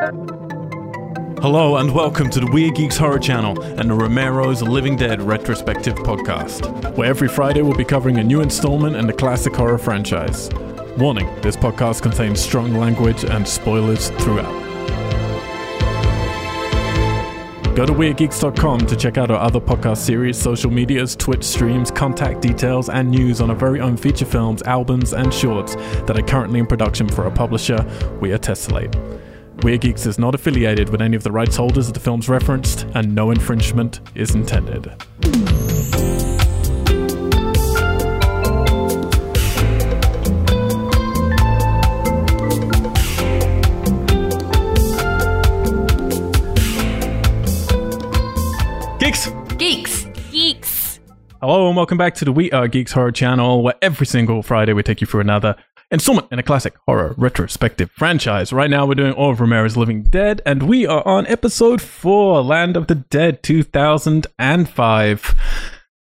Hello and welcome to the Weird Geeks Horror Channel and the Romero's Living Dead retrospective podcast, where every Friday we'll be covering a new installment in the classic horror franchise. Warning this podcast contains strong language and spoilers throughout. Go to WeirdGeeks.com to check out our other podcast series, social medias, Twitch streams, contact details, and news on our very own feature films, albums, and shorts that are currently in production for our publisher, We Are Tessellate. Weird Geeks is not affiliated with any of the rights holders of the films referenced, and no infringement is intended. Geeks! Geeks. Geeks. Hello and welcome back to the Weird Geeks Horror Channel, where every single Friday we take you through another installment in a classic horror retrospective franchise. Right now we're doing all of Romero's Living Dead, and we are on episode 4, Land of the Dead 2005.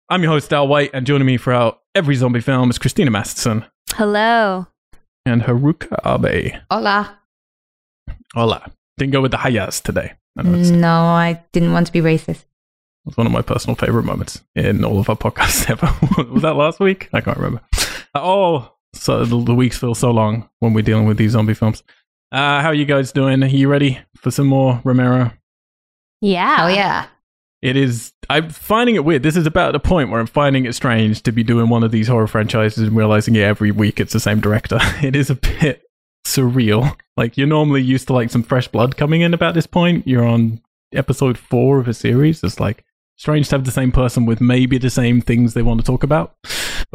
I'm your host, Al White, and joining me for our every zombie film is Christina Masterson Hello. and Haruka Abe. Hola. Hola. Didn't go with the hayas today. I No, I didn't want to be racist. It's one of my personal favorite moments in all of our podcasts ever. was that last week? I can't remember. Uh, oh, so the, the weeks feel so long when we're dealing with these zombie films. Uh, how are you guys doing? Are you ready for some more Romero? Yeah. Oh yeah. It is. I'm finding it weird. This is about the point where I'm finding it strange to be doing one of these horror franchises and realizing, yeah, every week it's the same director. It is a bit surreal. Like you're normally used to like some fresh blood coming in about this point. You're on episode four of a series. It's like strange to have the same person with maybe the same things they want to talk about.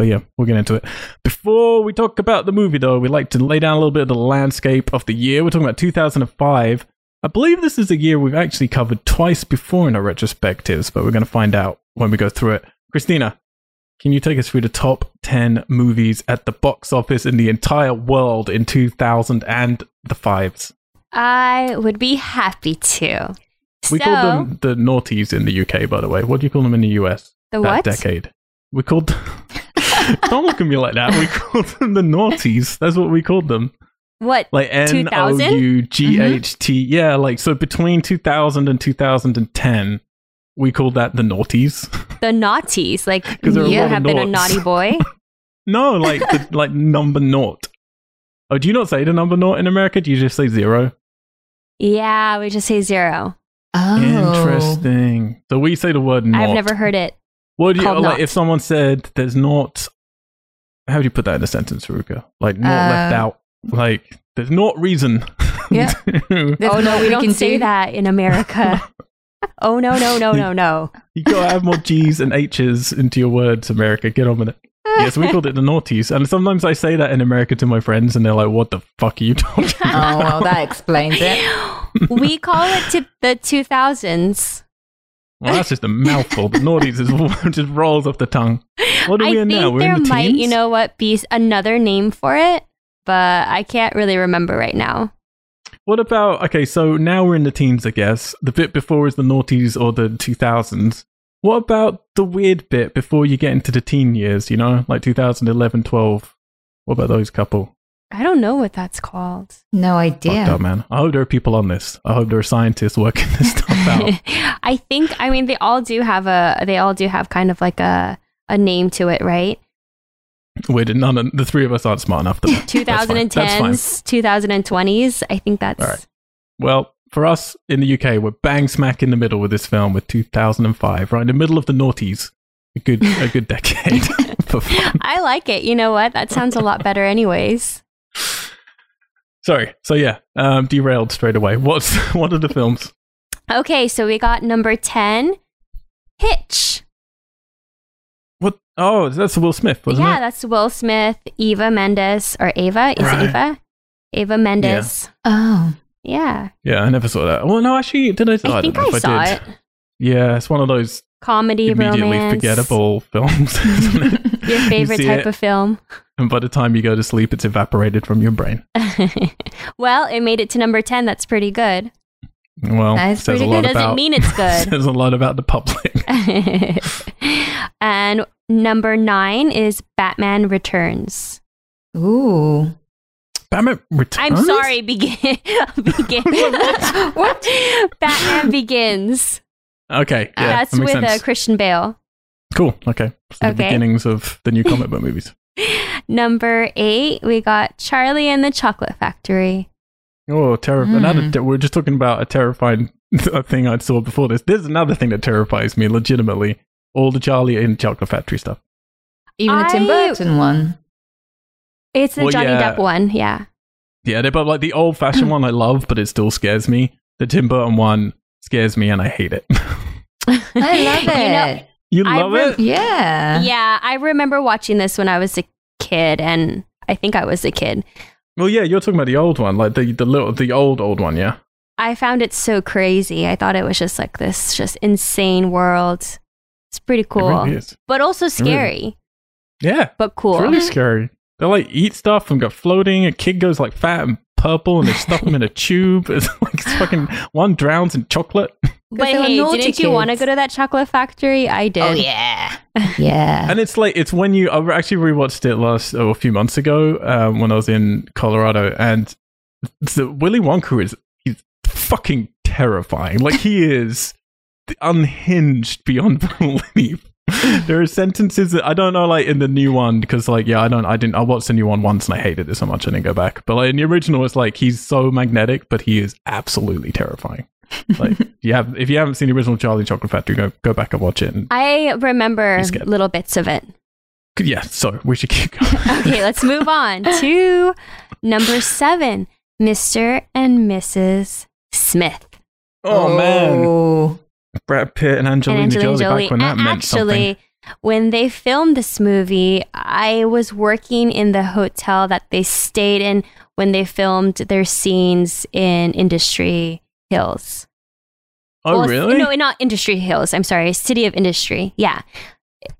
But yeah, we'll get into it. Before we talk about the movie, though, we'd like to lay down a little bit of the landscape of the year. We're talking about 2005. I believe this is a year we've actually covered twice before in our retrospectives, but we're going to find out when we go through it. Christina, can you take us through the top 10 movies at the box office in the entire world in 2000 and the fives? I would be happy to. We so, called them the naughties in the UK, by the way. What do you call them in the US? the that what? decade. We called. Don't look at me like that. We called them the naughties. That's what we called them. What? Like N O 2000? U G H T. Yeah, like so between 2000 and 2010, we called that the naughties. The naughties. Like you have been a naughty boy. No, like the, like number naught. Oh, do you not say the number naught in America? Do you just say zero? yeah, we just say zero. Oh. Interesting. So we say the word naught. I've never heard it. What do you like? If someone said there's not, how do you put that in a sentence, Ruka? Like not left Uh, out. Like there's not reason. Yeah. to- oh no, what we don't can say do. that in America. oh no, no, no, no, no. you gotta add more G's and H's into your words, America. Get on with it. Yes, we called it the naughties, and sometimes I say that in America to my friends, and they're like, "What the fuck are you talking?" about? Oh well, that explains it. we call it to the 2000s. Well, that's just a mouthful. The naughties is just rolls off the tongue. What are I we in now? We're there in the might, teens. you know what, be another name for it, but I can't really remember right now. What about okay? So now we're in the teens, I guess. The bit before is the noughties or the two thousands. What about the weird bit before you get into the teen years? You know, like 2011, 12. What about those couple? I don't know what that's called. No Fucked idea. up, man. I hope there are people on this. I hope there are scientists working this I think I mean they all do have a they all do have kind of like a a name to it, right? we did none. Of, the three of us aren't smart enough to. know. That's. That's 2010s, 2020s. I think that's All right. Well, for us in the UK, we're bang smack in the middle with this film with 2005, right in the middle of the noughties. A good, a good decade for fun. I like it. You know what? That sounds a lot better anyways. Sorry. So yeah, um, derailed straight away. What's what are the films? Okay, so we got number 10, Hitch. What? Oh, that's Will Smith, wasn't yeah, it? that's Will Smith, Eva Mendes, or Ava. Is Right. it Eva? Ava Mendes. Oh. Yeah. Yeah, I never saw that. Well, no, actually, did I? I don't think know I, if saw did. it. Yeah, it's one of those Comedy, immediately romance. forgettable films. isn't it? Your favorite see type it. of film. and by the time you go to sleep, it's evaporated from your brain. well, it made it to number 10. That's pretty good. Well, That is says pretty a lot Doesn't about mean it's good. says a lot about the public. and number nine is Batman Returns. Ooh. Batman Returns. I'm sorry, begin. begin. What? Batman Begins. Okay, yeah, That's that with uh. Christian Bale. cool. Okay, so the Okay. beginnings of the new comic book movies. Number eight, we got Charlie and the Chocolate Factory. Oh, terror! Hmm. Another. Ter- we are just talking about a terrifying thing I saw before this. There's another thing that terrifies me, legitimately. All the Charlie and Chocolate Factory stuff. Even the Tim Burton one. It's the Well, Johnny yeah. Depp one, yeah. Yeah, they but like the old fashioned one I love, but it still scares me. The Tim Burton one scares me and I hate it. I love You know- it. you love re- it? yeah. yeah, I remember watching this when I was a kid, and I think I was a kid. Well, yeah, you're talking about the old one, like the the little the old old one, yeah. I found it so crazy. I thought it was just like this just insane world. It's pretty cool, really is. but also scary, Yeah, but cool. it's really scary. They like eat stuff and go floating. A kid goes like fat and purple, and they stuff them in a tube. It's like it's fucking one drowns in chocolate. But hey, naughty didn't you want to go to that chocolate factory? I did. Oh yeah. Yeah. And it's like it's when you I actually rewatched it last oh, a few months ago um, when I was in Colorado, and the Willy Wonka is he's fucking terrifying. Like he is unhinged beyond belief. there are sentences that I don't know, like in the new one, because like yeah, I don't, I didn't, I watched the new one once and I hated it so much I didn't go back. But like in the original, it's like he's so magnetic, but he is absolutely terrifying. Like you have, if you haven't seen the original Charlie and Chocolate Factory, go go back and watch it. And I remember little bits of it. yeah, so we should keep going. Okay, let's move on to number seven Mr. and Mrs. Smith. Oh, man, Oh. Brad Pitt and Angelina, and Angelina Jolie, Jolie. back when that And meant actually, when they filmed this movie, I was working in the hotel that they stayed in when they filmed their scenes in Industry Hills. Oh, Well, really? No, not Industry Hills. I'm sorry, City of Industry. Yeah.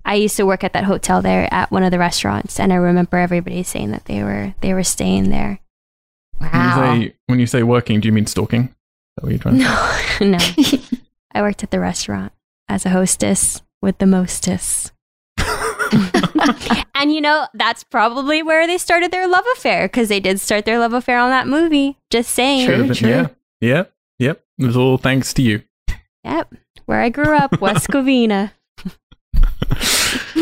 I used to work at that hotel there at one of the restaurants, and I remember everybody saying that they were they were staying there. Wow. When you say when you say working, do you mean stalking? Is that what you're trying to No, no. I worked at the restaurant as a hostess with the mostess. and you know, that's probably where they started their love affair because they did start their love affair on that movie. Just saying. True. Should've been- Yeah, yeah, yep. It was all thanks to you. Yep. Where I grew up, West Covina.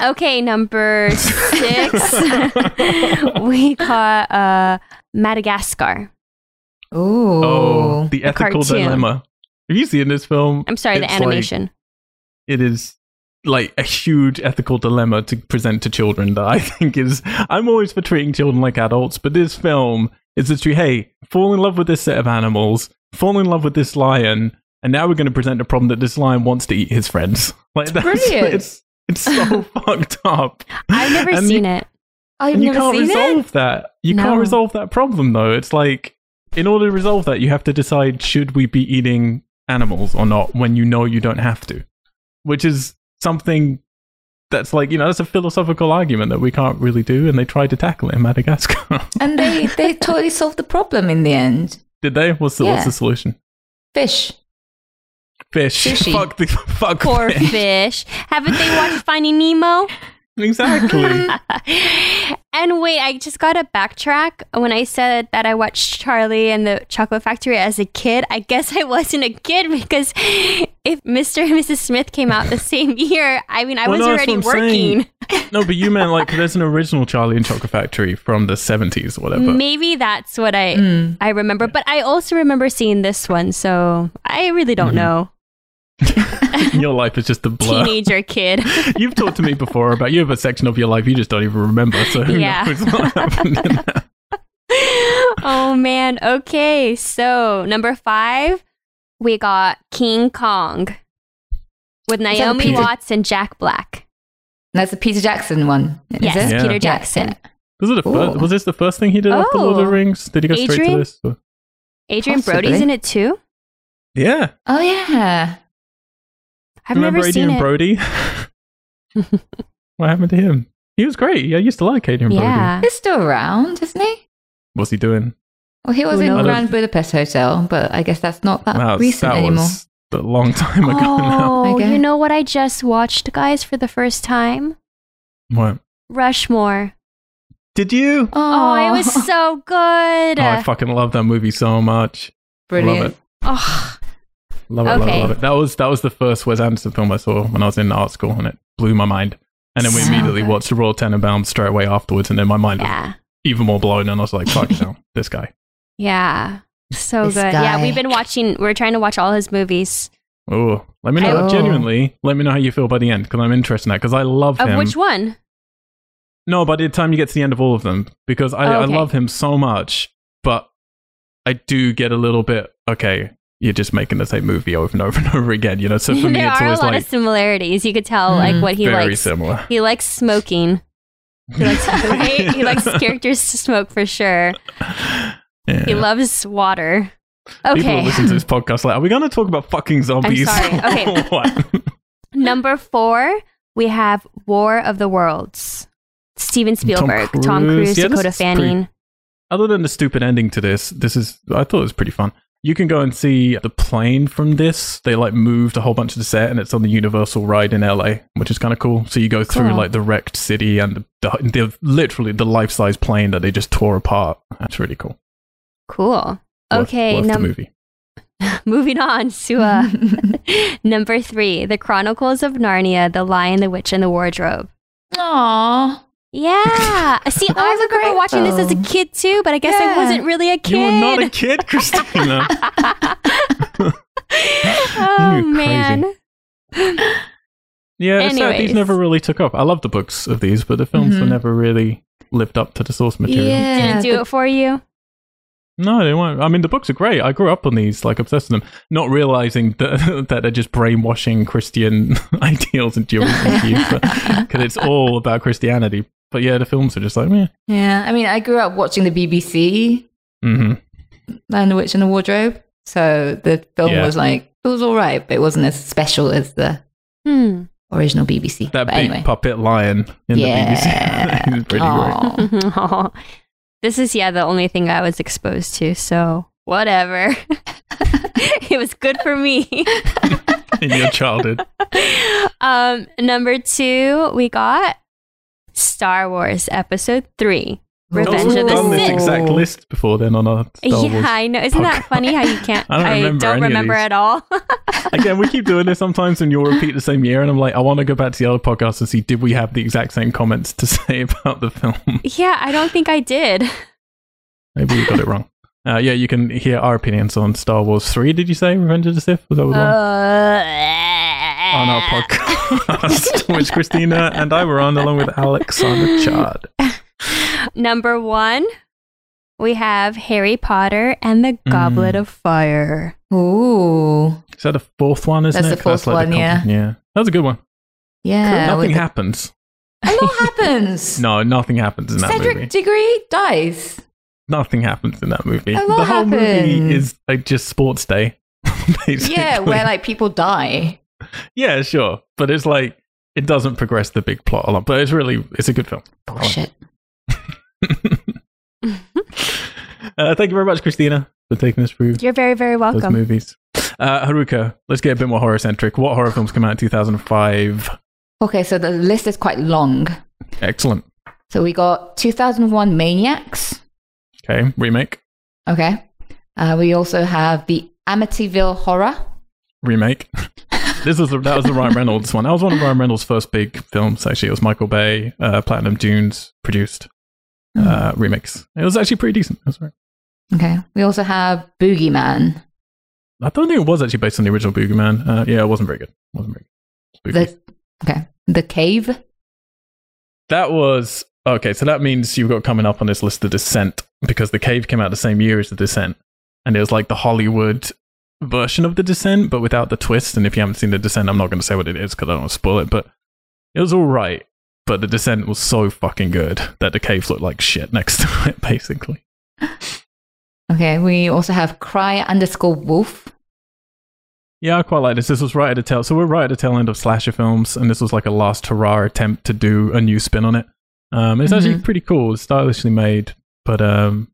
okay, number six. we caught uh, Madagascar. Ooh. Oh, the ethical cartoon. dilemma. Have you seen this film? I'm sorry, the It's like- animation. it is like a huge ethical dilemma to present to children that I think is I'm always for treating children like adults, but this film is literally, hey, fall in love with this set of animals, fall in love with this lion, and now we're going to present a problem that this lion wants to eat his friends. Like that's brilliant. it's it's so fucked up. I've never And seen you, it. You've And you never can't seen resolve it? that. You No. can't resolve that problem though. It's like in order to resolve that, you have to decide should we be eating animals or not when you know you don't have to. Which is something that's like, you know, that's a philosophical argument that we can't really do and they tried to tackle it in Madagascar. And they, they totally solved the problem in the end. Did they? What's the what's the solution? Fish. Fish. Fishy. Fuck the fuck Poor fish. fish. Haven't they watched Finding Nemo? Exactly. and wait, I just got to backtrack. When I said that I watched Charlie and the Chocolate Factory as a kid, I guess I wasn't a kid because if Mr. and Mrs. Smith came out the same year, I mean, I Well, was no, already what I'm saying. working. no, but you meant like there's an original Charlie and Chocolate Factory from the 70s or whatever. Maybe that's what I Mm. I remember, but I also remember seeing this one, so I really don't Mhm. know. Your life is just a blur. Teenager kid. You've talked to me before about you have a section of your life you just don't even remember. So who Yeah. knows what happened in oh man. Okay. So number five, we got King Kong with that the Naomi Peter- Watts and Jack Black. That's the Peter Jackson one. Is Yes, it? Yeah. Peter Jackson. Was it the first, was this the first thing he did after Lord of the Oh. Rings? Did he go straight Adrien? to this? Or- Adrien Brody's in it too. Yeah. Oh, yeah. I've Remember never Adrien seen it. Brody? what happened to him? He was great. I used to like Adrien Brody. Yeah. He's still around, isn't he? What's he doing? Well, he was Who in knows? Grand Budapest Hotel, but I guess that's not that Wow, recent that anymore. was a long time ago oh, now. Oh, Okay. you know what I just watched, guys, for the first time? What? Rushmore. Did you? Oh, it was so good. Oh, I fucking love that movie so much. brilliant. Love it. Oh, Love it, love it, love it. That was that was the first Wes Anderson film I saw when I was in art school, and it blew my mind. And then we So immediately good. watched the Royal Tenenbaums straight away afterwards, and then my mind was even more blown, and I was like, "Fuck no, this guy." Yeah. So This good. Yeah, we've been watching, we're trying to watch all his movies. Oh, let me know. Oh. Genuinely, let me know how you feel by the end, because I'm interested in that. Because I love Of him. which one? No, by the time you get to the end of all of them, because I, Oh, I love him so much, but I do get a little bit okay. You're just making the same movie over and over and over again, you know. So for me, there it's are a always lot like of similarities. You could tell like Mm. what he very likes. similar. He likes smoking. He likes right? He likes characters to smoke for sure. Yeah. He loves water. Okay. People listen to this podcast like, are we going to talk about fucking zombies? I'm sorry. Okay. Number four, we have War of the Worlds. Steven Spielberg, Tom Cruise. Cruise, Yeah, Dakota is pretty- Fanning. Other than the stupid ending to this, this is I thought it was pretty fun. You can go and see the plane from this. They like moved a whole bunch of the set, and it's on the Universal ride in LA, which is kind of cool. So you go through Cool. like the wrecked city and the, the, the literally the life size plane that they just tore apart. That's really cool. Cool. Worth- Okay, worth the num- movie. moving on to uh, number three, The Chronicles of Narnia, The Lion, the Witch, and the Wardrobe. Aww. Yeah. See, I was a remember great watching this as a kid too, but I guess I wasn't really a kid. You were not a kid, Christina. oh man. yeah, it's sad these never really took off. I love the books of these, but the films were Mhm. never really lived up to the source material. Yeah. Didn't do it for you. No, they weren't. I mean, the books are great. I grew up on these, like obsessed with them, not realizing that, that they're just brainwashing Christian ideals and into your because it's all about Christianity. But yeah, the films are just like, meh. Yeah. I mean, I grew up watching the BBC, hmm Lion, the Witch, and the Wardrobe. So the film Yeah. was like, it was all right, but it wasn't as special as the Hmm. original BBC. That but big anyway. puppet lion in Yeah. the BBC. it's pretty great. Aw. this is yeah the only thing I was exposed to, so whatever. it was good for me. In your childhood. um, number two, we got Star Wars Episode Three. Revenge We've of the Sith. done this exact list before then on our Star yeah, Wars. I know. Isn't that funny how you can't? I don't remember don't any of remember at all. Again, we keep doing this sometimes and you'll repeat the same year. And I'm like, I want to go back to the other podcast and see, did we have the exact same comments to say about the film? yeah, I don't think I did. Maybe we got it wrong. Uh, yeah, you can hear our opinions on Star Wars 3, did you say? Revenge of the Sith? Was that the one? On our podcast, which Christina and I were on along with Alexander Chard. Number one, we have Harry Potter and the Mm. Goblet of Fire. Ooh. Is that the fourth one, isn't That's it? the fourth one, the yeah. comp- Yeah. That was a good one. Yeah. nothing happens. A lot happens. No, nothing happens in that Cedric movie. Diggory dies. Nothing happens in that movie. A the lot whole movie is like just sports day. basically. Yeah, where like people die. Yeah, sure. But it's like it doesn't progress the big plot a lot. But it's really it's a good film. Bullshit. Uh, thank you very much, Christina, for taking us through You're very, very those welcome. movies. Uh, Haruka, let's get a bit more horror centric. What horror films came out in 2005? Okay, so the list is quite long. Excellent. So we got 2001 Maniacs. Okay, remake, Okay. Uh, we also have the Amityville Horror. remake. this was the, that was the Ryan Reynolds one. That was one of Ryan Reynolds' first big films. Actually, it was Michael Bay, uh, Platinum Dunes produced uh, remakes. It was actually pretty decent. That's right. Okay. We also have Boogeyman. I don't think it was actually based on the original Boogeyman. Uh, yeah, it wasn't very good. It wasn't very good. The, okay. The Cave. That was okay. So that means you've got coming up on this list the Descent because the Cave came out the same year as the Descent, and it was like the Hollywood version of the Descent, but without the twist. And if you haven't seen the Descent, I'm not going to say what it is because I don't want to spoil it. But it was all right. But the Descent was so fucking good that the Cave looked like shit next to it, basically. Okay. We also have Cry underscore Wolf. Yeah, I quite like this. This was right at the tail. So we're right at the tail end of slasher films, and this was like a last hurrah attempt to do a new spin on it. Um, it's actually Mhm. pretty cool. It's stylishly made, but um,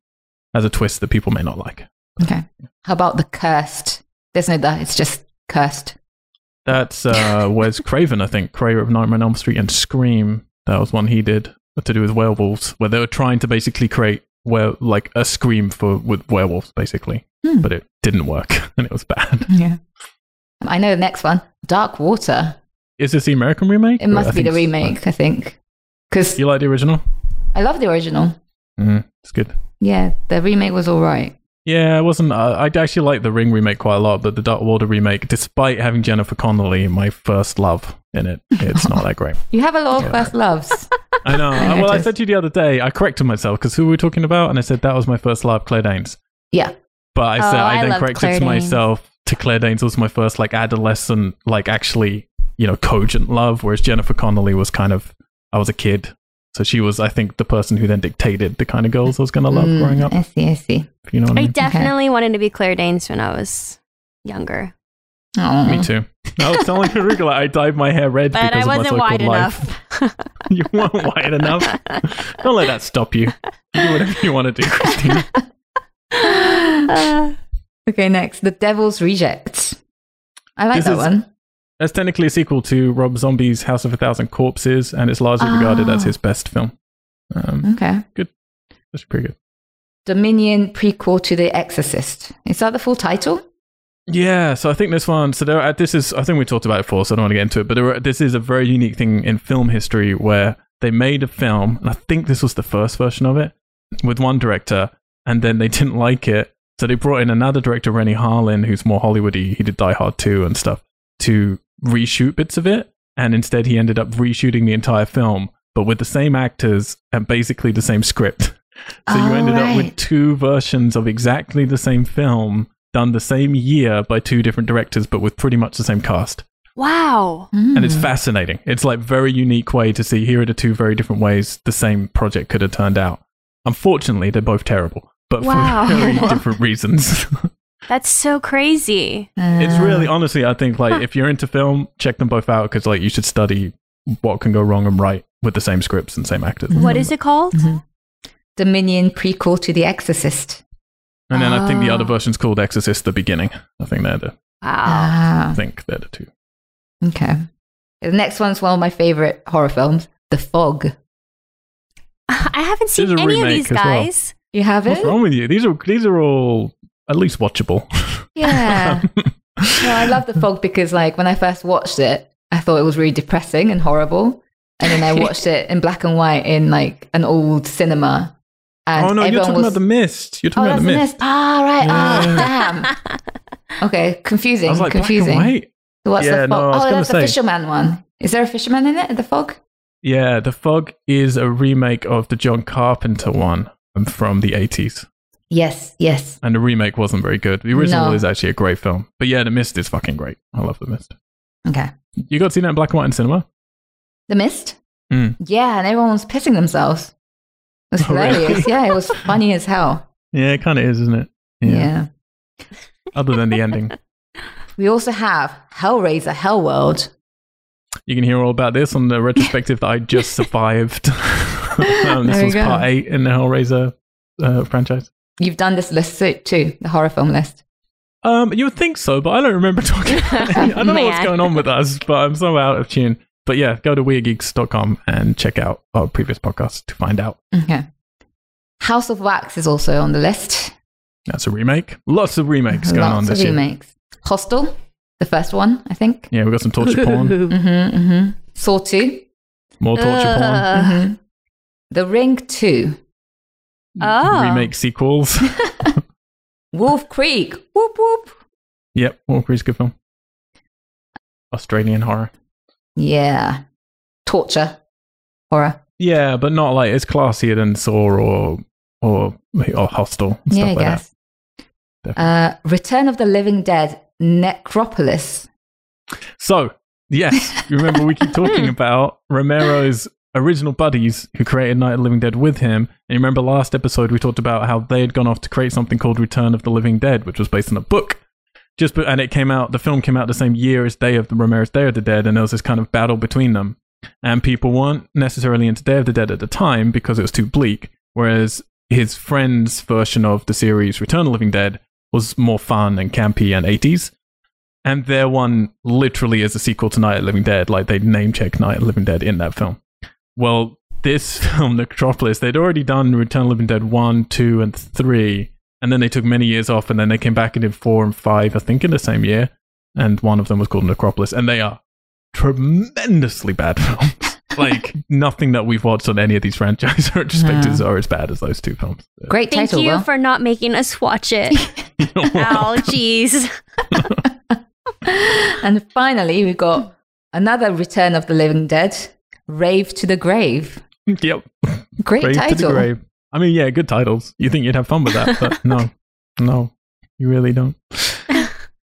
has a twist that people may not like. Okay. How about The Cursed? There's no that. It's just Cursed. That's uh, Wes Craven, I think. Creator of Nightmare on Elm Street and Scream. That was one he did. to do with werewolves, where they were trying to basically create where like a scream for with werewolves, basically, Hmm. but it didn't work and it was bad. Yeah. I know the next one. Dark Water. Is this the American remake? It must be the remake, I think. Because You like the original? I love the original. Mm, it's good. Yeah, the remake was all right. Yeah, it wasn't. Uh, I actually like the Ring remake quite a lot, but the Dark Water remake, despite having Jennifer Connelly, my first love in it, it's not that great. You have a lot of Yeah. first loves. I know. I well, I said to you the other day, I corrected myself because who were we talking about? And I said that was my first love, Claire Danes. Yeah. But I Oh, said I, I then corrected Claire to Danes. myself to Claire Danes was my first like adolescent, like actually, you know, cogent love, whereas Jennifer Connelly was kind of I was a kid. So she was, I think, the person who then dictated the kind of girls I was going to love Mm, growing up. I see, I see. If you know what I I mean? definitely wanted to be Claire Danes when I was younger, Aw. Me too. I was telling Karugula I dyed my hair red but because I wasn't so-called wide life. enough. you weren't wide enough. Don't let that stop you. You do whatever you want to do, Christine. Uh, Okay, next. The Devil's Rejects. I like This that is- one. That's technically a sequel to Rob Zombie's House of a Thousand Corpses, and it's largely regarded as Ah. his best film. Um, Okay. that's pretty good. Dominion prequel to The Exorcist. Is that the full title? Yeah, so I think this one. So there, are, this is. I think we talked about it before, so I don't want to get into it. But are- this is a very unique thing in film history where they made a film, and I think this was the first version of it with one director, and then they didn't like it, so they brought in another director, Renny Harlin, who's more Hollywoody. He did Die Hard 2 and stuff to reshoot bits of it, and instead he ended up reshooting the entire film, but with the same actors and basically the same script. So you Oh, ended up with two versions of exactly the same film done the same year by two different directors, but with pretty much the same cast. wow. And it's Mm. fascinating. It's like very unique way to see here are the two very different ways the same project could have turned out. Unfortunately, they're both terrible, but Wow. for very different reasons. That's so crazy. it's Uh, really honestly, I think like if you're into film, check them both out because like you should study what can go wrong and right with the same scripts and same actors. What is it called? Mhm. Dominion prequel to The Exorcist. And then I think the other Oh. version's called Exorcist: The Beginning. I think they're the. Wow. I Ah, think they're the two. okay. The next one's one of my favorite horror films, The Fog. I haven't seen a any of these as well. guys. You haven't? What's wrong with you? These are these are all at least watchable. Yeah. no, I love The Fog because, like, when I first watched it, I thought it was really depressing and horrible. And then I watched it in black and white in, like, an old cinema. And oh no, you're talking was, about the mist. You're Oh, talking about that's the mist. Ah, right. Yeah. Ah, damn. Okay, confusing. Like confusing. black and white. So What's Yeah, the no, fog? Was oh, that's the fisherman one. Is there a fisherman in it? The fog? Yeah, the fog is a remake of the John Carpenter one from the 80s, Yes, yes. and the remake wasn't very good. The original No. is actually a great film, but yeah, the mist is fucking great. I love the mist. Okay. You got to see that in black and white in cinema? The mist? Mm. Yeah, and everyone was pissing themselves. It was Oh, really? hilarious. yeah, it was funny as hell. Yeah, it kind of is, isn't it? Yeah. Other than the ending, We also have Hellraiser Hellworld. you can hear all about this on the retrospective that I just survived. um, this was go. part eight in the Hellraiser uh, franchise. You've done this list too- too, the horror film list. Um, you would think so, but I don't remember talking. I don't know what's going on with us, but I'm so out of tune. But yeah, go to weirdgeeks.com and check out our previous podcast to find out. Okay. House of Wax is also on the list. That's a remake. Lots of remakes going Lots on of this year. remakes. Hostel, the first one, I think. Yeah, we've got some torture porn, Mm-hmm, mm-hmm. Saw 2. more torture porn, Ugh. Mhm. The Ring 2. Oh. remake sequels. Wolf Creek. Whoop whoop. yep, more pretty good film. Australian horror. Yeah. Torture. Horror. Yeah, but not like it's classier than Saw or or or Hostel. And yeah, I like guess. Definitely. Uh, Return of the Living Dead. Necropolis. So yes, you remember we keep talking about Romero's original buddies who created Night of the Living Dead with him. And you remember last episode we talked about how they had gone off to create something called Return of the Living Dead, which was based on a book. Just and it came out. The film came out the same year as Day of the Romero's Day of the Dead, and there was this kind of battle between them. And people weren't necessarily into Day of the Dead at the time because it was too bleak. Whereas his friend's version of the series Return of the Living Dead was more fun and campy and 80s. And their one literally is a sequel to Night of the Living Dead. Like they name check Night of the Living Dead in that film. Well, this film, Necropolis, they'd already done Return of the Living Dead 1, 2, and 3. And then they took many years off, and then they came back and did 4 and 5, I think, in the same year. And one of them was called Necropolis. And they are tremendously bad films. like, nothing that we've watched on any of these franchise retrospectives Yeah. are as bad as those two films. Great Thank title, you Will. for not making us watch it. Ow, oh, jeez. and finally, we got another Return of the Living Dead, Rave to the Grave. yep. Great Grave to the title. grave. I mean, yeah, good titles. You think you'd have fun with that, but no. No, you really don't.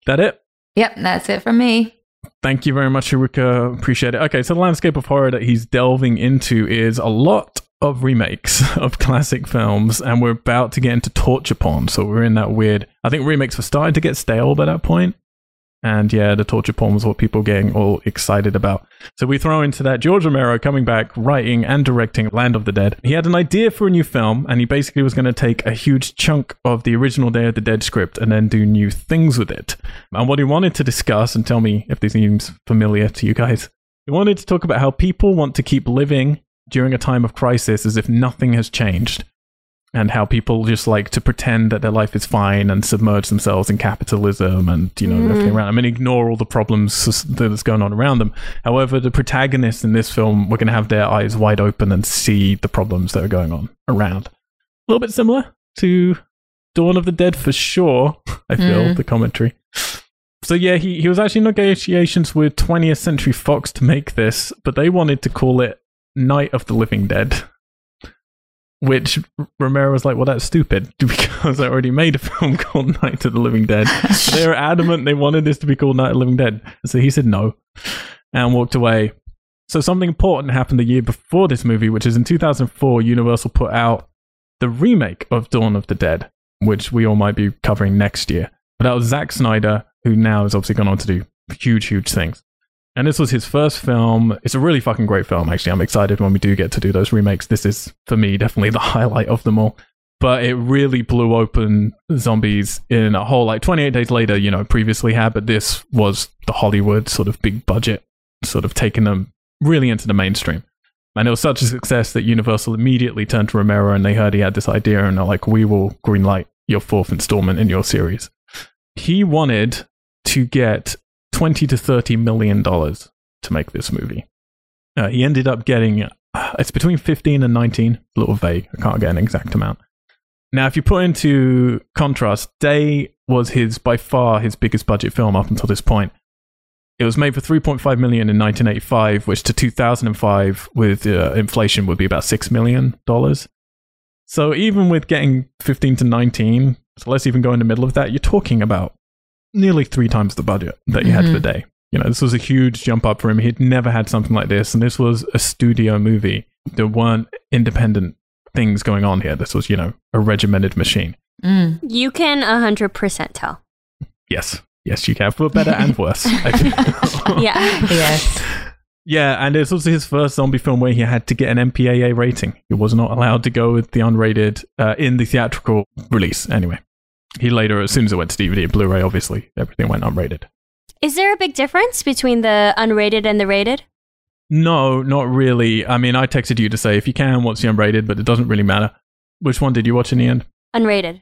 that it? Yep, that's it from me. Thank you very much, Haruka. Appreciate it. Okay, so the landscape of horror that he's delving into is a lot of remakes of classic films, and we're about to get into torture porn. So we're in that weird. I think remakes were starting to get stale by that point. And yeah, the torture porn was what people were getting all excited about. So we throw into that George Romero coming back, writing and directing Land of the Dead. He had an idea for a new film, and he basically was going to take a huge chunk of the original Day of the Dead script and then do new things with it. And what he wanted to discuss, and tell me if this seems familiar to you guys, he wanted to talk about how people want to keep living during a time of crisis as if nothing has changed. And how people just like to pretend that their life is fine and submerge themselves in capitalism and, you know, everything around them and ignore all the problems that's going on around them. However, the protagonists in this film were going to have their eyes wide open and see the problems that are going on around. A little bit similar to Dawn of the Dead for sure, I feel, Mm. the commentary. So yeah, he, he was actually in negotiations with 20th Century Fox to make this, but they wanted to call it Night of the Living Dead. Which Romero was like, well, that's stupid because I already made a film called Night of the Living Dead. they were adamant they wanted this to be called Night of the Living Dead. So he said no and walked away. So something important happened the year before this movie, which is in 2004, Universal put out the remake of Dawn of the Dead, which we all might be covering next year. But that was Zack Snyder, who now has obviously gone on to do huge, huge things. And this was his first film. It's a really fucking great film, actually. I'm excited when we do get to do those remakes. This is, for me, definitely the highlight of them all. But it really blew open zombies in a whole, like 28 Days Later, you know, previously had, but this was the Hollywood sort of big budget, sort of taking them really into the mainstream. And it was such a success that Universal immediately turned to Romero and they heard he had this idea and they're like, we will greenlight your fourth installment in your series. He wanted to get 20 to 30 million dollars to make this movie. Uh, he ended up getting, uh, it's between 15 and 19, a little vague. I can't get an exact amount. Now, if you put into contrast, Day was his, by far, his biggest budget film up until this point. It was made for 3.5 million in 1985, which to 2005 with uh, inflation would be about 6 million dollars. So even with getting 15 to 19, so let's even go in the middle of that, you're talking about nearly three times the budget that you had for the day. You know, this was a huge jump up for him. He'd never had something like this, and this was a studio movie. There weren't independent things going on here. This was, you know, a regimented machine. Mm. You can 100% tell. Yes. Yes, you can. For better and worse. I think. Yeah. Yes. Yeah, and it's also his first zombie film where he had to get an MPAA rating. He was not allowed to go with the unrated uh, in the theatrical release. Anyway, he later, as soon as it went to DVD and Blu-ray, obviously everything went unrated. Is there a big difference between the unrated and the rated? No, not really. I mean, I texted you to say if you can watch the unrated, but it doesn't really matter. Which one did you watch in the end? Unrated.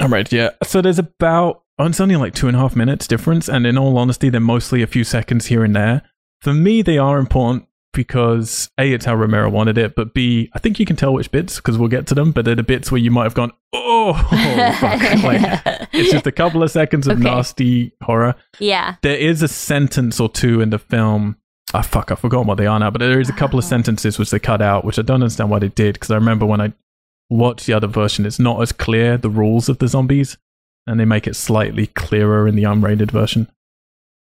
Unrated, yeah. So there's about oh, it's only like two and a half minutes difference, and in all honesty, they're mostly a few seconds here and there. For me, they are important because a it's how Romero wanted it, but b I think you can tell which bits because we'll get to them. But they're the bits where you might have gone, oh, fuck. like, it's just a couple of seconds of Okay. nasty horror. yeah. There is a sentence or two in the film. Ah, fuck, I've forgotten what they are now, but there is a couple of Oh. sentences which they cut out, which I don't understand why they did, because I remember when I watched the other version, it's not as clear the rules of the zombies, and they make it slightly clearer in the unrated version.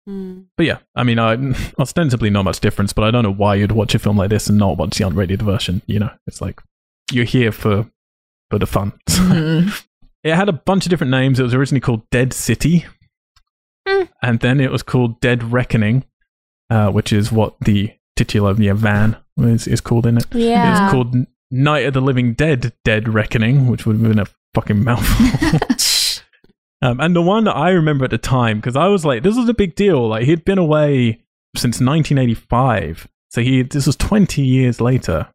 Hmm. But yeah, I mean, I, ostensibly not much difference, but I don't know why you'd watch a film like this and not watch the unrated version. You know, it's like you're here for for the fun. Mm. It had a bunch of different names. It was originally called Dead City, Hmm. and then it was called Dead Reckoning, uh, which is what the titular yeah, van is, is called in it. Yeah. It's called Night of the Living Dead, Dead Reckoning, which would have been a fucking mouthful. um, and the one that I remember at the time, because I was like, this was a big deal. Like he'd been away since 1985, so he this was 20 years later.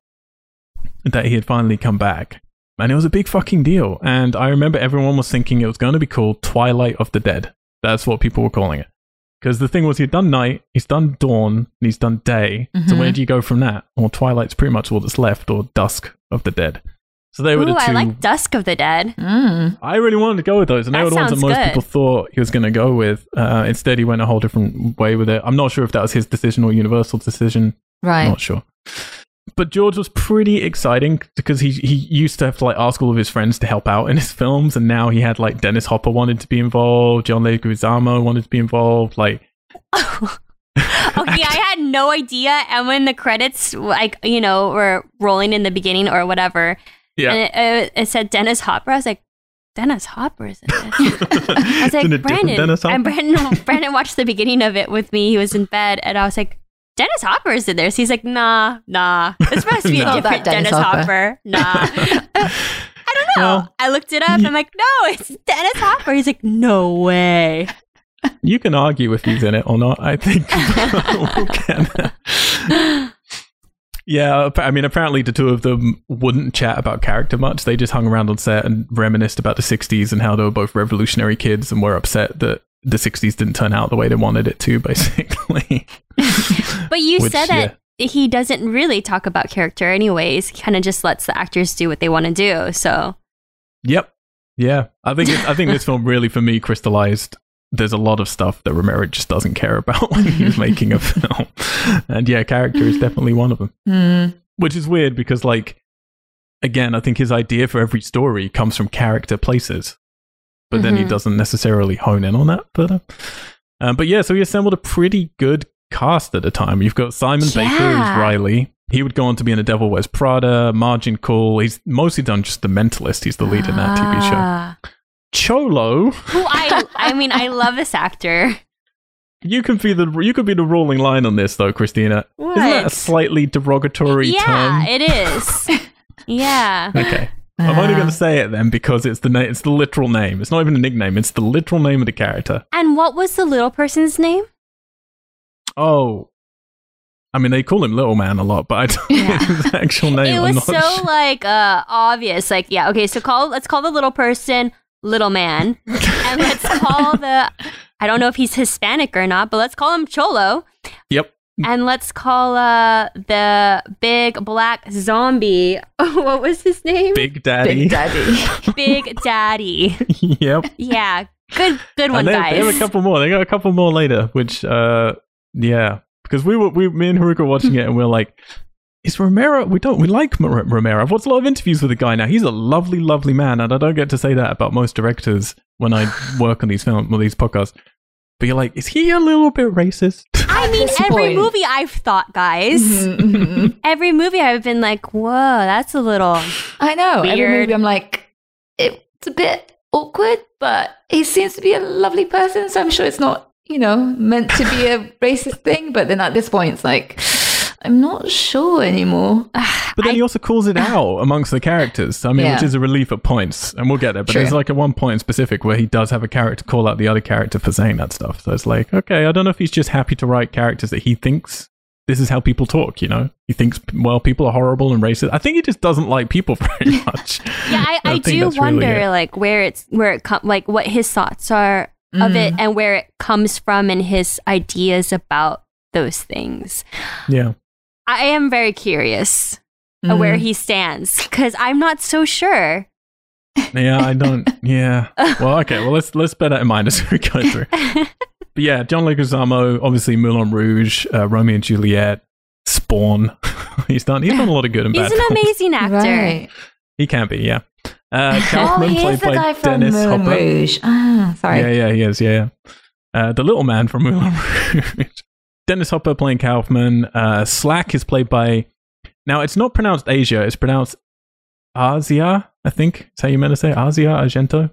that he had finally come back. And it was a big fucking deal. And I remember everyone was thinking it was going to be called Twilight of the Dead. That's what people were calling it. Because the thing was, he'd done night, he's done dawn, and he's done day. So Mhm. where do you go from that? Well, Twilight's pretty much all that's left, or Dusk of the Dead. So they were Ooh, the two. I like Dusk of the Dead. Mm. I really wanted to go with those, and they That were the ones that most good. people thought he was going to go with. Uh, instead, he went a whole different way with it. I'm not sure if that was his decision or Universal decision. Right. I'm Not sure. But George was pretty exciting because he he used to have to like ask all of his friends to help out in his films, and now he had like Dennis Hopper wanted to be involved, John Leguizamo wanted to be involved. Like, okay, I had no idea. And when the credits, like, you know, were rolling in the beginning or whatever, yeah, and it, uh, it said Dennis Hopper, I was like, Dennis Hopper is in this. I was Isn't it like, Brandon. Dennis Hopper? And Brandon, Brandon watched the beginning of it with me. He was in bed, and I was like, Dennis Hopper is in there. So he's like, nah, nah. It's supposed to be Nah. a Not that different Dennis Dennis, Hopper. Hopper. Nah. I don't know. Well, I looked it up. I'm like, no, it's Dennis Hopper. He's like, no way. you can argue if he's in it or not. I think we'll get there. Yeah, I mean, apparently the two of them wouldn't chat about character much. They just hung around on set and reminisced about the 60s and how they were both revolutionary kids and were upset that the 60s didn't turn out the way they wanted it to, basically. But you Which, said that he doesn't really talk about character, anyways. He kind of just lets the actors do what they want to do. So, Yep. Yeah. I think it, I think this film really, for me, crystallized. There's a lot of stuff that Romero just doesn't care about when he's making a film, and yeah, character is definitely one of them. Mm. which is weird because like again i think his idea for every story comes from character places. But then he Mhm. doesn't necessarily hone in on that. But uh, um, but yeah so he assembled a pretty good cast at the time. You've got simon baker as riley. He would go on to be in the devil wears prada margin call. He's mostly done just the mentalist. He's the lead in that tv show. Ah. Cholo Who I, I mean, I love this actor. you could be the you could be the ruling line on this though christina isn't that a slightly derogatory Yeah, term Yeah, it is. yeah. okay I'm only going to say it then because it's the na- it's the literal name. It's not even a nickname. It's the literal name of the character. And what was the little person's name? Oh, I mean they call him Little Man a lot, but I don't Yeah. know his actual name. it was not so sure. like uh obvious. Like, yeah, okay, so call let's call the little person little man. and let's call the I don't know if he's Hispanic or not, but let's call him Cholo. Yep. And let's call uh the big black zombie. what was his name? Big Daddy. Big Daddy. Big Daddy. yep. Yeah. Good good one, and they, guys. they have a couple more. They got a couple more later, which uh yeah, because we were we me and Haruka were watching it and we are like. Is Romero? We don't. We like Mar- Romero. I've watched a lot of interviews with the guy now. He's a lovely, lovely man, and I don't get to say that about most directors when I work on these films or these podcasts. But you're like, is he a little bit racist? I mean, every point- movie I've thought, guys. Mhm, mhm. Every movie I've been like, whoa, that's a little. I know. Every movie, I'm like, it's a bit awkward, but he seems to be a lovely person. So I'm sure it's not, you know, meant to be a racist thing. But then at this point, it's like, I'm not sure anymore. But then I- he also calls it out amongst the characters. I mean, Yeah. which is a relief at points, and we'll get there. But True. there's like a one point in specific where he does have a character call out the other character for saying that stuff. So it's like, okay, I don't know if he's just happy to write characters that he thinks this is how people talk. You know, he thinks well, people are horrible and racist. I think he just doesn't like people very much. Yeah, I, I I, do that's really wonder, like, where it's, where it comes, like, what his thoughts are of it Mm. and where it comes from and his ideas about those things. yeah. I am very curious of where Mm. he stands because I'm not so sure. Yeah, I don't. Yeah. Well, okay. Well, let's let's bear that in mind as we go through. But yeah, John Leguizamo, obviously Moulin Rouge, uh, Romeo and Juliet, Spawn. he's done. He's done a lot of good and He's bad. an films. amazing actor. Right. He can be. Yeah. Uh, Oh, Kaufman, he played the by guy from Dennis Moulin Hopper. Rouge. Ah, sorry. Yeah, yeah, he is. Yeah, yeah. Uh, the little man from Moulin Rouge. Dennis Hopper playing Kaufman. Uh, Slack is played by. Now it's not pronounced Asia. It's pronounced Asia. I think is how you meant to say. Asia Argento.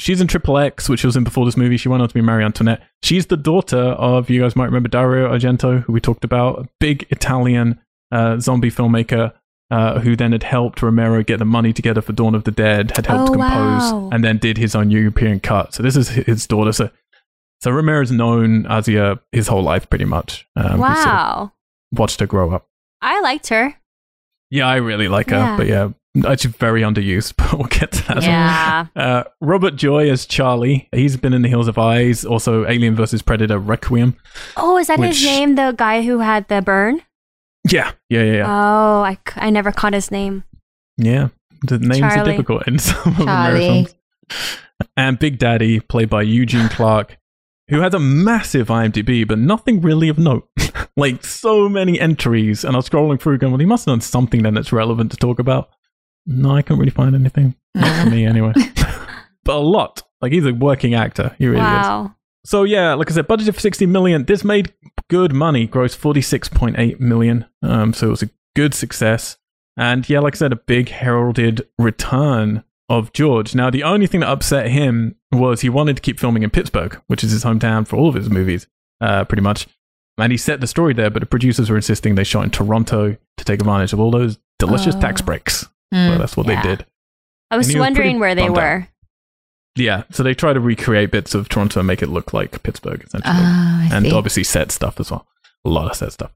She's in Triple X, which was in before this movie. She went on to be Marie Antoinette. She's the daughter of you guys might remember Dario Argento, who we talked about, a big Italian uh, zombie filmmaker. Uh, who then had helped Romero get the money together for Dawn of the Dead, had helped Oh, compose, wow. and then did his own European cut. So this is his daughter. So, so Romero's known Asia his whole life, pretty much. Um, he's sort of wow. watched her grow up. I liked her. Yeah, I really like her, Yeah. but yeah, actually very underused. But we'll get to that. Yeah. Uh, Robert Joy as Charlie. He's been in The Hills Have Eyes, also Alien vs Predator Requiem. Oh, is that Which- his name? The guy who had the burn? Yeah, yeah, yeah, yeah. Oh, I, c- I never caught his name. yeah. The names are difficult in some of Romero Charlie. films. And Big Daddy, played by Eugene Clark, who has a massive IMDb, but nothing really of note. like so many entries, and I was scrolling through, going, "Well, he must have done something then that's relevant to talk about." No, I can't really find anything. Not for me, anyway. but a lot. Like he's a working actor. He really is. wow. So yeah, like I said, budget of 60 million. This made good money, grossed 46.8 million. Um, so it was a good success. And yeah, like I said, a big heralded return of George. Now, the only thing that upset him was he wanted to keep filming in Pittsburgh, which is his hometown for all of his movies, uh, pretty much. And he set the story there, but the producers were insisting they shot in Toronto to take advantage of all those delicious tax Oh. breaks. Mm. So that's what Yeah. they did. I was he was wondering where they bummed out. were. Yeah, so they try to recreate bits of Toronto and make it look like Pittsburgh, essentially. I and see. obviously set stuff as well. A lot of set stuff.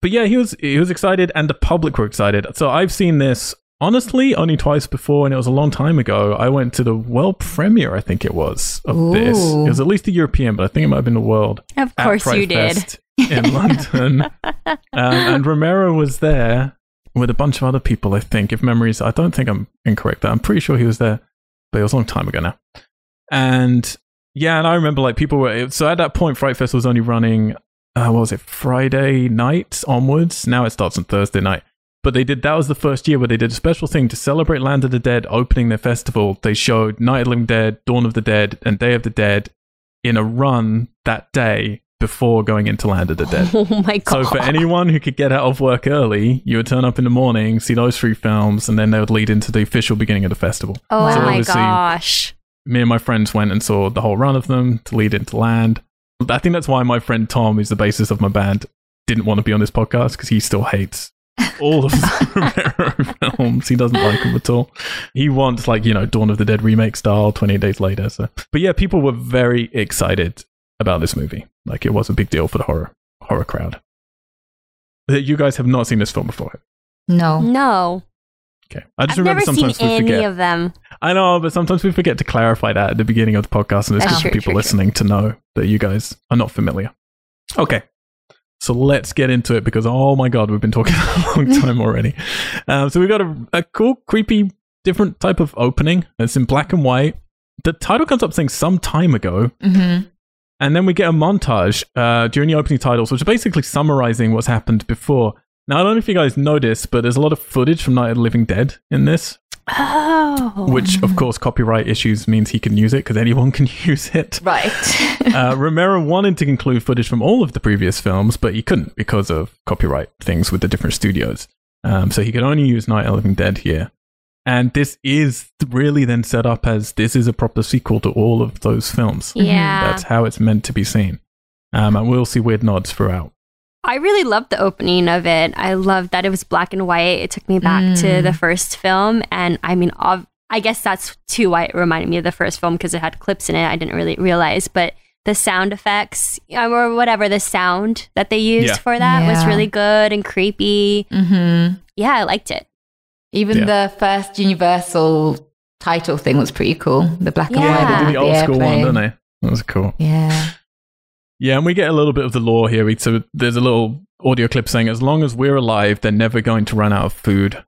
But yeah, he was he was excited, and the public were excited. So I've seen this honestly only twice before, and it was a long time ago. I went to the world premiere, I think it was of this. It was at least the European, but I think it might have been the world. Of course you did. Fest in London, um, and Romero was there with a bunch of other people. I think, if memories, I don't think I'm incorrect. There, I'm pretty sure he was there, but it was a long time ago now. And yeah, and I remember like people were so at that point, Fright Fest was only running. Uh, what was it? Friday night onwards. Now it starts on Thursday night. But they did that was the first year where they did a special thing to celebrate Land of the Dead opening their festival. They showed Night of the Living Dead, Dawn of the Dead, and Day of the Dead in a run that day before going into Land of the Dead. Oh my god. So for anyone who could get out of work early, you would turn up in the morning, see those three films, and then they would lead into the official beginning of the festival. oh So my gosh. Me and my friends went and saw the whole run of them to lead into Land. I think that's why my friend Tom, who's the bassist of my band, didn't want to be on this podcast because he still hates all of the Romero films. He doesn't like them at all. He wants like you know Dawn of the Dead remake style, Twenty Eight Days Later. So, but yeah, people were very excited about this movie. Like it was a big deal for the horror horror crowd. That you guys have not seen this film before. no. No. Okay, I just I've remember never seen sometimes we any forget. of them. I know, but sometimes we forget to clarify that at the beginning of the podcast, and it's That's good for people true, true. listening to know that you guys are not familiar. Okay, so let's get into it because oh my god, we've been talking a long time already. Um, so we've got a, a cool, creepy, different type of opening. It's in black and white. The title comes up saying some time ago, hmm and then we get a montage uh, during the opening titles, which are basically summarizing what's happened before. Now, I don't know if you guys noticed, but there's a lot of footage from Night of the Living Dead in this Oh. which of course copyright issues means he can use it because anyone can use it. Right. Uh, Romero wanted to include footage from all of the previous films, but he couldn't because of copyright things with the different studios. Um, so he could only use Night of the Living Dead here. And this is really then set up as this is a proper sequel to all of those films. yeah. That's how it's meant to be seen. Um, and we'll see weird nods throughout. I really loved the opening of it. I loved that it was black and white. It took me back to Mm. the first film. And I mean, ov- I guess that's too why it reminded me of the first film because it had clips in it. I didn't really realize. But the sound effects or whatever, the sound that they used Yeah. for that was really good and creepy. hmm Yeah, I liked it. Even Yeah. the first Universal title thing was pretty cool. The black and Yeah. white. They with did the old school one, airplane. don't they? That was cool. Yeah. Yeah, and we get a little bit of the lore here. So there's a little audio clip saying, as long as we're alive, they're never going to run out of food.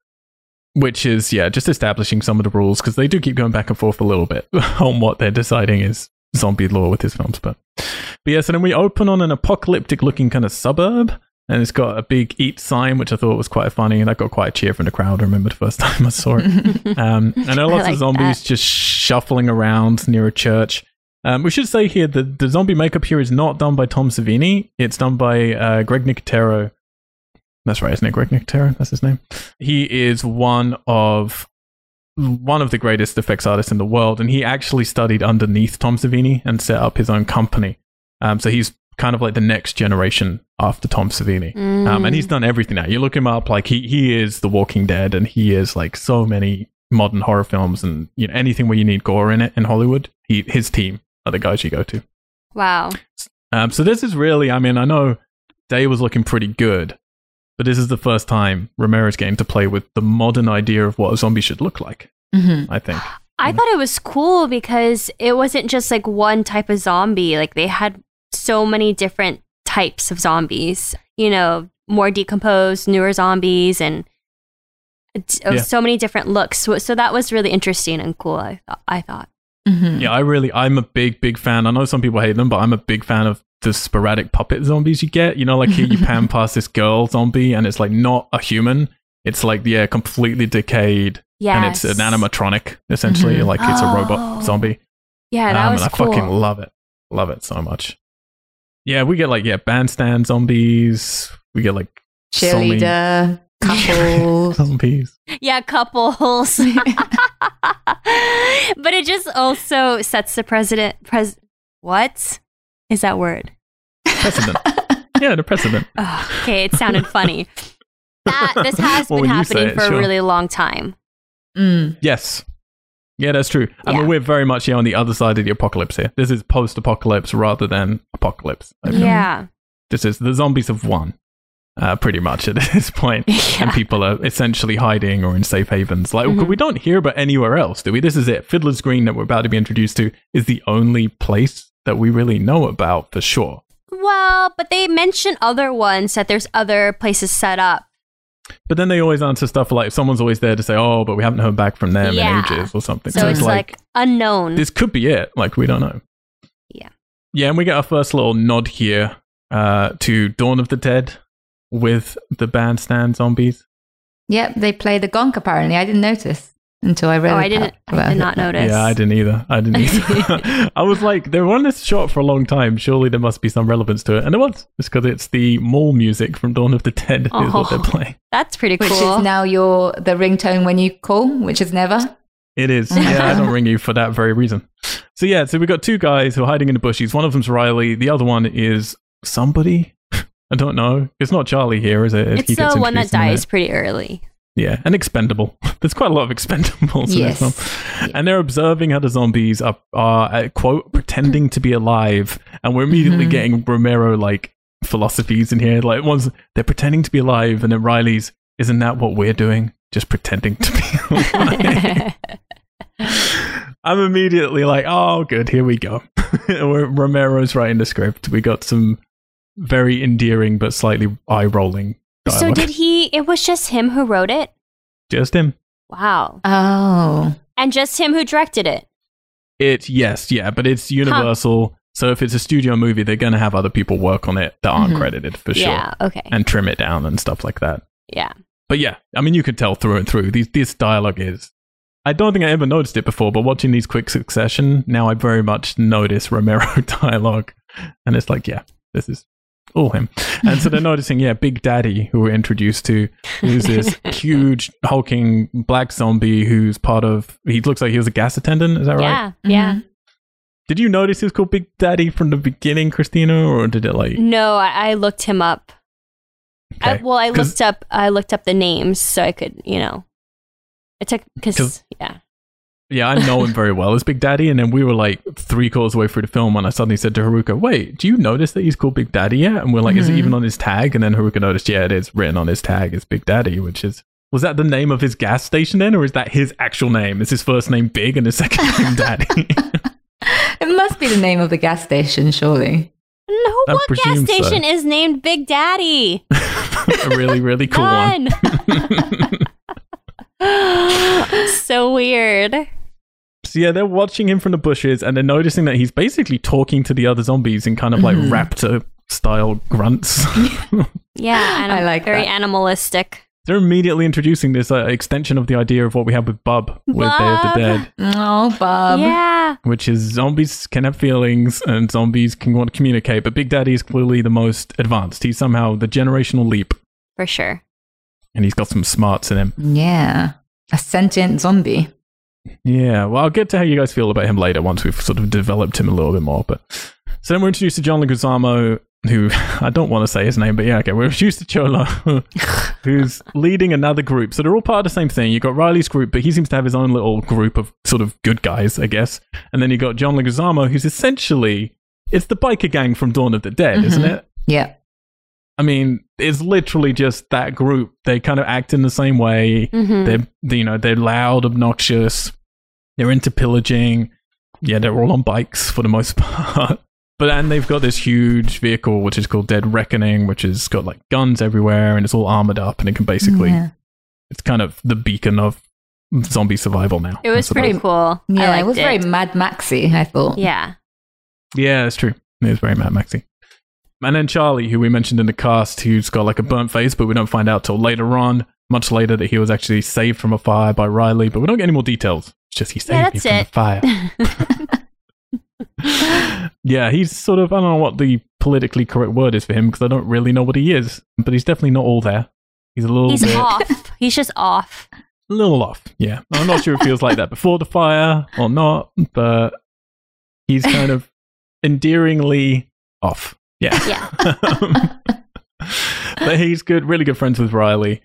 Which is, yeah, just establishing some of the rules because they do keep going back and forth a little bit on what they're deciding is zombie lore with his films. But, but yeah, so then we open on an apocalyptic looking kind of suburb. And it's got a big eat sign, which I thought was quite funny. And I got quite a cheer from the crowd. I remember the first time I saw it. Um, and there are I lots like of zombies that. just shuffling around near a church. Um, we should say here that the zombie makeup here is not done by Tom Savini. It's done by uh, Greg Nicotero. That's right, isn't it? Greg Nicotero. That's his name. He is one of one of the greatest effects artists in the world, and he actually studied underneath Tom Savini and set up his own company. Um, so he's kind of like the next generation after Tom Savini. Um, and he's done everything now. You look him up, like he he is The Walking Dead, and he is like so many modern horror films, and you know anything where you need gore in it in Hollywood. He his team are the guys you go to. Wow. Um, so this is really, I mean, I know Day was looking pretty good, but this is the first time Romero's game to play with the modern idea of what a zombie should look like. Mhm. I think. I thought it was cool because it wasn't just like one type of zombie. Like they had so many different types of zombies. You know, more decomposed, newer zombies, and t- Yeah. so many different looks. So, so that was really interesting and cool. I thought. I thought. Mhm. Yeah, I really, I'm a big, big fan. I know some people hate them, but I'm a big fan of the sporadic puppet zombies you get. You know, like here you pan past this girl zombie and it's like not a human. It's like, yeah, completely decayed. Yeah, And it's an animatronic, essentially. Mhm. Like it's a Oh. robot zombie. Yeah, that Um, was and I cool. fucking love it. Love it so much. Yeah, we get like, yeah, bandstand zombies. We get like so many Cheerleader, couples. zombies. yeah, couples. but it just also sets the president. Pres. What is that word? Precedent. yeah, the precedent. Oh, okay, it sounded funny. That this has Well, been when you say happening it, for sure. a really long time. Mm. Yes. Yeah, that's true. I mean, we're very much here on the other side of the apocalypse here. This is post apocalypse rather than apocalypse. I feel. Yeah. This is the zombies have won, uh, pretty much at this point. And people are essentially hiding or in safe havens. Like, Mhm. we don't hear about anywhere else, do we? This is it. Fiddler's Green that we're about to be introduced to is the only place that we really know about for sure. Well, but they mention other ones that there's other places set up. But then they always answer stuff like someone's always there to say, oh, but we haven't heard back from them Yeah. in ages or something. So, it's like, unknown. this could be it. Like we don't know. Yeah. Yeah, and we get our first little nod here uh, to Dawn of the Dead with the bandstand zombies. Yep, they play the gonk apparently. I didn't notice until I read oh, I didn't. I did not notice. Yeah, I didn't either. I didn't either. I was like, they were on this shot for a long time. Surely there must be some relevance to it, and it was. It's because it's the mall music from Dawn of the Dead is what they're Oh. playing. That's pretty Which cool. is now your the ringtone when you call, which is never. It is. Yeah, I don't ring you for that very reason. So yeah, so we've got two guys who are hiding in the bushes. One of them's Riley. The other one is somebody. I don't know. It's not Charlie here, is it? it's He the one that in dies pretty early. Yeah, and expendable. There's quite a lot of expendables in Yes. this film. And they're observing how the zombies are, are uh, quote, pretending to be alive. And we're immediately Mhm. getting Romero like philosophies in here. Like, one's they're pretending to be alive, and then Riley's, isn't that what we're doing? Just pretending to be alive. I'm immediately like, oh, good, here we go. Romero's writing the script. We got some very endearing but slightly eye rolling so did he? It was just him who wrote it. Just him. Wow, Oh, and just him who directed it. It yes, yeah, but it's Universal. So if it's a studio movie, they're gonna have other people work on it that aren't Mhm. credited for sure, Yeah. Okay. and trim it down and stuff like that. yeah. But yeah, I mean, you could tell through and through. These this dialogue is. I don't think I ever noticed it before, but watching these quick succession, now I very much notice Romero dialogue, and it's like, yeah, this is all him. And so they're noticing, yeah, Big Daddy, who we're introduced to, who's this huge hulking black zombie who's part of. He looks like he was a gas attendant. Is that right? Yeah. Yeah. Mhm. Did you notice he was called Big Daddy from the beginning, Christina, or did it like? No, I, I looked him up. I, Okay. well, I looked up. I looked up the names so I could, you know. It took because yeah. Yeah, I know him very well as Big Daddy, and then we were like three quarters away through the film when I suddenly said to Haruka, "Wait, do you notice that he's called Big Daddy yet?" And we're like, "Is it even mm-hmm. on his tag?" And then Haruka noticed, "Yeah, it is written on his tag as Big Daddy," which is was that the name of his gas station then, or is that his actual name? Is his first name Big and his second name Daddy? it must be the name of the gas station, surely. No, I what gas presume so. station is named Big Daddy? a really, really cool one. So weird. So yeah, they're watching him from the bushes and they're noticing that he's basically talking to the other zombies in kind of like Mhm. raptor style grunts. Yeah, anim- I like very that. animalistic. they're immediately introducing this uh, extension of the idea of what we have with Bub with Day of the Dead, Oh, Bob. yeah, which is zombies can have feelings and zombies can want to communicate, but Big Daddy is clearly the most advanced. He's somehow the generational leap, for sure. and he's got some smarts in him. Yeah. A sentient zombie. Yeah, well, I'll get to how you guys feel about him later once we've sort of developed him a little bit more. But so then we're introduced to John Leguizamo, who I don't want to say his name, but yeah, okay, we're introduced to Cholo, who's leading another group. So they're all part of the same thing. You've got Riley's group, but he seems to have his own little group of sort of good guys, I guess. And then you got John Leguizamo, who's essentially it's the biker gang from Dawn of the Dead, isn't Mhm. it? Yeah. I mean, it's literally just that group. They kind of act in the same way. Mhm. They're you know they're loud, obnoxious. They're into pillaging. Yeah, they're all on bikes for the most part. But and they've got this huge vehicle which is called Dead Reckoning, which has got like guns everywhere and it's all armored up and it can basically Yeah, it's kind of the beacon of zombie survival now. It was pretty suppose. cool. I yeah it liked was very Mad Maxy, I thought. Yeah. Yeah, it's true. It was very Mad Maxy. And then Charlie, who we mentioned in the cast, who's got like a burnt face, but we don't find out till later on, much later, that he was actually saved from a fire by Riley, but we don't get any more details. It's just he saved Yeah, me from the fire. yeah, he's sort of I don't know what the politically correct word is for him because I don't really know what he is, but he's definitely not all there. He's a little He's bit, off. He's just off. a little off. Yeah, I'm not sure if he was like that before the fire or not, but he's kind of endearingly off. Yeah. Yeah. but he's good, really good friends with Riley.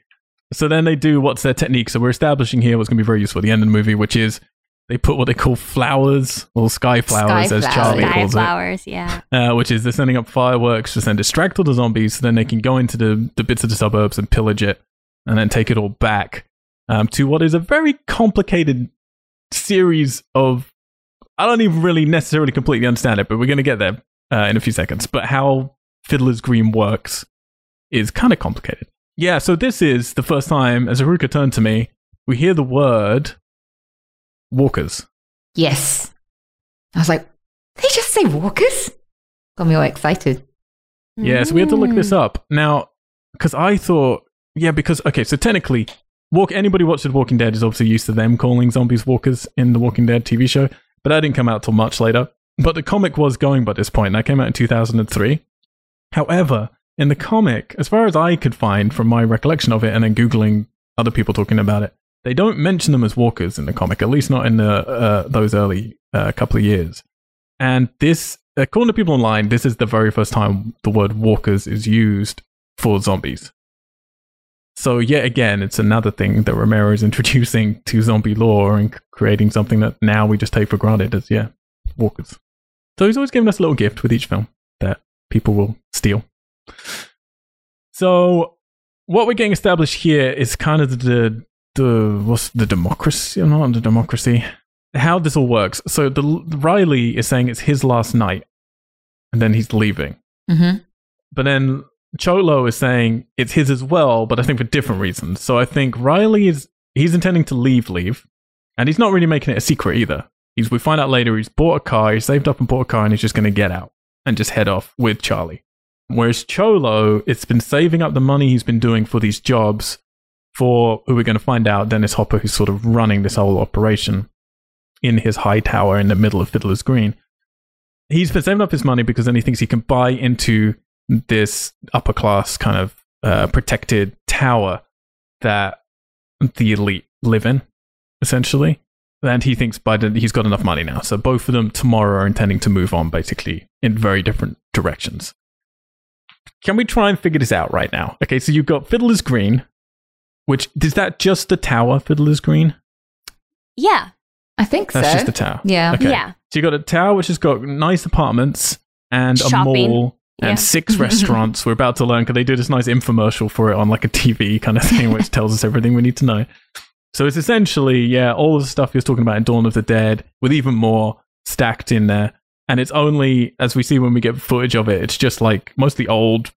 So then they do what's their technique. So we're establishing here what's going to be very useful at the end of the movie, which is they put what they call flowers or sky flowers, Sky as flowers. Charlie Sky calls flowers. Yeah. uh, which is they're sending up fireworks to then distract all the zombies. So then they can go into the, the bits of the suburbs and pillage it and then take it all back um, to what is a very complicated series of. I don't even really necessarily completely understand it, but we're going to get there uh, in a few seconds. But how Fiddler's Green works is kind of complicated. Yeah, so this is the first time, as Haruka turned to me, we hear the word walkers. Yes. I was like, they just say walkers? Got me all excited. Yeah, so we had to look Mm. this up. Now, because I thought, yeah, because, okay, so technically, walk anybody watched The Walking Dead is obviously used to them calling zombies walkers in The Walking Dead TV show, but that didn't come out till much later. But the comic was going by this point, that came out in 2003. However, in the comic, as far as I could find from my recollection of it and then Googling other people talking about it, they don't mention them as walkers in the comic, at least not in the, uh, those early uh, couple of years. And this, according to people online, this is the very first time the word walkers is used for zombies. So, yet again, it's another thing that Romero is introducing to zombie lore and creating something that now we just take for granted as, yeah, walkers. So, he's always giving us a little gift with each film that people will steal. So, what we're getting established here is kind of the, the what's the democracy? Not the democracy. How this all works. So, the Riley is saying it's his last night, and then he's leaving. Mm-hmm. But then Cholo is saying it's his as well, but I think for different reasons. So I think Riley is he's intending to leave, leave, and he's not really making it a secret either. He's we find out later he's bought a car, he's saved up and bought a car, and he's just going to get out and just head off with Charlie. Whereas Cholo, it's been saving up the money he's been doing for these jobs for who we're going to find out Dennis Hopper, who's sort of running this whole operation in his high tower in the middle of Fiddler's Green. He's been saving up his money because then he thinks he can buy into this upper class kind of uh, protected tower that the elite live in, essentially. And he thinks by the, he's got enough money now. So both of them tomorrow are intending to move on basically in very different directions. Can we try and figure this out right now? Okay, so you've got Fiddler's Green, which is that just the tower, Fiddler's Green? Yeah. I think so. That's so. just the tower. yeah. Okay. Yeah. So you've got a tower which has got nice apartments and a mall and Yeah. six restaurants. We're about to learn because they do this nice infomercial for it on like a TV kind of thing, which tells us everything we need to know. So it's essentially, yeah, all the stuff he was talking about in Dawn of the Dead, with even more stacked in there. And it's only, as we see when we get footage of it, it's just like mostly old,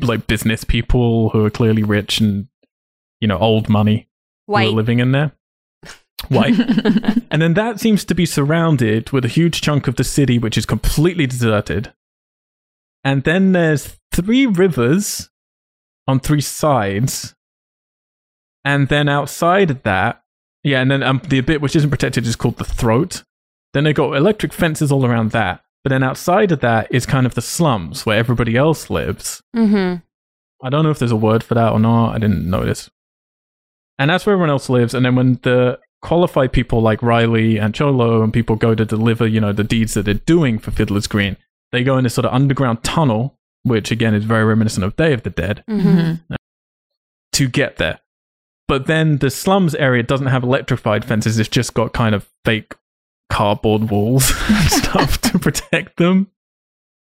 like business people who are clearly rich and, you know, old money who White. are living in there. White. And then that seems to be surrounded with a huge chunk of the city, which is completely deserted. And then there's three rivers on three sides. And then outside of that, yeah, and then um, the bit which isn't protected is called the throat. Then they got electric fences all around that. But then outside of that is kind of the slums where everybody else lives. mm-hmm. I don't know if there's a word for that or not. I didn't notice. And that's where everyone else lives. And then when the qualified people like Riley and Cholo and people go to deliver, you know, the deeds that they're doing for Fiddler's Green, they go in this sort of underground tunnel, which again is very reminiscent of Day of the Dead, Mm-hmm. Mhm. to get there. But then the slums area doesn't have electrified fences. It's just got kind of fake cardboard walls and stuff to protect them.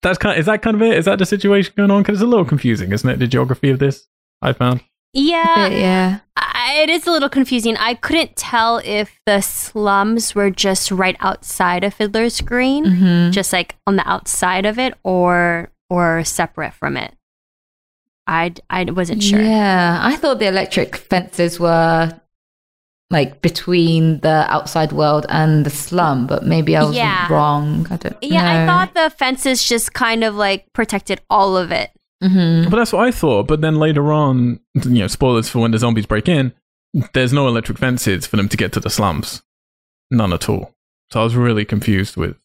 that's kind. Of, is that kind of it? Is that the situation going on? Because it's a little confusing, isn't it? The geography of this, I found. Yeah, yeah. I, it is a little confusing. I couldn't tell if the slums were just right outside of Fiddler's Green, hmm just like on the outside of it, or or separate from it. I I wasn't sure. Yeah, I thought the electric fences were like between the outside world and the slum, but maybe I was Yeah. wrong. I don't. Yeah, I thought the fences just kind of like protected all of it. Mhm. But that's what I thought. But then later on, you know, spoilers for when the zombies break in. There's no electric fences for them to get to the slums. None at all. So I was really confused with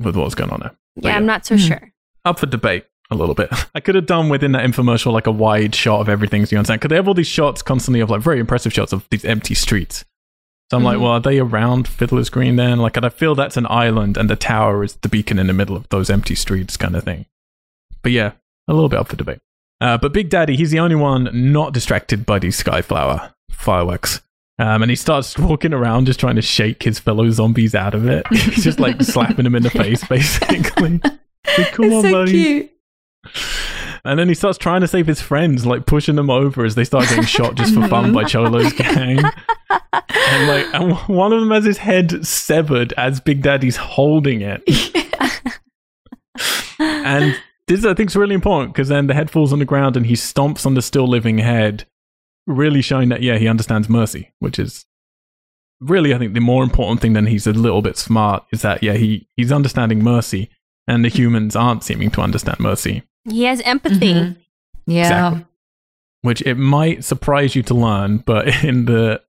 with what was going on there. Yeah, yeah. I'm not so Hmm. sure. Up for debate a little bit. I could have done within that infomercial like a wide shot of everything. So you understand? Because they have all these shots constantly of like very impressive shots of these empty streets. So I'm like, Mhm. well, are they around Fiddler's Green then? Like, and I feel that's an island, and the tower is the beacon in the middle of those empty streets, kind of thing. But yeah, a little bit up for debate. Uh, but Big Daddy, he's the only one not distracted by these Skyflower fireworks. Um, and he starts walking around just trying to shake his fellow zombies out of it. He's just like slapping them in the face, basically. Like, Come It's on, so buddy. cute. And then he starts trying to save his friends, like pushing them over as they start getting shot just for fun by Cholo's gang. And like, and one of them has his head severed as Big Daddy's holding it. And this, I think, is really important because then the head falls on the ground and he stomps on the still living head, really showing that, yeah, he understands mercy, which is really, I think, the more important thing than he's a little bit smart is that, yeah, he, he's understanding mercy and the humans aren't seeming to understand mercy. He has empathy. Mhm. Yeah. Exactly. which it might surprise you to learn, but in the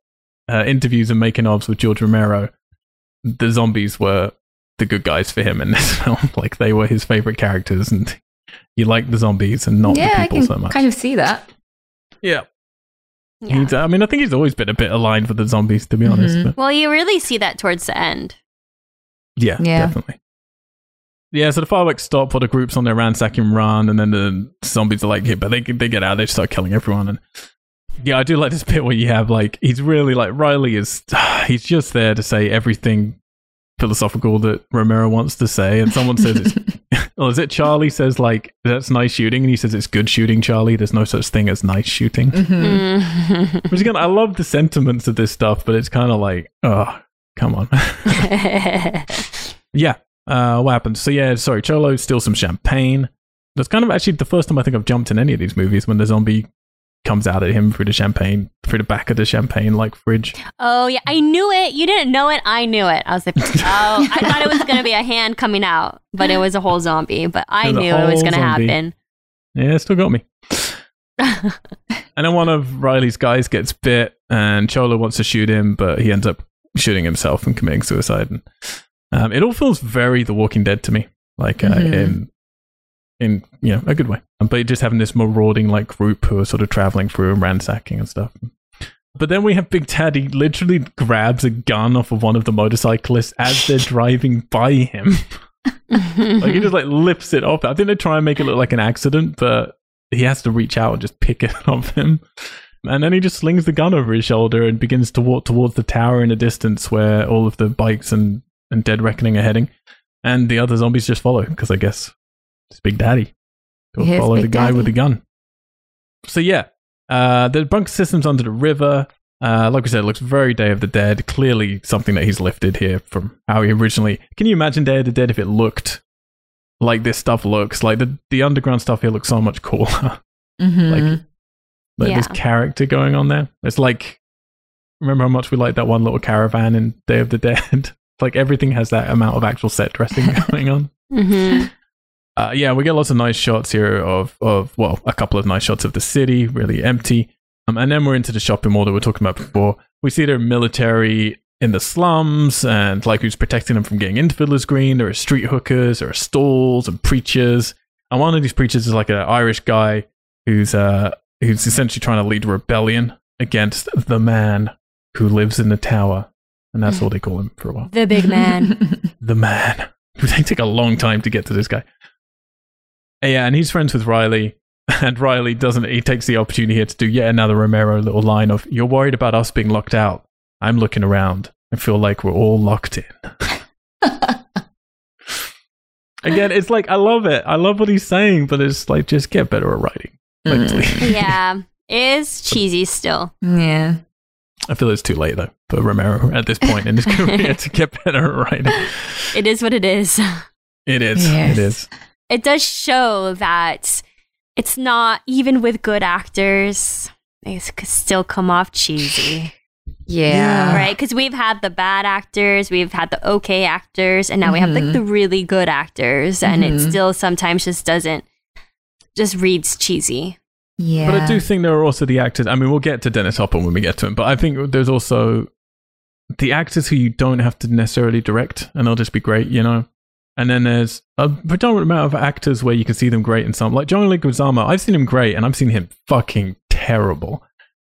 uh, interviews and making ofs with George Romero, the zombies were the good guys for him in this film. like they were his favorite characters, and he liked the zombies and not yeah, the I people can so much. kind of see that. yeah. Yeah. He's, I mean, I think he's always been a bit aligned with the zombies, to be honest. Mhm. But Well, you really see that towards the end. yeah, Yeah. definitely. Yeah, so the fireworks stop while the group's on their ransacking run, and then the zombies are like, yeah, but they they get out, they start killing everyone, and yeah, I do like this bit where you have like he's really like Riley is he's just there to say everything philosophical that Romero wants to say, and someone says it's well, is it Charlie says like that's nice shooting, and he says it's good shooting, Charlie. There's no such thing as nice shooting. Mhm. Mm. Which again, I love the sentiments of this stuff, but it's kind of like, oh, come on. Yeah. Uh, what happens? So yeah, sorry, Cholo steals some champagne. That's kind of actually the first time I think I've jumped in any of these movies when the zombie comes out at him through the champagne, through the back of the champagne like fridge. oh yeah, I knew it. You didn't know it. I knew it. I was like, oh, I thought it was gonna be a hand coming out, but it was a whole zombie. But I knew it was gonna zombie. happen. Yeah, it still got me. And then one of Riley's guys gets bit, and Cholo wants to shoot him, but he ends up shooting himself and committing suicide. And um, it all feels very The Walking Dead to me, like uh, Mhm. in in you know a good way. Um, But just having this marauding like group who are sort of traveling through and ransacking and stuff. But then we have Big Daddy literally grabs a gun off of one of the motorcyclists as they're driving by him. like he just like lifts it off. I think they try and make it look like an accident, but he has to reach out and just pick it off him. And then he just slings the gun over his shoulder and begins to walk towards the tower in the distance where all of the bikes and, and Dead Reckoning are heading. And the other zombies just follow because I guess it's Big Daddy. Go Here's follow Big the guy Daddy. with the gun. So yeah, uh, the bunker system's under the river. Uh, like we said, it looks very Day of the Dead. Clearly something that he's lifted here from how he originally. Can you imagine Day of the Dead if it looked like this stuff looks? Like the the underground stuff here looks so much cooler. Mhm. like like this character going on there. It's like remember how much we like that one little caravan in Day of the Dead. like everything has that amount of actual set dressing going on. hmm Uh, yeah, we get lots of nice shots here of of well, a couple of nice shots of the city, really empty. Um, and then we're into the shopping mall that we were talking about before. We see their military in the slums, and like who's protecting them from getting into Fiddler's Green. There are street hookers, there are stalls and preachers. And one of these preachers is like an Irish guy who's uh who's essentially trying to lead a rebellion against the man who lives in the tower, and that's all they call him for a while The big man. the man. They take a long time to get to this guy. Uh, Yeah, and he's friends with Riley. And Riley doesn't, he takes the opportunity here to do yet another Romero little line of, You're worried about us being locked out. I'm looking around. I feel like we're all locked in. Again, it's like I love it. I love what he's saying, but it's like just get better at writing. Mm. yeah, it is cheesy still. Yeah. I feel it's too late though for Romero at this point in his career to get better at writing. It is what it is. It is. Yes. It is. It does show that it's not even with good actors. They could still come off cheesy, Yeah. right? Because we've had the bad actors, we've had the okay actors, and now we have like Mhm. the really good actors, and it Mhm. still sometimes just doesn't, just reads cheesy. Yeah. But I do think there are also the actors. I mean, we'll get to Dennis Hopper when we get to him, but I think there's also the actors who you don't have to necessarily direct, and they'll just be great, you know. And then there's a predominant amount of actors where you can see them great in some, like John Leguizamo. I've seen him great, and I've seen him fucking terrible.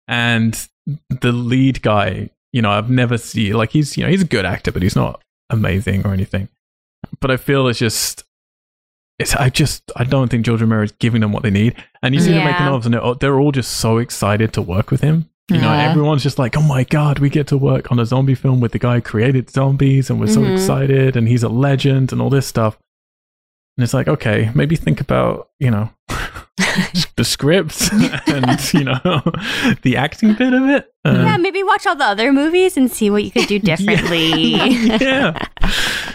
And the lead guy, you know, I've never seen like he's you know he's a good actor, but he's not amazing or anything. But I feel it's just. It's, I just I don't think George Romero is giving them what they need, and you see Yeah. making ofs, and they're, they're all just so excited to work with him. You know, Yeah. everyone's just like, "Oh my god, we get to work on a zombie film with the guy who created zombies, and we're so Mhm. excited, and he's a legend, and all this stuff." And it's like, okay, maybe think about you know the script and you know the acting bit of it. Uh, yeah, maybe watch all the other movies and see what you could do differently. yeah. Uh,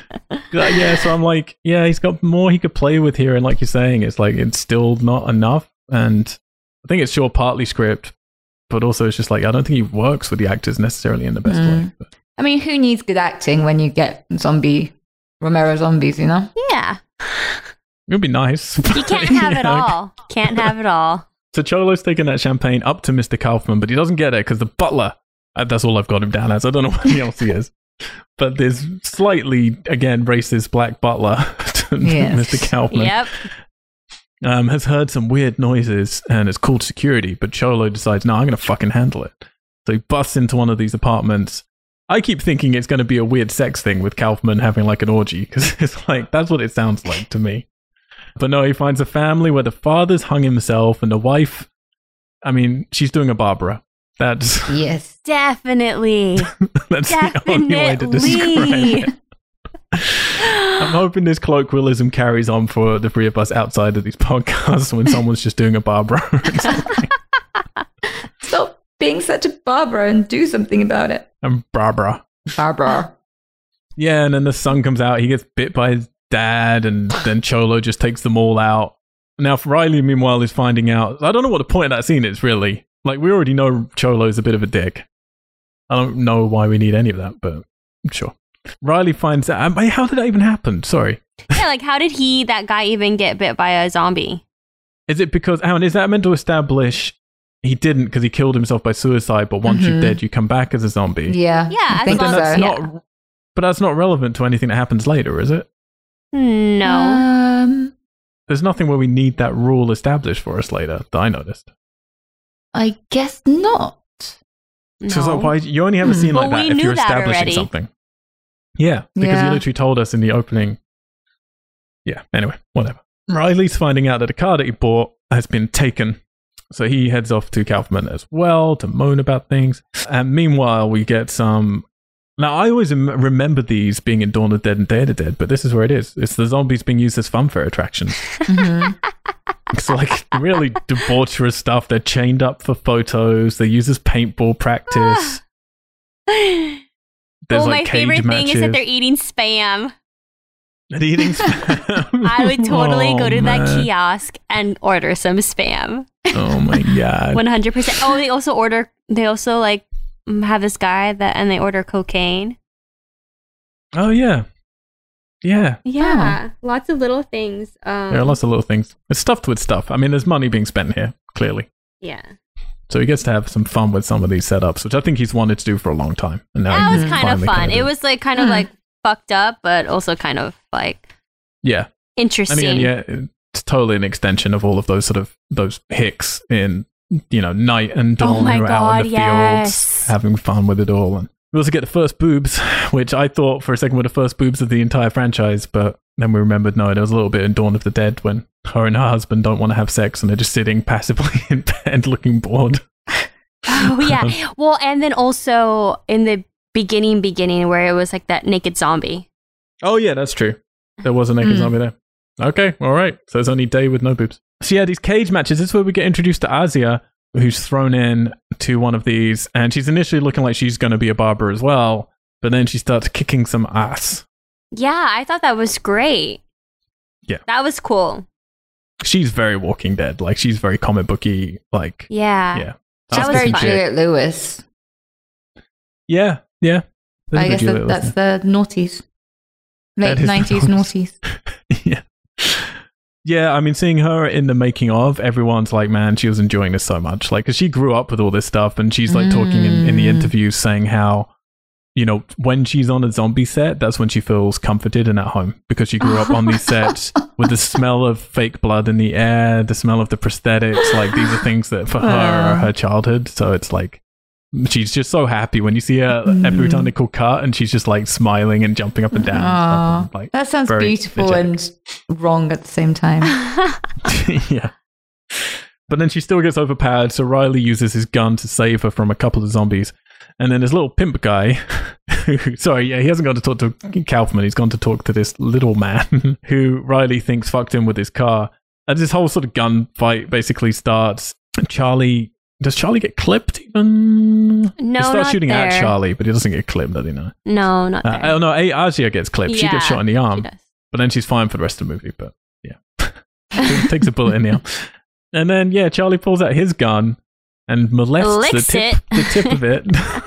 yeah, so I'm like, yeah, he's got more he could play with here, and like you're saying, it's like it's still not enough. And I think it's sure partly script, but also it's just like I don't think he works with the actors necessarily in the best way. Mm. But I mean, who needs good acting when you get zombie Romero zombies? You know. yeah, it would be nice. you can't have it all. Can't have it all. So Cholo's taking that champagne up to Mr. Kaufman, but he doesn't get it because the butler. uh, That's all I've got him down as. I don't know what else he is. But there's slightly, again, racist black butler Yes. Mr. Kaufman. Yep. um, has heard some weird noises and has called security, but Cholo decides, no, I'm going to fucking handle it. So he busts into one of these apartments. I keep thinking it's going to be a weird sex thing with Kaufman having like an orgy because it's like, that's what it sounds like to me. But no, he finds a family where the father's hung himself and the wife, I mean, she's doing a Barbara. That's, Yes. Definitely. that's the only way to describe Definitely. it. I'm hoping this colloquialism carries on for the three of us outside of these podcasts when someone's just doing a Barbara. or something. Stop being such a Barbara and do something about it. I'm Barbara. Barbara. Yeah, and then the son comes out. He gets bit by his dad, and then Cholo just takes them all out. Now, Riley, meanwhile, is finding out. I don't know what the point of that scene is, really. Like, we already know Cholo's a bit of a dick. I don't know why we need any of that, but sure. Riley finds out. How did that even happen? Sorry. yeah, like how did he, that guy, even get bit by a zombie? Is it because, Aaron, is that meant to establish he didn't because he killed himself by suicide, but once you're Mhm. dead, you come back as a zombie? Yeah. Yeah, I as think But then so. that's yeah. not. But that's not relevant to anything that happens later, is it? No. Um, There's nothing where we need that rule established for us later that I noticed. I guess not. no. So it's like, why you only have a Hmm. scene like Well, that if you're that establishing already. something. Yeah, because Yeah. you literally told us in the opening. Yeah. Anyway, whatever. Riley's finding out that a car that he bought has been taken, so he heads off to Kaufman as well to moan about things. And meanwhile, we get some. Now, I always rem- remember these being in Dawn of the Dead and Day of the Dead, but this is where it is. It's the zombies being used as funfair attractions. Mhm. It's like really debaucherous stuff. They're chained up for photos. They use as paintball practice. There's well, like my cage favorite matches. thing is that they're eating spam. And eating spam. I would totally Oh, go to that kiosk and order some spam. Oh my god. One hundred percent. Oh, they also order. They also like have this guy that, and they order cocaine. oh yeah. Yeah. Yeah, lots of little things. Um, There are lots of little things. It's stuffed with stuff. I mean, there's money being spent here, clearly. Yeah, So he gets to have some fun with some of these setups, which I think he's wanted to do for a long time. And now that was kind of fun. kinda It was like kind of Hmm. like fucked up, but also kind of like Yeah. And interesting. again, yeah, it's totally an extension of all of those sort of those hicks in you know night and dawn Oh my who are out in the God, fields having fun with it all. And we also get the first boobs, which I thought for a second were the first boobs of the entire franchise, but then we remembered no, there was a little bit in Dawn of the Dead when her and her husband don't want to have sex and they're just sitting passively in bed looking bored. oh yeah. Well, and then also in the beginning, beginning where it was like that naked zombie. Oh yeah, that's true. There was a naked Mm. zombie there. Okay, all right. So it's only Day with no boobs. So yeah, these cage matches. This is where we get introduced to Asia, who's thrown in to one of these, and she's initially looking like she's going to be a barber as well, but then she starts kicking some ass. Yeah, I thought that was great. Yeah. That was cool. She's very Walking Dead. Like she's very comic booky. Like Yeah. yeah, That That's was very decent Juliette Lewis. Yeah, yeah. There's a I bit guess Juliette that, Lewis that's the noughties. That Late is the nineties noughties. noughties. yeah. Yeah, I mean, seeing her in the making of, everyone's like, man, she was enjoying this so much. Like, because she grew up with all this stuff, and she's like talking in, in the Mm. interviews saying how, you know, when she's on a zombie set, that's when she feels comforted and at home because she grew up on these sets with the smell of fake blood in the air, the smell of the prosthetics. Like, these are things that for her are her childhood. So it's like, she's just so happy when you see her every Mm. time they call cut, and she's just like smiling and jumping up and down. and stuff, and, like, That sounds beautiful energetic. and wrong at the same time. yeah. But then she still gets overpowered, so Riley uses his gun to save her from a couple of zombies. And then this little pimp guy sorry yeah, he hasn't gone to talk to Kaufman, he's gone to talk to this little man who Riley thinks fucked him with his car. And this whole sort of gunfight basically starts. Charlie, does Charlie get clipped even? no, he starts not shooting there. at Charlie, but he doesn't get clipped, does he? No. No, not Uh, there. oh, no, A- Asia gets clipped. she Yeah, gets shot in the She arm. does. But then she's fine for the rest of the movie. But yeah, takes a bullet in the arm. And then yeah, Charlie pulls out his gun and molests the Licks tip, it. the tip of it.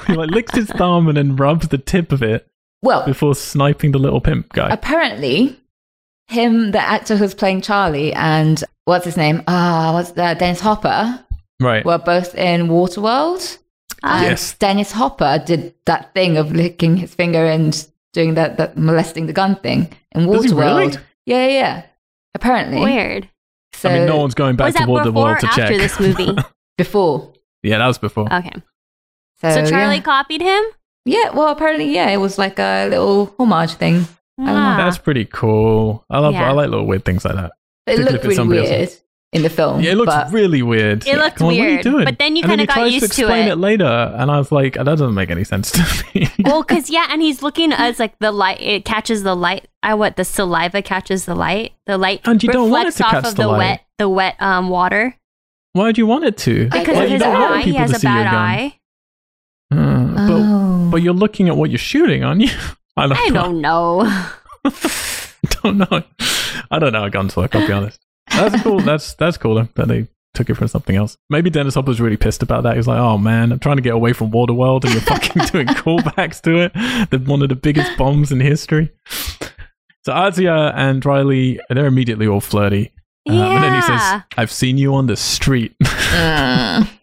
he like licks his thumb and then rubs the tip of it Well, before sniping the little pimp guy. apparently, him, the actor who's playing Charlie, and what's his name? Ah, what's that? Dennis Hopper right. were both in Waterworld. And Yes. Dennis Hopper did that thing of licking his finger and doing that, that molesting the gun thing in Does he Waterworld. really? Yeah, yeah, yeah. Apparently. Weird. So I mean, no one's going back to that before Waterworld or to after check. this movie? before. yeah, that was before. Okay. So, So Charlie yeah. copied him? Yeah, well, apparently, yeah, it was like a little homage thing. don't know. Ah. That's pretty cool. I love. Yeah. I like little weird things like that. It Particularly looked really somebody weird else's. In the film. Yeah, it looks but really weird. It looked Come on, What are you weird, doing? but then you kinda got tries used to to explain it. it later, and I was like, that doesn't make any sense to me. well, because yeah, and he's looking as like the light. It catches the light. I what the saliva catches the light. The light And you don't want it to off catch of the the, wet, the wet um water Why do you want it to? Because Why of his eye. He has a bad eye. Uh, but Oh. but you're looking at what you're shooting, aren't you? I don't, I know. don't know. don't know. I don't know how guns work. I'll be honest. That's cool. That's that's cool that they took it from something else. Maybe Dennis Hopper's really pissed about that. He was like, "Oh man, I'm trying to get away from Waterworld, and you're fucking doing callbacks to it. The one of the biggest bombs in history." So Asia and Riley, they're immediately all flirty. Um, And then he says, "I've seen you on the street." Mm.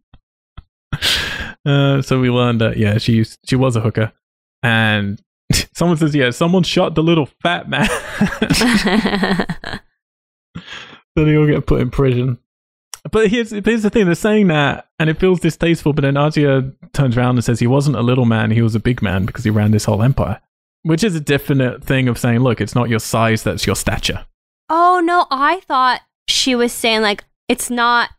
Uh, so we learned that yeah, she used, she was a hooker, and someone says yeah, someone shot the little fat man. So they all get put in prison. But here's here's the thing: they're saying that, and it feels distasteful. But then Artia turns around and says he wasn't a little man; he was a big man because he ran this whole empire. Which is a definite thing of saying, look, it's not your size; that's your stature. oh no, I thought she was saying like it's not.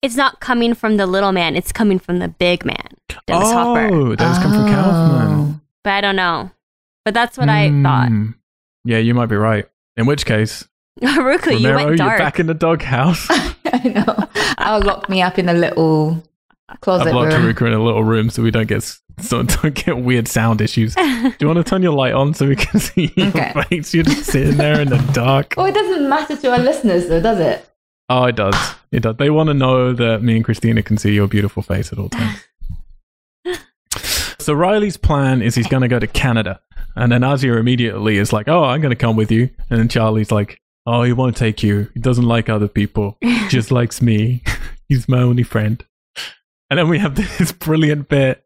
It's not coming from the little man. It's coming from the big man, Dennis oh, Hopper. those come from Kaufman. Oh. But I don't know. But that's what I thought. Hmm. Yeah, you might be right. In which case, Ruka, you Romero, went you're back in the doghouse. I know. I'll lock me up in a little closet I've locked room. Haruka in a little room so we don't get so don't get weird sound issues. Do you want to turn your light on so we can see your Okay. face? You're just sitting there in the dark. Oh, it doesn't matter to our listeners, though, does it? Oh, it does. It does. They want to know that me and Christina can see your beautiful face at all times. so Riley's plan is he's going to go to Canada, and then Asia immediately is like, "Oh, I'm going to come with you," and then Charlie's like, "Oh, he won't take you. He doesn't like other people. He just likes me. He's my only friend." And then we have this brilliant bit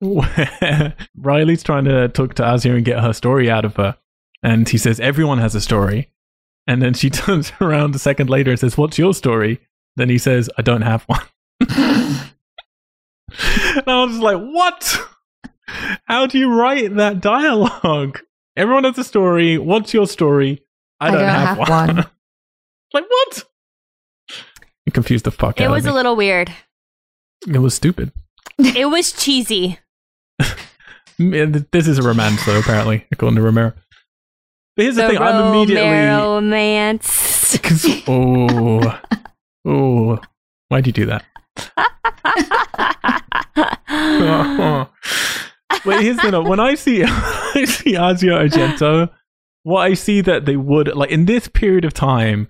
where Riley's trying to talk to Asia and get her story out of her, and he says, "Everyone has a story." And then she turns around a second later and says, What's your story? Then he says, I don't have one. and I was just like, What? How do you write that dialogue? Everyone has a story. What's your story? I don't, have, one. like, what? You confused the fuck it out was of a little weird. it was stupid. It was cheesy. This is a romance, though, apparently, according to Romero. But here's the, The thing: I'm immediately romance. Oh, oh, why'd you do that? Wait, here's the thing. When I see, I see Asia Argento, what I see that they would like in this period of time,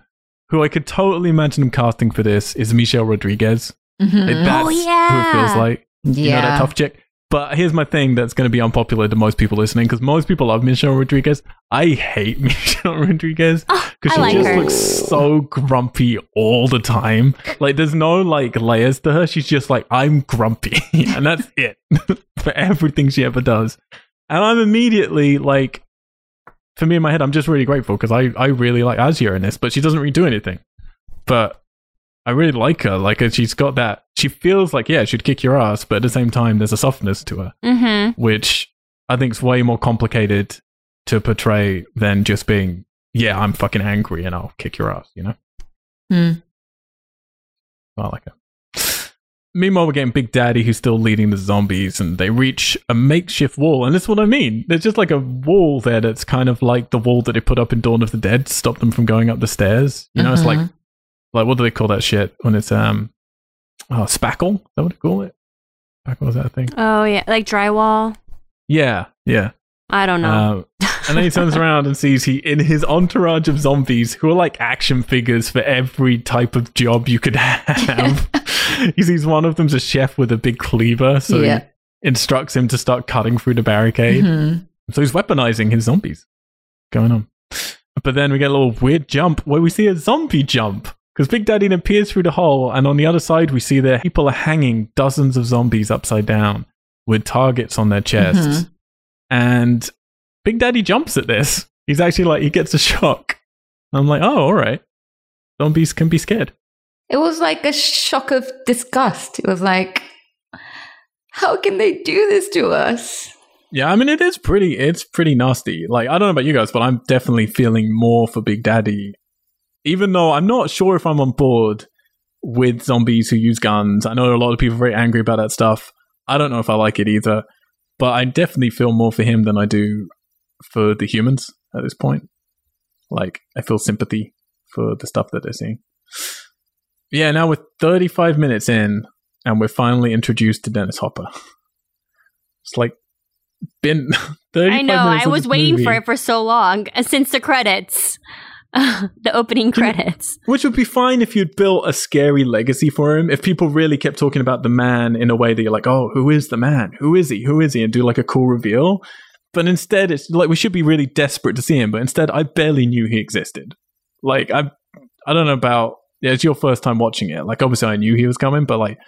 who I could totally imagine them casting for this is Michelle Rodriguez. Mhm. Like, that's Oh, who it yeah. feels like. You know that yeah. tough chick. But here's my thing that's going to be unpopular to most people listening because most people love Michelle Rodriguez. I hate Michelle Rodriguez Oh, because I she like just her. looks so grumpy all the time. Like there's no like layers to her. She's just like I'm grumpy, and that's it for everything she ever does. And I'm immediately like, for me in my head, I'm just really grateful because I I really like Asia in this, but she doesn't really do anything. But I really like her. Like she's got that. She feels like yeah, she'd kick your ass, but at the same time, there's a softness to her, mm-hmm. which I think is way more complicated to portray than just being yeah, I'm fucking angry and I'll kick your ass. You know, Hmm. I like her. Meanwhile, we're getting Big Daddy, who's still leading the zombies, and they reach a makeshift wall. And that's what I mean. There's just like a wall there that's kind of like the wall that they put up in Dawn of the Dead to stop them from going up the stairs. You know, it's like Mhm. like what do they call that shit when it's um oh spackle? Is that what they call it? Spackle is that thing? Oh yeah, like drywall. Yeah, yeah. I don't know. Uh, and then he turns around and sees he in his entourage of zombies who are like action figures for every type of job you could have. he sees one of them's a chef with a big cleaver, so Yeah. he instructs him to start cutting through the barricade. Mhm. So he's weaponizing his zombies. Going on. But then we get a little weird jump where we see a zombie jump. Because Big Daddy appears through the hole, and on the other side, we see there people are hanging dozens of zombies upside down with targets on their chests. And Big Daddy jumps at this. He's actually like, he gets a shock. I'm like, oh, all right. Zombies can be scared. It was like a shock of disgust. It was like, how can they do this to us? Yeah, I mean it is pretty it's pretty nasty. Like I don't know about you guys, but I'm definitely feeling more for Big Daddy. Even though I'm not sure if I'm on board with zombies who use guns. I know a lot of people are very angry about that stuff. I don't know if I like it either. But I definitely feel more for him than I do for the humans at this point. Like I feel sympathy for the stuff that they're seeing. Yeah, now we're 35 minutes in and we're finally introduced to Dennis Hopper. It's like been 35 I know. I was waiting for it for so long uh, since the credits, the opening credits. Which would be fine if you'd built a scary legacy for him. If people really kept talking about the man in a way that you're like, oh, who is the man? Who is he? Who is he? And do like a cool reveal. But instead, it's like we should be really desperate to see him. But instead, I barely knew he existed. Like I, I don't know about. Yeah, it's your first time watching it. Like obviously, I knew he was coming, but like,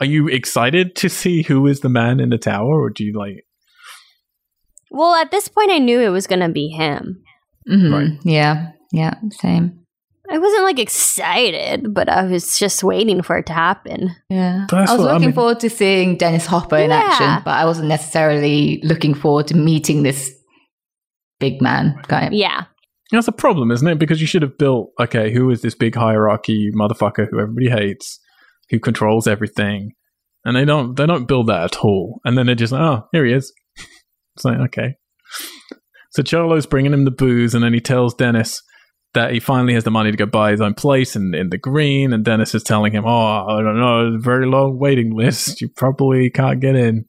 are you excited to see who is the man in the tower, or do you like? Well, at this point, I knew it was gonna be him. Mhm. Right. Yeah. Yeah. Same. I wasn't like excited, but I was just waiting for it to happen. Yeah. That's I was what- I looking mean- forward to seeing Dennis Hopper in Yeah. action, but I wasn't necessarily looking forward to meeting this big man guy. Yeah. That's a problem, isn't it? Because you should have built, okay, who is this big hierarchy motherfucker who everybody hates, who controls everything, and they don't they don't build that at all. And then they're just like, oh, here he is. It's like okay. So Cholo's bringing him the booze, and then he tells Dennis that he finally has the money to go buy his own place in, in the green. And Dennis is telling him, oh, I don't know, very long waiting list. You probably can't get in.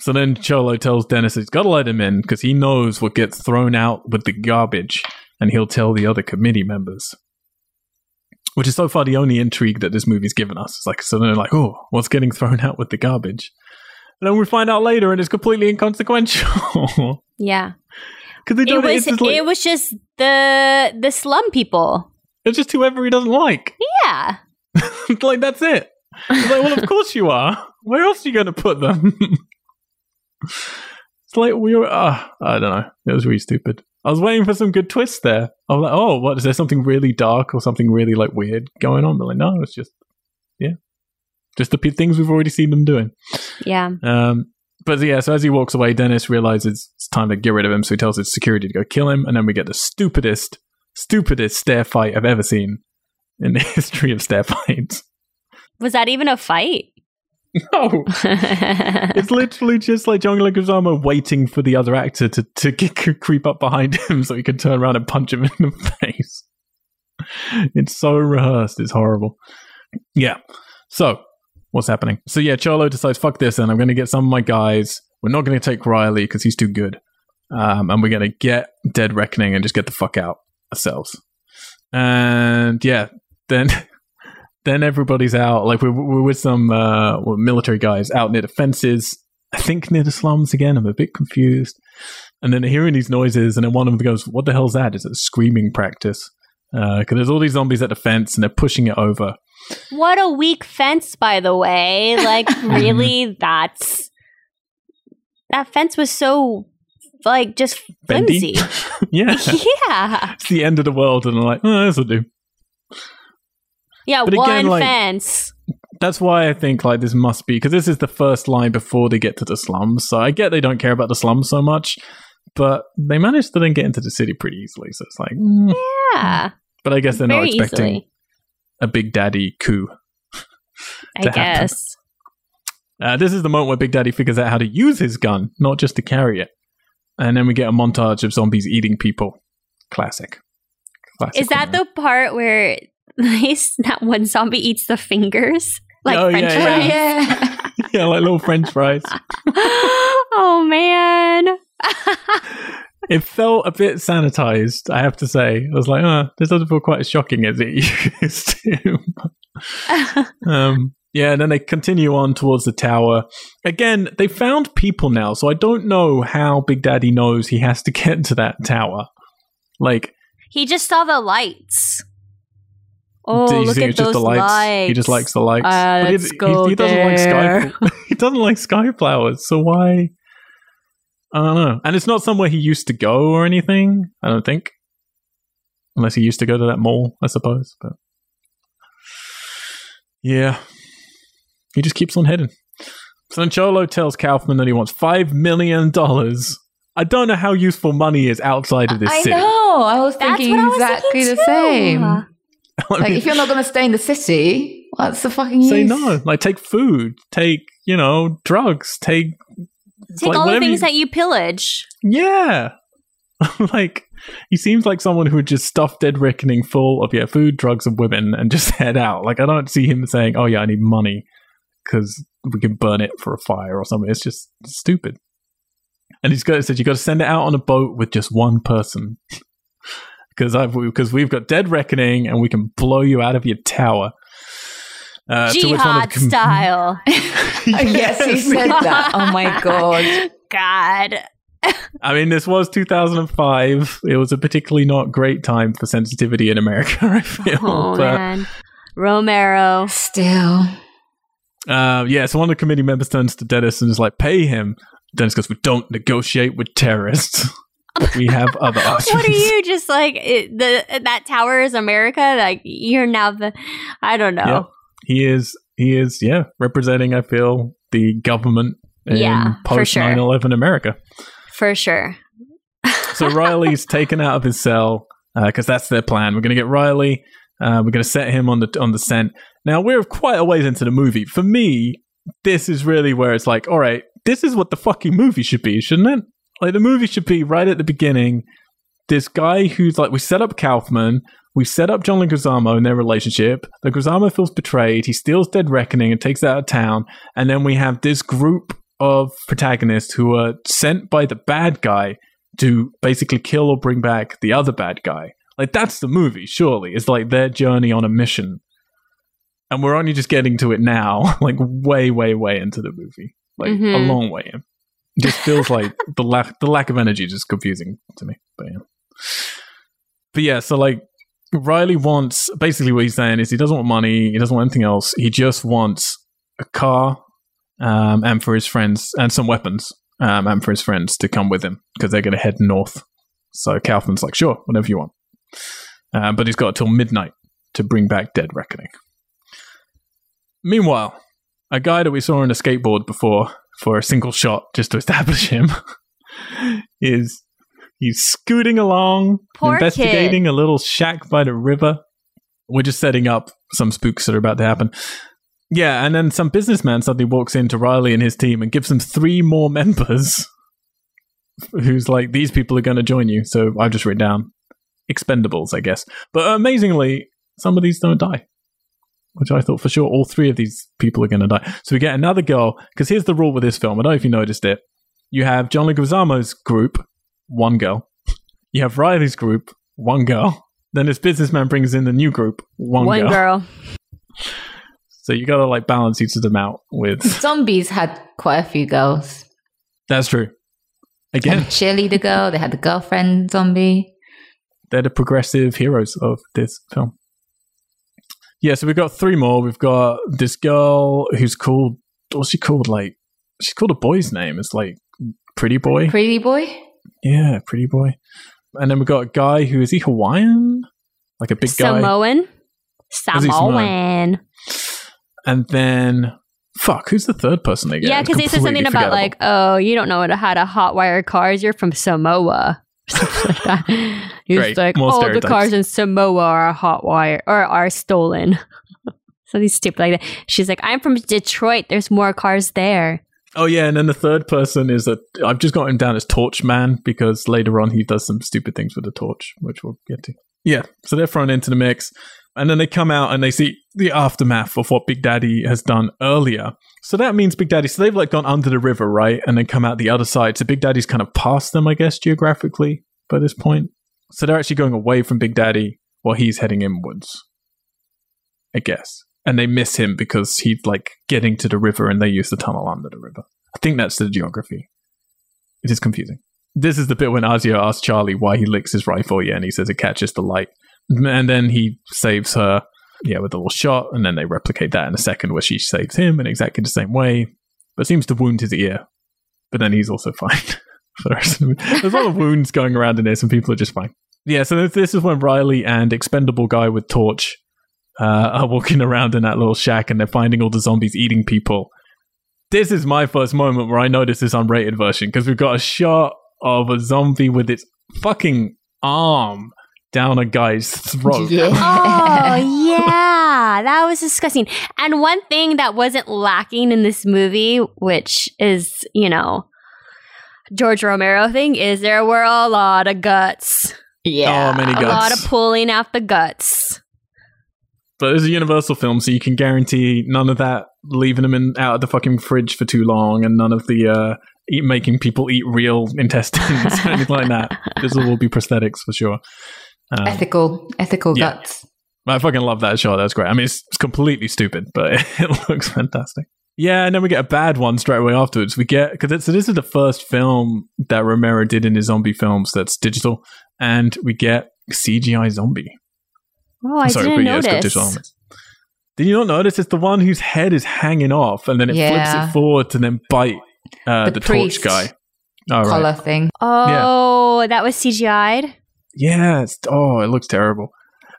So then Cholo tells Dennis he's got to let him in because he knows what gets thrown out with the garbage, and he'll tell the other committee members. Which is so far the only intrigue that this movie's given us. It's like so they're like, oh, what's getting thrown out with the garbage? And then we find out later, and it's completely inconsequential Yeah. Because they It don't. was It's, just like, it was just the the slum people. it's just whoever he doesn't like. Yeah. like that's it. It's like, well, of course you are. Where else are you going to put them? it's like we were. Uh, I don't know. It was really stupid. I was waiting for some good twist there. I was like, oh, what is there something really dark or something really like weird going on? But like, no, it's just yeah, just the p- things we've already seen them doing. Yeah. Um, but yeah, so as he walks away, Dennis realizes it's time to get rid of him. So he tells his security to go kill him, and then we get the stupidest, stupidest stair fight I've ever seen in the history of stair fights. Was that even a fight? No, it's literally just like John Leguizamo waiting for the other actor to to get, creep up behind him so he can turn around and punch him in the face. It's so rehearsed. It's horrible. Yeah. So what's happening? So yeah, Cholo decides, fuck this, and I'm going to get some of my guys. We're not going to take Riley because he's too good, um, and we're going to get Dead Reckoning and just get the fuck out ourselves. And yeah, then then everybody's out. Like we're, we're with some uh, military guys out near the fences. I think near the slums again. I'm a bit confused. And then hearing these noises, and then one of them goes, "What the hell's that? Is it screaming practice?" Because uh, there's all these zombies at the fence, and they're pushing it over. What a weak fence, by the way. Like, really, that's that fence was so like just flimsy. yeah, yeah. It's the end of the world, and I'm like, oh, this will do. Yeah, but one again, like, fence. That's why I think like this must be because this is the first line before they get to the slums. So I get they don't care about the slums so much, but they managed to then get into the city pretty easily. So it's like, mm. yeah. But I guess they're Very not expecting easily. A big daddy coup. I guess. Uh, this is the moment where Big Daddy figures out how to use his gun, not just to carry it. And then we get a montage of zombies eating people. Classic. Classic is that the part where that one zombie eats the fingers? Like oh, French yeah, fries? Yeah. yeah, like little French fries. oh, man. It felt a bit sanitized, I have to say. I was like, oh, this doesn't feel quite as shocking as it used to. um, yeah, and then they continue on towards the tower. Again, they found people now, so I don't know how Big Daddy knows he has to get to that tower. Like he just saw the lights. Oh, look at those lights? lights? He just likes the lights. Uh, let's he, go he, he doesn't there. like sky. he doesn't like sky flowers. So why? I don't know. And it's not somewhere he used to go or anything. I don't think, unless he used to go to that mall, I suppose. But yeah, he just keeps on heading. Sancholo tells Kaufman that he wants $5 million. I don't know how useful money is outside of this I city. I know. I was thinking I was exactly thinking the same. I like, mean, if you're not going to stay in the city, what's the fucking say use? Say no? Like, take food, take, you know, drugs, take. Take like, all the things you, that you pillage. Yeah. like, he seems like someone who would just stuff Dead Reckoning full of, yeah, food, drugs, and women and just head out. Like, I don't see him saying, oh, yeah, I need money because we can burn it for a fire or something. It's just stupid. And he's got said you got to send it out on a boat with just one person because I've because we've got dead reckoning and we can blow you out of your tower. Uh, Jihad com- style. yes, yes, he said that. Oh my god. God. I mean, this was 2005. It was a particularly not great time for sensitivity in America. I feel. Oh but, man, Romero. Still. Uh, yeah, so one of the committee members turns to Dennis and is like, pay him. Dennis goes, we don't negotiate with terrorists. we have other options. what are you just like it, the that tower is America? Like you're now the I don't know. He is he is yeah representing I feel the government in yeah, post sure. 9/11 America. For sure. so Riley's taken out of his cell because uh, that's their plan. We're going to get Riley. Uh, we're going to set him on the on the scent. Now we're quite a ways into the movie. For me, this is really where it's like, all right, this is what the fucking movie should be, shouldn't it? Like the movie should be right at the beginning. This guy who's like, we set up Kaufman, we set up John and Leguizamo in their relationship. The Leguizamo feels betrayed. He steals Dead Reckoning and takes it out of town. And then we have this group of protagonists who are sent by the bad guy to basically kill or bring back the other bad guy. Like that's the movie, surely. It's like their journey on a mission and we're only just getting to it now, like way, way, way into the movie, like mm-hmm. a long way in. It just feels like the lack the lack of energy is just confusing to me. But yeah, but yeah. So like Riley wants basically what he's saying is he doesn't want money, he doesn't want anything else. He just wants a car, um, and for his friends and some weapons, um, and for his friends to come with him because they're going to head north. So Kaufman's like, sure, whatever you want, uh, but he's got till midnight to bring back Dead Reckoning. Meanwhile, a guy that we saw on a skateboard before for a single shot just to establish him is he's scooting along, Poor investigating kid. a little shack by the river. We're just setting up some spooks that are about to happen. Yeah, and then some businessman suddenly walks into Riley and his team and gives them three more members. Who's like, these people are going to join you. So I've just written down expendables, I guess. But amazingly, some of these don't die, which I thought for sure all three of these people are going to die. So we get another girl, because here's the rule with this film. I don't know if you noticed it. You have John Leguizamo's group, one girl. You have Riley's group, one girl. Then this businessman brings in the new group, one, One girl. girl. So you got to like balance each of them out with. Zombies had quite a few girls. That's true. They Again, a cheerleader girl. They had the girlfriend zombie. they're the progressive heroes of this film. Yeah, so we've got three more. We've got this girl who's called what's she called? Like she's called a boy's name. It's like Pretty Boy. Pretty boy. Yeah, Pretty Boy. And then we've got a guy who is he Hawaiian? Like a big guy. Samoan. Is Samoan? Samoan. And then fuck, who's the third person they get? Yeah, because they said something about like, oh, you don't know how to hotwire cars. You're from Samoa. Something like that. He's Great. like, More all the cars in Samoa are hotwire or are stolen. Something stupid like that. She's like, I'm from Detroit. There's more cars there. Oh yeah, and then the third person is a I've just got him down as Torch Man because later on he does some stupid things with the torch, which we'll get to. Yeah, so they're thrown into the mix, and then they come out and they see the aftermath of what Big Daddy has done earlier. So that means Big Daddy. So they've like gone under the river, right, and then come out the other side. So Big Daddy's kind of past them, I guess, geographically by this point. So they're actually going away from Big Daddy while he's heading inwards. I guess. And they miss him because he's like getting to the river and they use the tunnel under the river. I think that's the geography. It is confusing. This is the bit when Asia asks Charlie why he licks his rifle, yeah, and he says it catches the light. And then he saves her, yeah, with a little shot, and then they replicate that in a second where she saves him in exactly the same way, but seems to wound his ear. But then he's also fine for the rest of the. There's a lot of wounds going around in this, and people are just fine. Yeah, so this is when Riley and expendable guy with torch uh, are walking around in that little shack and they're finding all the zombies eating people. This is my first moment where I notice this unrated version because we've got a shot of a zombie with its fucking arm down a guy's throat. Yeah. Oh yeah, that was disgusting. And one thing that wasn't lacking in this movie, which is you know George Romero thing, is there were a lot of guts, yeah. Oh, many a lot of pulling out the guts. But it's a Universal film, so you can guarantee none of that leaving them in out of the fucking fridge for too long, and none of the uh, eat, making people eat real intestines or anything like that. This will all be prosthetics for sure. Um, ethical, ethical Yeah. guts. I fucking love that shot. That's great. I mean, it's, it's completely stupid, but it looks fantastic. Yeah, and then we get a bad one straight away afterwards. We get because so this is the first film that Romero did in his zombie films that's digital, and we get CGI zombie. Oh, I Sorry, didn't but yeah, it's got notice. Did you not notice? It's the one whose head is hanging off, and then it flips it forward to then bite uh, the, The torch guy. Oh, right. Collar thing. Oh, that was CGI'd. Yes. Oh, it looks terrible.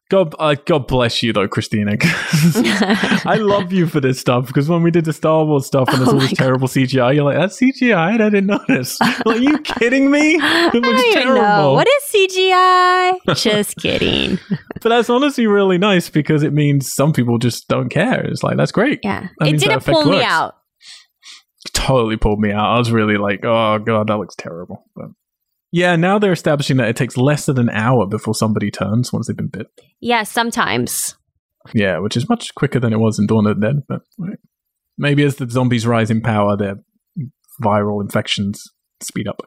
God, uh, God bless you though, Christina. I love you for this stuff because when we did the Star Wars stuff and there's Oh all this God. terrible CGI, you're like, that's CGI. I didn't notice. Like, are you kidding me? It looks even know. terrible. What is CGI? Just kidding. but that's honestly really nice because it means some people just don't care. It's like, that's great. Yeah. That it didn't pull me out. totally pulled me out. I was really like, oh god, that looks terrible. But yeah, now they're establishing that it takes less than an hour before somebody turns once they've been bit. Yeah, sometimes. Yeah, which is much quicker than it was in Dawn of the Dead. But right. maybe as the zombies rise in power, their viral infections speed up.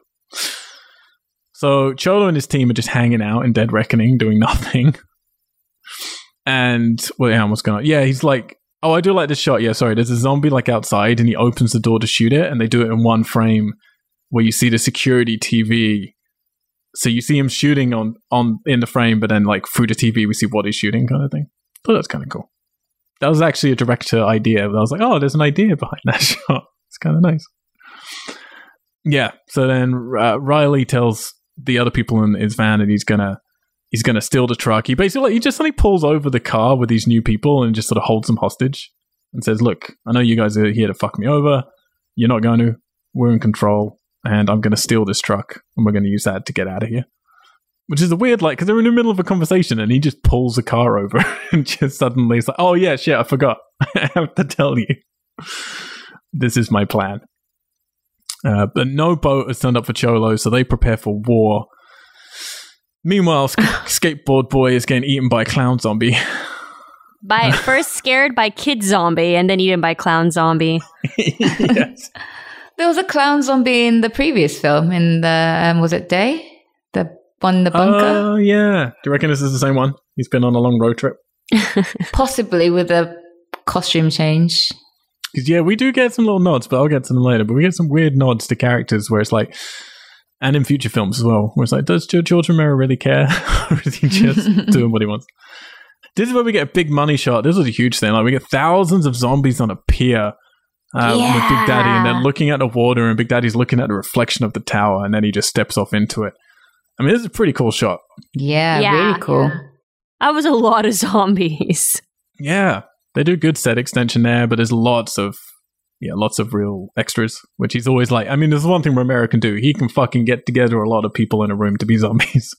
So Cholo and his team are just hanging out in Dead Reckoning, doing nothing. And well, yeah, what's going on? Yeah, he's like, oh, I do like this shot. Yeah, sorry, there's a zombie like outside, and he opens the door to shoot it, and they do it in one frame where you see the security TV. So you see him shooting on on in the frame, but then like through the TV, we see what he's shooting, kind of thing. Thought that's kind of cool. That was actually a director idea. But I was like, oh, there's an idea behind that shot. It's kind of nice. Yeah. So then uh, Riley tells the other people in his van that he's gonna he's gonna steal the truck. He basically he just suddenly pulls over the car with these new people and just sort of holds them hostage and says, "Look, I know you guys are here to fuck me over. You're not going to. We're in control, and I'm going to steal this truck, and we're going to use that to get out of here." which is a weird like because they're in the middle of a conversation and he just pulls the car over and just suddenly is like, "Oh yeah, shit, I forgot. I have to tell you, this is my plan." Uh, but no boat has turned up for Cholo, so they prepare for war. Meanwhile, sk- skateboard boy is getting eaten by a clown zombie. By first scared by kid zombie and then eaten by clown zombie. yes. There was a clown zombie in the previous film. In the um, was it Day? The one in the bunker, Oh yeah. Do you reckon this is the same one? He's been on a long road trip. possibly with a costume change. Because yeah, we do get some little nods, but I'll get to them later. But we get some weird nods to characters where it's like, and in future films as well, where it's like, does George George Romero really care, or is he just doing what he wants? This is where we get a big money shot. This was a huge thing. Like we get thousands of zombies on a pier. Uh, With Big Daddy, and they're looking at the water, and Big Daddy's looking at the reflection of the tower, and then he just steps off into it. I mean, this is a pretty cool shot. Yeah, Yeah. really cool. That was a lot of zombies. Yeah, they do good set extension there, but there's lots of yeah, lots of real extras, which he's always like. I mean, there's one thing Romero can do. He can fucking get together a lot of people in a room to be zombies.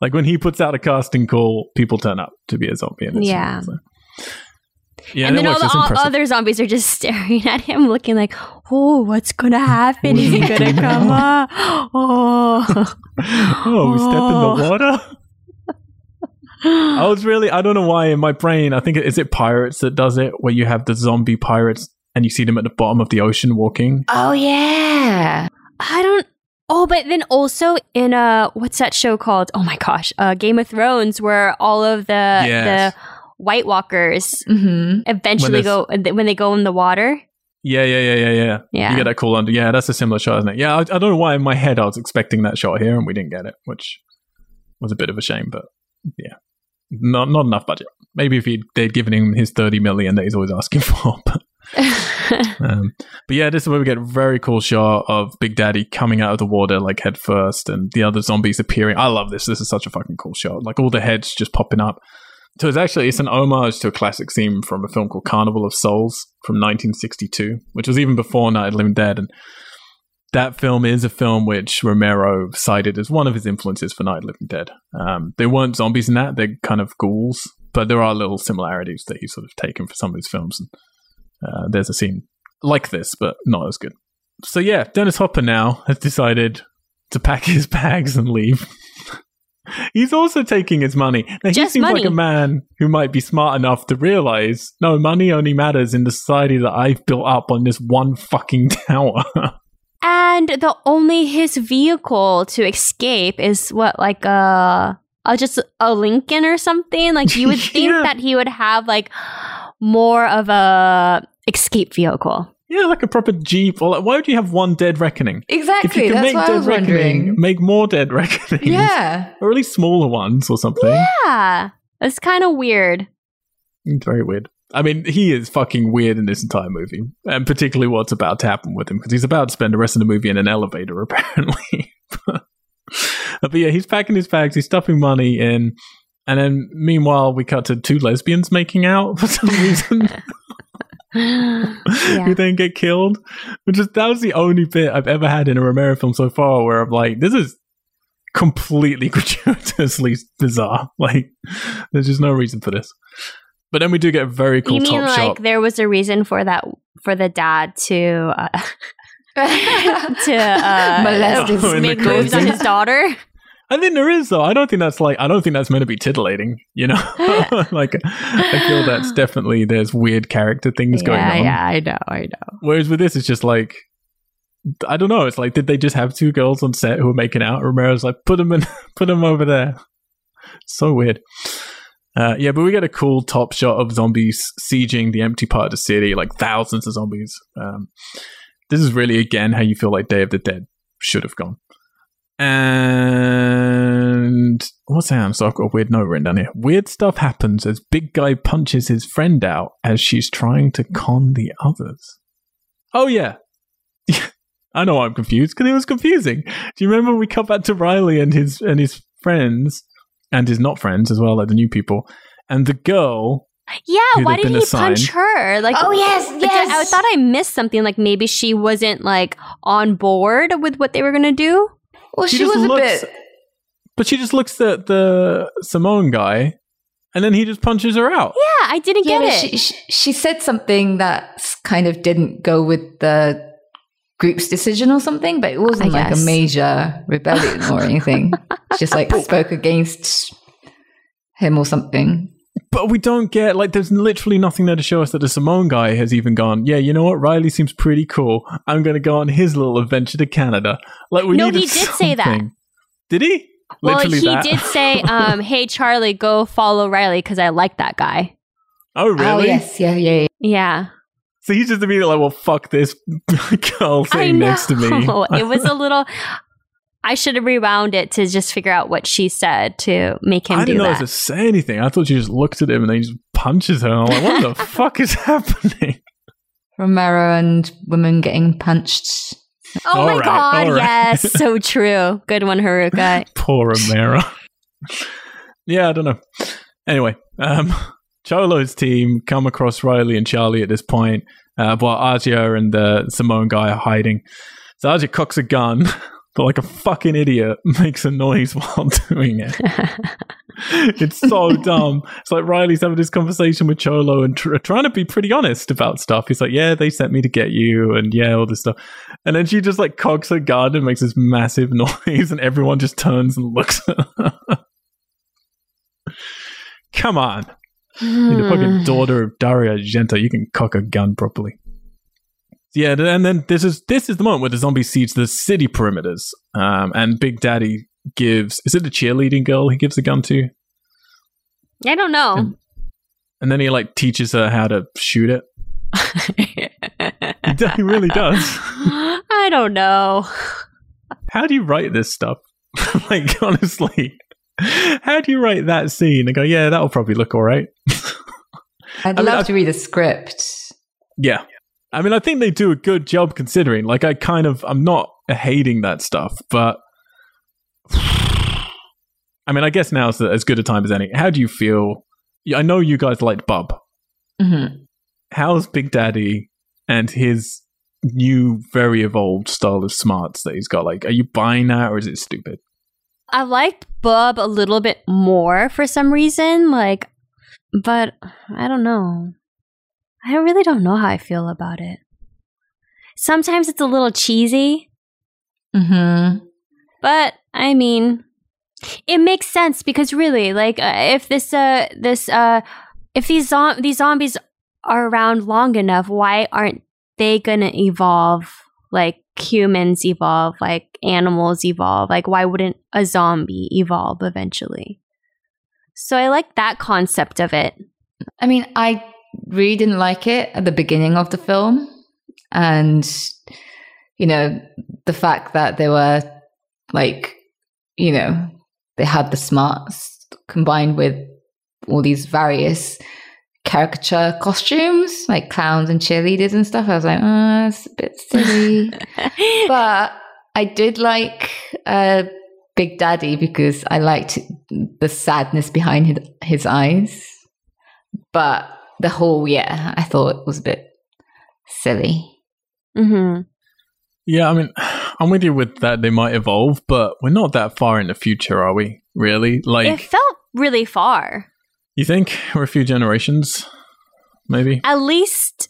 like when he puts out a casting call, people turn up to be a zombie. In this Yeah. film, so. Yeah, and that then all the all other zombies are just staring at him, looking like, "Oh, what's gonna happen? Is he gonna come up? Oh, oh, we step in the water. I was really, I don't know why in my brain, I think, it- is it Pirates that does it, where you have the zombie pirates and you see them at the bottom of the ocean walking? Oh yeah. I don't. Oh, but then also in uh, what's that show called? Oh my gosh, uh, Game of Thrones, where all of the Yes. the White Walkers hmm eventually there's- go when they go in the water. Yeah, yeah, yeah, yeah, yeah. Yeah. You get that cool under. Yeah, that's a similar shot, isn't it? Yeah, I, I don't know why in my head I was expecting that shot here and we didn't get it, which was a bit of a shame, but yeah. Not not enough budget. Maybe if he'd, they'd given him his 30 million that he's always asking for. But, um, but yeah, this is where we get a very cool shot of Big Daddy coming out of the water like head first and the other zombies appearing. I love this. This is such a fucking cool shot. Like all the heads just popping up. So it's actually it's an homage to a classic scene from a film called Carnival of Souls from 1962, which was even before Night of the Living Dead. And that film is a film which Romero cited as one of his influences for Night of the Living Dead. Um, there weren't zombies in that; they're kind of ghouls, but there are little similarities that he's sort of taken for some of his films. And uh, there's a scene like this, but not as good. So yeah, Dennis Hopper now has decided to pack his bags and leave. He's also taking his money. Now, he Just seems like a man who might be smart enough to realize no, money only matters in the society that I've built up on this one fucking tower. and the only his vehicle to escape is what like a, a just a Lincoln or something. Like you would think Yeah. that he would have like more of a escape vehicle. Yeah, like a proper Jeep. Or like, why would you have one dead reckoning? Exactly. If you can That's make dead was reckoning, wondering. make more dead reckonings. Yeah. Or at least smaller ones or something. Yeah, it's kind of weird. It's very weird. I mean, he is fucking weird in this entire movie, and particularly what's about to happen with him because he's about to spend the rest of the movie in an elevator, apparently. but yeah, he's packing his bags, he's stuffing money in, and then meanwhile, we cut to two lesbians making out for some reason, yeah. who then get killed. Which is that was the only bit I've ever had in a Romero film so far where I'm like, this is completely gratuitously bizarre. Like, there's just no reason for this. But then we do get a very cool you mean top like shot. there was a reason for that for the dad to uh, to uh, Molest his Oh, make moves on his daughter? I think there is though. I don't think that's like I don't think that's meant to be titillating. You know, like I feel that's definitely there's weird character things going on. yeah, I know, I know. Whereas with this, it's just like I don't know. It's like did they just have two girls on set who were making out? Romero's like put them in, put them over there. So weird. Uh, yeah, but we get a cool top shot of zombies sieging the empty part of the city, like thousands of zombies. Um, this is really again how you feel like Day of the Dead should have gone. And what's that? So I've got a weird note written down here. Weird stuff happens as Big Guy punches his friend out as she's trying to con the others. Oh yeah, I know I'm confused because it was confusing. Do you remember when we cut back to Riley and his and his friends and his not friends as well, like the new people, and the girl Yeah, Who'd why did been he punch her? Like, Oh, yes, but I- I thought I missed something. Like maybe she wasn't like on board with what they were gonna do. Well, She she, just was a bit. But she just looks at the Samoan guy, and then he just punches her out. Yeah, I didn't Yeah, get it. she, she, she said something that kind of didn't go with the group's decision or something, but it wasn't I like guess. a major rebellion or anything. She just like spoke against him or something. But we don't get like there's literally nothing there to show us that the Samoan guy has even gone. Yeah, you know what? Riley seems pretty cool. I'm gonna go on his little adventure to Canada. Like we No, needed he did say that. something. Did he? Well, Literally he that? did say, um, "Hey, Charlie, go follow Riley because I like that guy." oh really? Oh, yes. Yeah, yeah, yeah. Yeah, So he's just immediately like, well, fuck this girl sitting next to me. it was a little. I should have rewound it to just figure out what she said to make him I didn't know that. to say anything. I thought she just looked at him and then he just punches her. I'm like, what the fuck is happening? Romero and women getting punched. Oh All my right, god, right. yes, so true. Good one, Haruka. Poor Romero. yeah, I don't know. Anyway, um, Cholo's team come across Riley and Charlie at this point, uh, while Asia and the Samoan guy are hiding. So Asia cocks a gun, but like a fucking idiot, makes a noise while doing it. it's so dumb. It's like Riley's having this conversation with Cholo and tr- trying to be pretty honest about stuff. He's like, "Yeah, they sent me to get you," and yeah, all this stuff. And then she just like cocks her gun and makes this massive noise, and everyone just turns and looks. Come on, you're the fucking daughter of Dario Argento. You can cock a gun properly. Yeah, and then this is this is the moment where the zombie siege the city perimeters, um, and Big Daddy gives is it the cheerleading girl he gives the gun to, I don't know. And- and then he like teaches her how to shoot it. He, he really does. I don't know. How do you write this stuff? like honestly, how do you write that scene and go, yeah, that'll probably look all right? I'd I mean, love I- to read a script. Yeah. I mean, I think they do a good job considering. Like, I kind of, I'm not hating that stuff, but I mean, I guess now's as good a time as any. How do you feel? I know you guys liked Bub. hmm How's Big Daddy and his new, very evolved style of smarts that he's got? Like, are you buying that or is it stupid? I liked Bub a little bit more for some reason, like, but I don't know. I really don't know how I feel about it. Sometimes it's a little cheesy, hmm but I mean, it makes sense because really, like, uh, if this, uh, this, uh, if these zom- these zombies are around long enough, why aren't they gonna evolve like humans evolve, like animals evolve? Like, why wouldn't a zombie evolve eventually? So I like that concept of it. I mean, I really didn't like it at the beginning of the film. And, you know, the fact that they were like, you know, they had the smarts combined with all these various caricature costumes, like clowns and cheerleaders and stuff. I was like, oh, it's a bit silly. but I did like uh, Big Daddy because I liked the sadness behind his, his eyes. But the whole, yeah, I thought it was a bit silly. hmm Yeah, I mean, I'm with you with that. They might evolve, but we're not that far in the future, are we? Really? Like, it felt really far. you think we're a few generations, maybe? At least,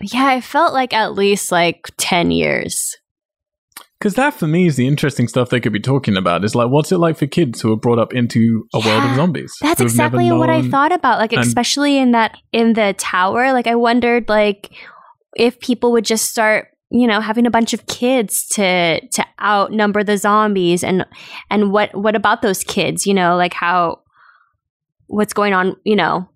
yeah, I felt like at least like 10 years. Because that for me is the interesting stuff they could be talking about. Is like, what's it like for kids who are brought up into a world of zombies? That's who have never exactly what I thought about. Like, and- especially in that, in the tower. Like, I wondered, like, if people would just start, you know, having a bunch of kids to to outnumber the zombies, and and what what about those kids? You know, like how what's going on? You know,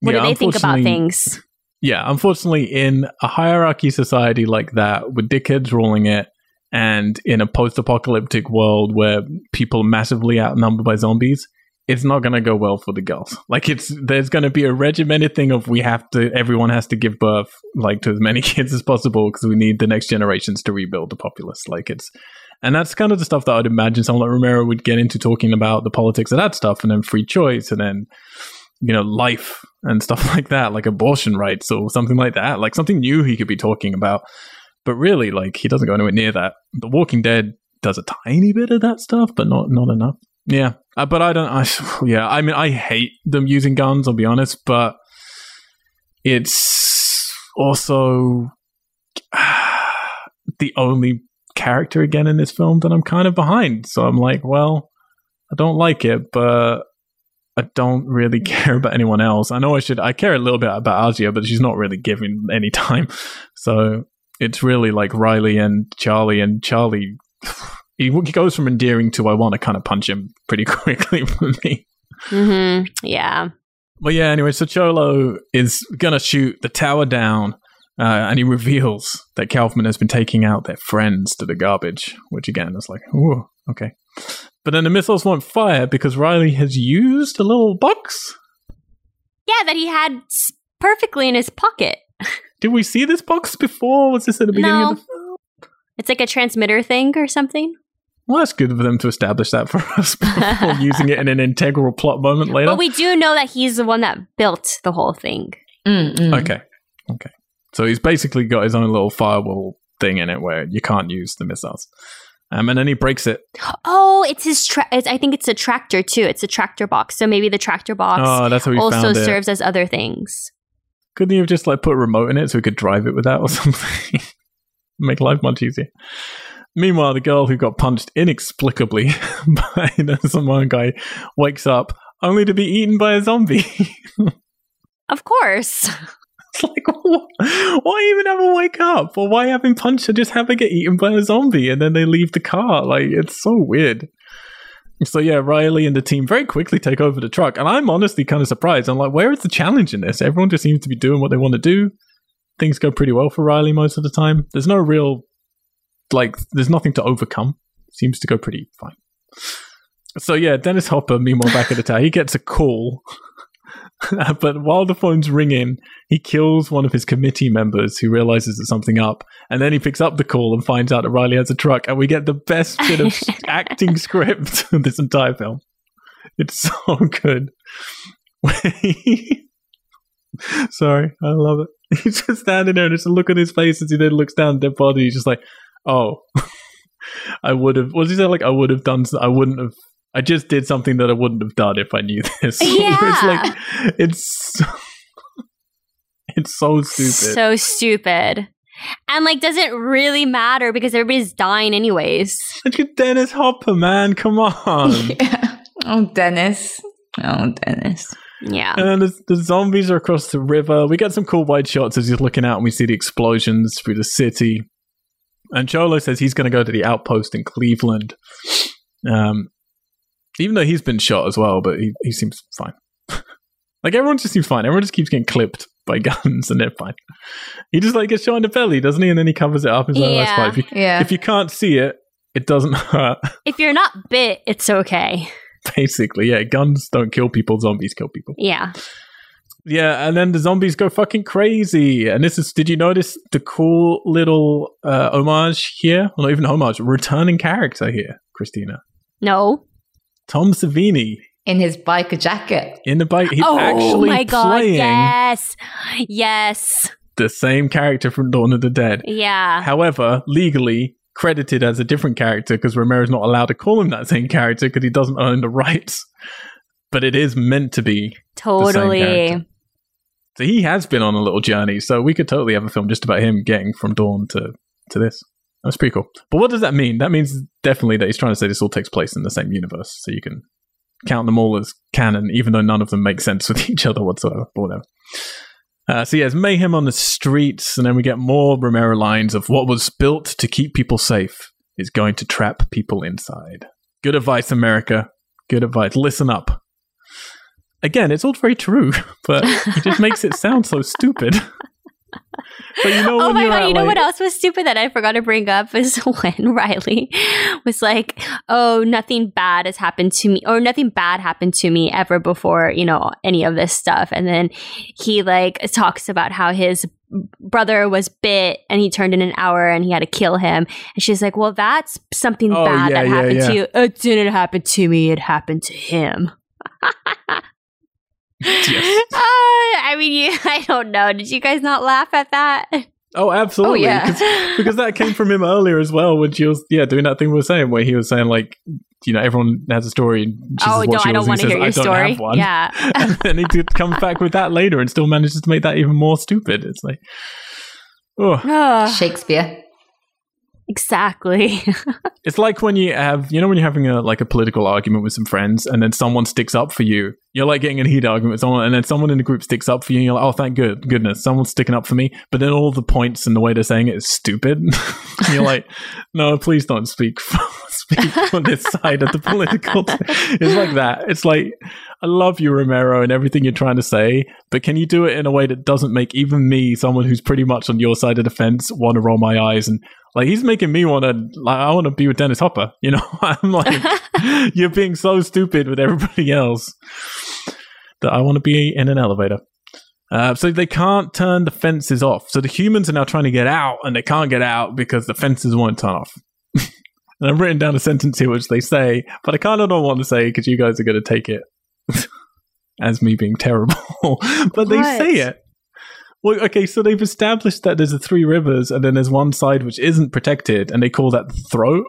what Yeah, do they think about things? Yeah, unfortunately, in a hierarchy society like that, with dickheads ruling it, and in a post-apocalyptic world where people massively outnumbered by zombies, it's not going to go well for the girls. Like, it's there's going to be a regimented thing of we have to, everyone has to give birth like to as many kids as possible because we need the next generations to rebuild the populace. Like, it's and that's kind of the stuff that I'd imagine someone like Romero would get into talking about the politics of that stuff, and then free choice, and then you know life and stuff like that, like abortion rights or something like that, like something new he could be talking about. But really, like he doesn't go anywhere near that. The Walking Dead does a tiny bit of that stuff, but not not enough. Yeah, uh, but I don't. I, yeah, I mean, I hate them using guns. I'll be honest, but it's also the only character again in this film that I'm kind of behind. So I'm like, well, I don't like it, but I don't really care about anyone else. I know I should. I care a little bit about Asia, but she's not really giving any time. So it's really like Riley and Charlie, and Charlie. He goes from endearing to I want to kind of punch him pretty quickly for me. Mm-hmm. Yeah. But yeah, anyway, so Cholo is gonna shoot the tower down, uh, and he reveals that Kaufman has been taking out their friends to the garbage, which again is like, ooh, okay. But then the missiles won't fire because Riley has used a little box. Yeah, that he had perfectly in his pocket. Did we see this box before? Was this at the beginning No. of the film? It's like a transmitter thing or something. Well, that's good for them to establish that for us before using it in an integral plot moment later. But we do know that he's the one that built the whole thing. Mm, mm. Okay. Okay. So he's basically got his own little firewall thing in it where you can't use the missiles. Um, and then he breaks it. Oh, it's his. Tra- it's, I think it's a tractor too. It's a tractor box. So maybe the tractor box Oh, that's how he also serves as other things. Couldn't you have just like put a remote in it so we could drive it with that or something? Make life much easier. Meanwhile, the girl who got punched inexplicably by the Samoan guy wakes up only to be eaten by a zombie. Of course. It's like, why even have her wake up? Or why having punched her just have her get eaten by a zombie and then they leave the car? Like, it's so weird. So, yeah, Riley and the team very quickly take over the truck. And I'm honestly kind of surprised. I'm like, where is the challenge in this? Everyone just seems to be doing what they want to do. Things go pretty well for Riley most of the time. There's no real, like, there's nothing to overcome. Seems to go pretty fine. So, yeah, Dennis Hopper, meanwhile, back at the tower, he gets a call. but while the phone's ringing, he kills one of his committee members who realizes there's something up. And then he picks up the call and finds out that Riley has a truck. And we get the best bit of acting script of this entire film. It's so good. Sorry, I love it. He's just standing there and just a look on his face as he then looks down at their body. He's just like, oh, I would have, what did he say? Like, I would have done, I wouldn't have, I just did something that I wouldn't have done if I knew this. it's Yeah. like, it's so, it's so stupid. So stupid. And like, doesn't really matter because everybody's dying anyways? Look at Dennis Hopper, man. Come on. Yeah. Oh, Dennis. Oh, Dennis. Yeah. And the, the zombies are across the river. We get some cool wide shots as he's looking out and we see the explosions through the city. And Cholo says he's going to go to the outpost in Cleveland. Um, even though he's been shot as well, but he, he seems fine. like everyone just seems fine. Everyone just keeps getting clipped by guns and they're fine. He just like gets shot in the belly, doesn't he? And then he covers it up. He's like, "Oh, Yeah. fine. If you, Yeah. if you can't see it, it doesn't hurt. If you're not bit, it's okay. Basically, yeah. Guns don't kill people. Zombies kill people. Yeah. Yeah, and then the zombies go fucking crazy. And this is, did you notice the cool little uh, homage here? Well, not even homage, returning character here, Christina. No. Tom Savini In his biker jacket. in the bike. He's oh actually my god. playing Yes. Yes. the same character from Dawn of the Dead. Yeah. However, legally credited as a different character because Romero's not allowed to call him that same character because he doesn't own the rights. But it is meant to be Totally. So he has been on a little journey. So we could totally have a film just about him getting from Dawn to, to this. That's pretty cool. But what does that mean? That means definitely that he's trying to say this all takes place in the same universe. So you can count them all as canon, even though none of them make sense with each other whatsoever. But whatever. Uh, so yeah, it's mayhem on the streets, and then we get more Romero lines of what was built to keep people safe is going to trap people inside. Good advice, America. Good advice. Listen up. Again, it's all very true, but it just makes it sound so stupid. but you know oh my god, you know like- what else was stupid that I forgot to bring up is when Riley was like, Oh, nothing bad has happened to me or nothing bad happened to me ever before, you know, any of this stuff. And then he like talks about how his brother was bit and he turned in an hour and he had to kill him. And she's like, Well, that's something Oh, bad yeah, that yeah, happened yeah. to you. It didn't happen to me, it happened to him. Yes. Uh, I mean, you, I don't know. Did you guys not laugh at that? Oh, absolutely. Oh, yeah. 'cause- because that came from him earlier as well when she was, yeah, doing that thing we were saying where he was saying, like, you know everyone has a story. And she oh no, I don't want to hear your story. one. Yeah. and then he comes back with that later and still manages to make that even more stupid. It's like, oh, Shakespeare. Exactly. it's like when you have, you know, when you're having a like a political argument with some friends, and then someone sticks up for you. You're like getting a heated argument with someone, and then someone in the group sticks up for you, and you're like, oh, thank good goodness, someone's sticking up for me. But then all the points and the way they're saying it is stupid. You're like, no, please don't speak for, speak on this side of the political. T-. It's like that. It's like. I love you, Romero, and everything you're trying to say, but can you do it in a way that doesn't make even me, someone who's pretty much on your side of the fence, want to roll my eyes? And like, he's making me want to, like, I want to be with Dennis Hopper. You know, I'm like, you're being so stupid with everybody else that I want to be in an elevator. Uh, so they can't turn the fences off. So the humans are now trying to get out, and they can't get out because the fences won't turn off. and I've written down a sentence here which they say, but I kind of don't want to say because you guys are going to take it as me being terrible. but they What? say it. Well, okay, so they've established that there's a three rivers, and then there's one side which isn't protected, and they call that the throat.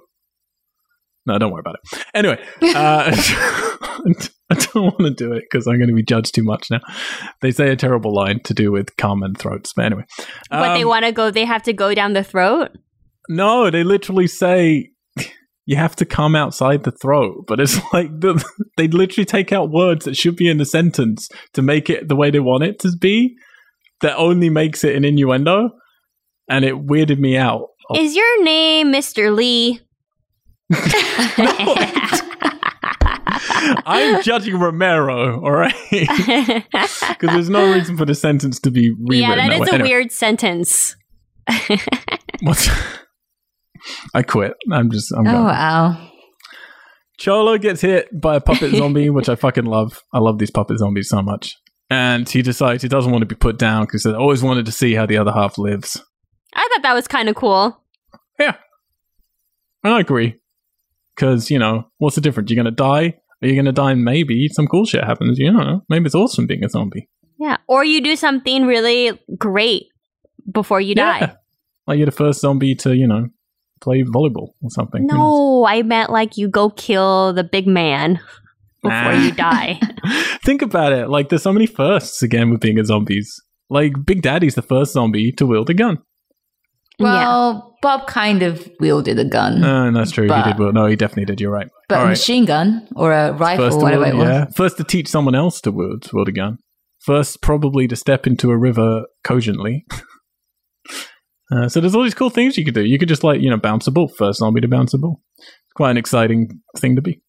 No, don't worry about it. Anyway, uh, I don't want to do it because I'm going to be judged too much now. They say a terrible line to do with cum and throats, but anyway. but they Um, want to go. They have to go down the throat. no, they literally say you have to come outside the throat, but it's like the, they literally take out words that should be in the sentence to make it the way they want it to be. That only makes it an innuendo, and it weirded me out. Is your name Mr. Lee? I'm judging Romero, all right, because there's no reason for the sentence to be rewritten. yeah, that is way. a Anyway, weird sentence. what's- I quit. I'm just. I'm Oh going. wow. Cholo gets hit by a puppet zombie, which I fucking love. I love these puppet zombies so much. And he decides he doesn't want to be put down because he always wanted to see how the other half lives. I thought that was kind of cool. Yeah. And I agree. Because, you know, what's the difference? You're going to die? Are you going to die and maybe some cool shit happens? You don't know. Maybe it's awesome being a zombie. Yeah. Or you do something really great before you Yeah. die. Like you're the first zombie to, you know, play volleyball or something. No, I meant like you go kill the big man before Nah. you die. Think about it. Like, there's so many firsts again with being a zombies. Like, Big Daddy's the first zombie to wield a gun. Well, Bob kind of wielded a gun, Uh, that's true. he did. Well, no, he definitely did. You're right. but All a right. machine gun or a rifle, First to whatever wield, it was. yeah. First to teach someone else to wield, wield a gun. First, probably to step into a river cogently. uh, so there's all these cool things you could do. You could just like you know bounce a ball. First zombie to bounce a ball. It's quite an exciting thing to be.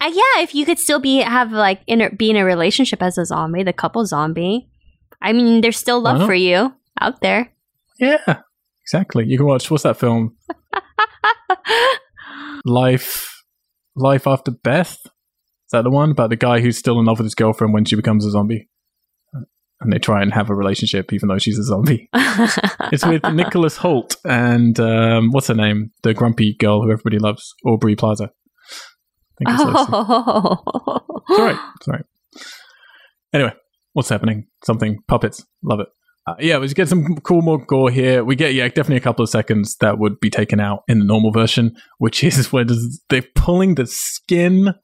Uh, yeah, if you could still be have like in a, be in a relationship as a zombie, the couple zombie. I mean, there's still love not? for you out there. Yeah, exactly. You can watch what's that film? Life, Life After Beth. Is that the one about the guy who's still in love with his girlfriend when she becomes a zombie? And they try and have a relationship even though she's a zombie. It's with Nicholas Hoult and um, what's her name? The grumpy girl who everybody loves, Aubrey Plaza. I think it's oh. It's all right. It's all right. Anyway, what's happening? Something puppets. Love it. Uh, yeah, we get some cool more gore here. We get yeah, definitely a couple of seconds that would be taken out in the normal version, which is where they're pulling the skin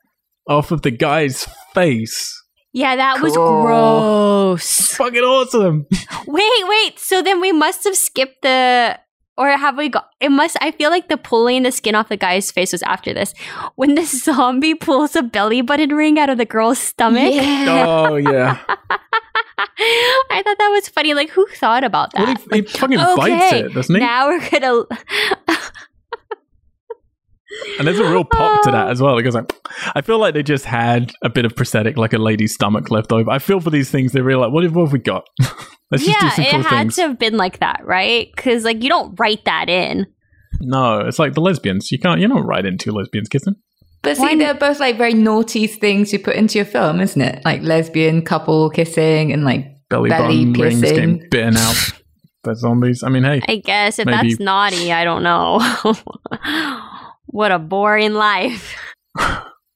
off of the guy's face. Yeah, that was Cool. gross. Fucking awesome. Wait, wait. So then we must have skipped the, or have we got? It must. I feel like the pulling the skin off the guy's face was after this. When the zombie pulls a belly button ring out of the girl's stomach. Yeah. Oh yeah. I thought that was funny. Like, who thought about Well, that? he, he fucking bites it, doesn't he? Now we're gonna. And there's a real pop to that oh. as well. It goes like, I feel like they just had a bit of prosthetic, like a lady's stomach left over. I feel for these things, they're really like, what have, what have we got? Let's just do yeah, some it cool had things. to have been like that, right? Because like you don't write that in. No, it's like the lesbians. You can't, you don't write into lesbians kissing. But see, n- they're both like very naughty things you put into your film, isn't it? Like lesbian couple kissing and like Belly, Belly button rings piercing. getting bitten out by zombies. I mean, hey, I guess if Maybe- that's naughty, I don't know. What a boring life.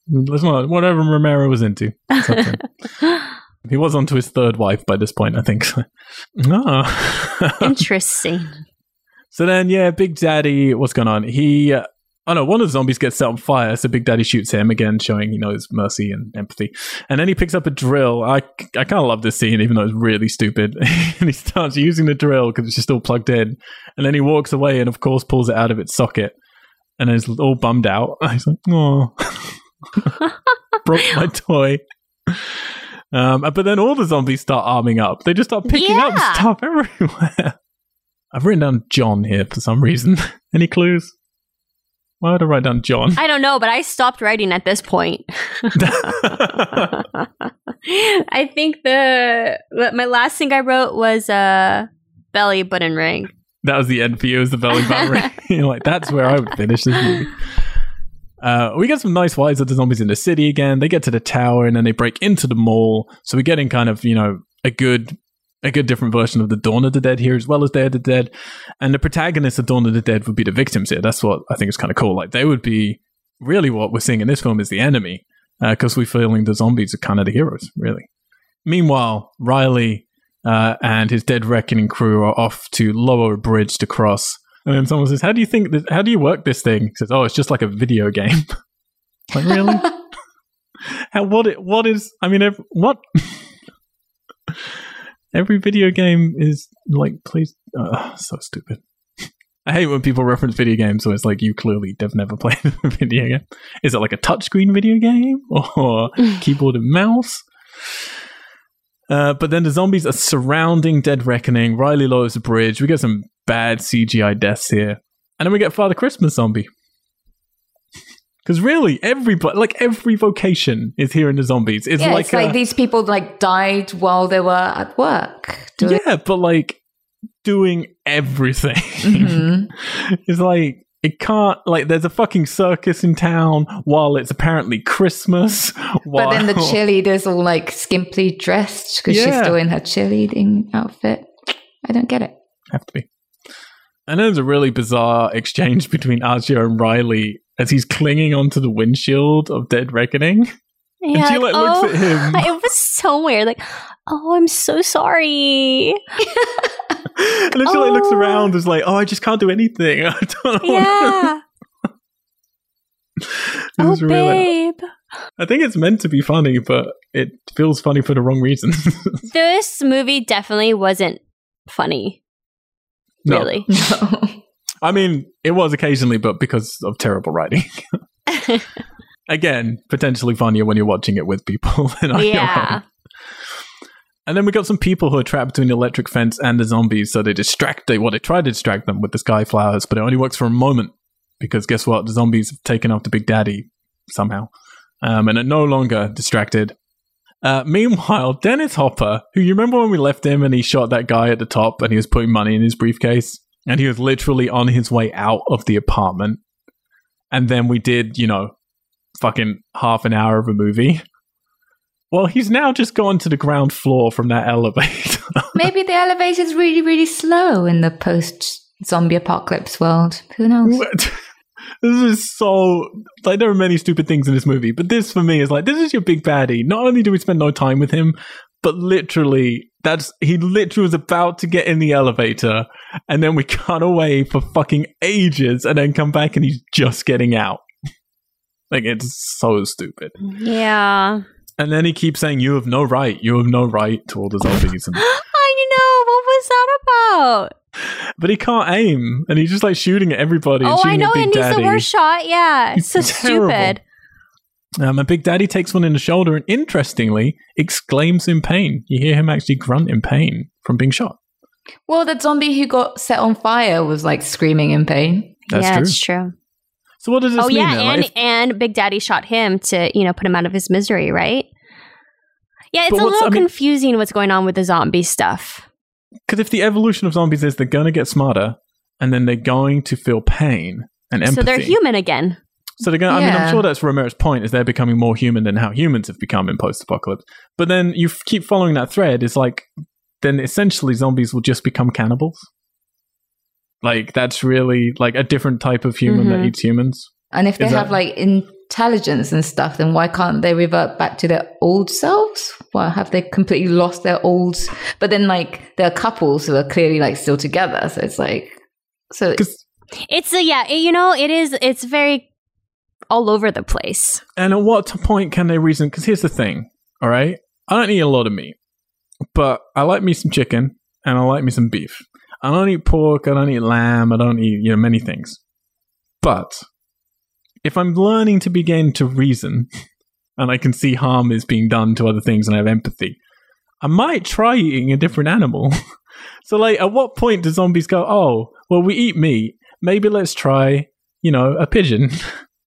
not, whatever Romero was into. it's up to him. he was onto his third wife by this point, I think. Ah. Interesting. So then, yeah, Big Daddy, what's going on? He uh, Oh no, one of the zombies gets set on fire, so Big Daddy shoots him again, showing he knows mercy and empathy. And then he picks up a drill. I, I kind of love this scene, even though it's really stupid. and he starts using the drill because it's just all plugged in. And then he walks away and, of course, pulls it out of its socket. And he's all bummed out. He's like, oh, broke my toy. Um, but then all the zombies start arming up. They just start picking up stuff everywhere. I've written down John here for some reason. Any clues? Why would I write down John? I don't know, but I stopped writing at this point. I think the my last thing I wrote was uh belly button ring. That was the end for you, was the belly button. You're like, that's where I would finish this movie. Uh, we get some nice fights of the zombies in the city again. They get to the tower and then they break into the mall. So we're getting kind of, you know, a good a good different version of the Dawn of the Dead here as well as Day of the Dead. And the protagonists of Dawn of the Dead would be the victims here. That's what I think is kind of cool. Like they would be really what we're seeing in this film is the enemy. Because we're feeling the zombies are kind of the heroes, really. Meanwhile, Riley uh, and his Dead Reckoning crew are off to lower a bridge to cross. And then someone says, "How do you think? This, how do you work this thing?" He says, "Oh, it's just like a video game." like really? how? What? It, what is? I mean, ev- what? Every video game is like, please, uh, so stupid. I hate when people reference video games, so it's like you clearly have never played a video game. Is it like a touchscreen video game or keyboard and mouse? Uh, but then the zombies are surrounding Dead Reckoning. Riley lowers the bridge. We get some bad CGI deaths here. And then we get Father Christmas zombie. Because really, everybody, like every vocation is here in the zombies. It's yeah, like, it's like a- these people like died while they were at work. doing- yeah, but like doing everything. Mhm. it's like it can't like there's a fucking circus in town while it's apparently Christmas. But then the while- cheerleader's all like skimpily dressed because she's still in her cheerleading outfit. I don't get it. have to be. And there's a really bizarre exchange between Archie and Riley as he's clinging onto the windshield of Dead Reckoning. Yeah, and she, like, looks oh, at him. It was so weird. Like, oh, I'm so sorry. and then she like looks Oh. around and is like, oh, I just can't do anything. I don't know. Yeah. Oh, really- babe. I think it's meant to be funny, but it feels funny for the wrong reasons. This movie definitely wasn't funny. No. Really. No. I mean, it was occasionally, but because of terrible writing. Again, potentially funnier when you're watching it with people than on your own. And then we got some people who are trapped between the electric fence and the zombies, so they distract they well, they try to distract them with the sky flowers, but it only works for a moment. Because guess what? The zombies have taken off the Big Daddy somehow. Um, and are no longer distracted. Uh, meanwhile, Dennis Hopper, who you remember when we left him and he shot that guy at the top and he was putting money in his briefcase? And he was literally on his way out of the apartment. And then we did, you know, fucking half an hour of a movie. Well, he's now just gone to the ground floor from that elevator. Maybe the elevator's really, really slow in the post zombie apocalypse world. Who knows? What? this is so like there are many stupid things in this movie, but this for me is like this is your big baddie. Not only do we spend no time with him, but literally that's he literally was about to get in the elevator and then we cut away for fucking ages and then come back and he's just getting out. like it's so stupid. Yeah. And then he keeps saying, You have no right, you have no right to all the zombies and I know. What was that about? but he can't aim and he's just like shooting at everybody Oh, shooting I know. at Big And he's Daddy. the worst shot. Yeah. It's so terrible. stupid. Um, and Big Daddy takes one in the shoulder and interestingly exclaims in pain. You hear him actually grunt in pain from being shot. Well, the zombie who got set on fire was like screaming in pain. That's yeah, true. it's true. So what does this Oh mean yeah, then? And if- and Big Daddy shot him to you know put him out of his misery, right? Yeah, it's a little I mean- confusing what's going on with the zombie stuff. Because if the evolution of zombies is they're going to get smarter and then they're going to feel pain and empathy. So they're human again. So they're going. I mean, I'm sure that's Romero's point is they're becoming more human than how humans have become in post-apocalypse. But then you f- keep following that thread. It's like then essentially zombies will just become cannibals. Like that's really like a different type of human that Mhm. eats humans. And if they Is that- have like intelligence and stuff, then why can't they revert back to their old selves? Why have they completely lost their old? But then like there are couples who are clearly like still together, so it's like so. It's a yeah. It, you know, it is. It's very all over the place. And at what point can they reason? Because here's the thing, all right? I don't eat a lot of meat, but I like me some chicken and I like me some beef. I don't eat pork. I don't eat lamb. I don't eat you know many things. But if I'm learning to begin to reason, and I can see harm is being done to other things, and I have empathy, I might try eating a different animal. so, like, at what point do zombies go? Oh, well, we eat meat. Maybe let's try, you know, a pigeon.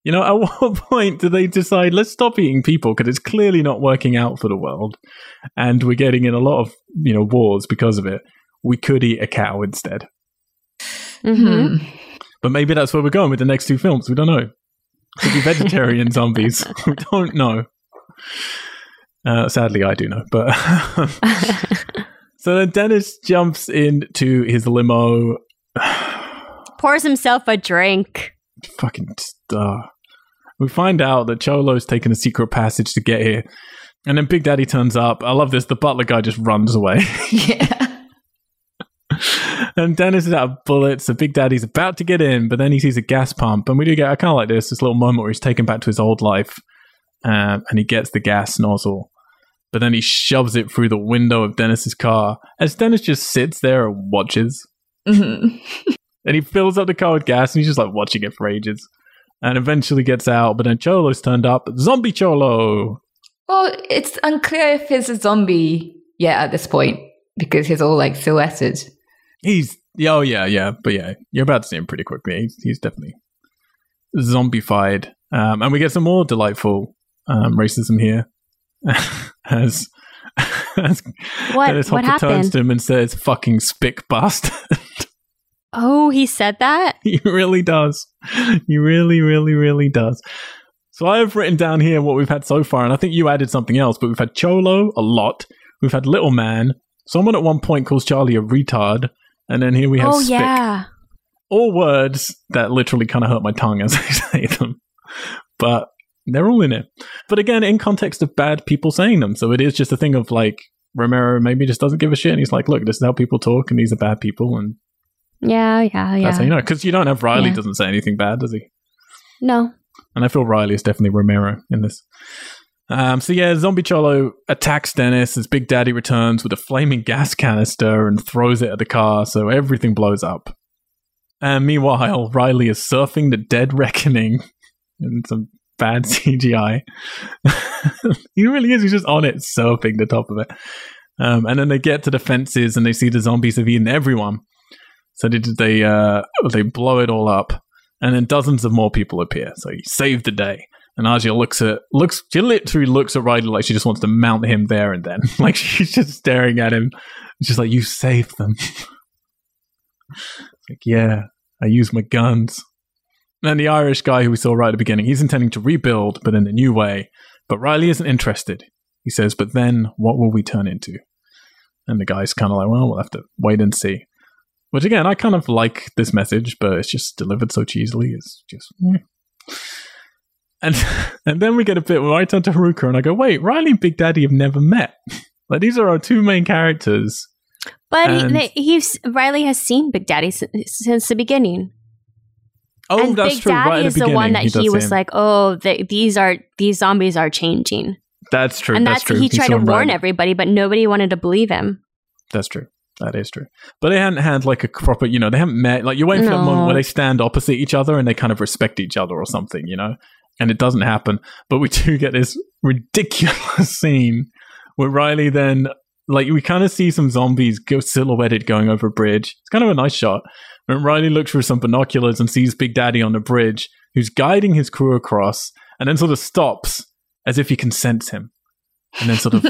You know, at what point do they decide let's stop eating people because it's clearly not working out for the world, and we're getting in a lot of you know wars because of it? We could eat a cow instead. hmm Hmm. But maybe that's where we're going with the next two films. We don't know. Could be vegetarian zombies. We don't know. Uh, sadly, I do know. But so then Dennis jumps into his limo. Pours himself a drink. Fucking star. We find out that Cholo's taken a secret passage to get here. And then Big Daddy turns up. I love this. The butler guy just runs away. Yeah. And Dennis is out of bullets. So Big Daddy's about to get in, but then he sees a gas pump. And we do get, I kind of like this, this little moment where he's taken back to his old life um, and he gets the gas nozzle. But then he shoves it through the window of Dennis's car as Dennis just sits there and watches. hmm And he fills up the car with gas and he's just like watching it for ages. And eventually gets out, but then Cholo's turned up. Zombie Cholo! Well, it's unclear if he's a zombie yet at this point because he's all like silhouetted. He's, oh yeah, yeah. But yeah, you're about to see him pretty quickly. He's, he's definitely zombified. Um, and we get some more delightful um, racism here. as as What? Dennis what Hopper turns happened? to him and says, fucking spick bastard. Oh, he said that. he really does. He really, really, really does. So I have written down here what we've had so far, and I think you added something else, but we've had Cholo a lot. We've had Little Man. Someone at one point calls Charlie a retard. And then here we have Oh Spick. yeah. All words that literally kind of hurt my tongue as I say them. But they're all in it. But again, in context of bad people saying them. So it is just a thing of like, Romero maybe just doesn't give a shit. And he's like, look, this is how people talk, and these are bad people. And Yeah, yeah, yeah. that's how you know. Because you don't have Riley Yeah. doesn't say anything bad, does he? No. And I feel Riley is definitely Romero in this. Um, so yeah, Zombie Cholo attacks Dennis as Big Daddy returns with a flaming gas canister and throws it at the car, so everything blows up. And meanwhile, Riley is surfing the Dead Reckoning in some bad CGI. he really is. He's just on it, surfing the top of it. Um, and then they get to the fences and they see the zombies have eaten everyone. So they they uh, they blow it all up and then dozens of more people appear. So he saved the day. And Asia looks at looks she literally looks at Riley like she just wants to mount him there and then. like she's just staring at him. She's like, You saved them. Like, yeah, I used my guns. And the Irish guy who we saw right at the beginning, he's intending to rebuild, but in a new way. But Riley isn't interested. He says, But then what will we turn into? And the guy's kind of like, Well, we'll have to wait and see. Which again, I kind of like this message, but it's just delivered so cheesily. It's just. eh. And and then we get a bit where I turn to Haruka and I go, wait, Riley and Big Daddy have never met. Like these are our two main characters. But he, And- he's Riley has seen Big Daddy since, since the beginning. Oh, and that's Big true. Daddy right is the the one that does he, was him. like, "Oh, they, these are these zombies are changing," that's true. and that's, that's, true. he tried to warn right- everybody, but nobody wanted to believe him. That's true. That is true. But they hadn't had like a proper, you know, they haven't met. Like you're waiting for that moment where they stand opposite each other and they kind of respect each other or something, you know. And it doesn't happen. But we do get this ridiculous scene where Riley then, like, we kind of see some zombies go silhouetted going over a bridge. It's kind of a nice shot. And Riley looks through some binoculars and sees Big Daddy on the bridge, who's guiding his crew across, and then sort of stops as if he can sense him, and then sort of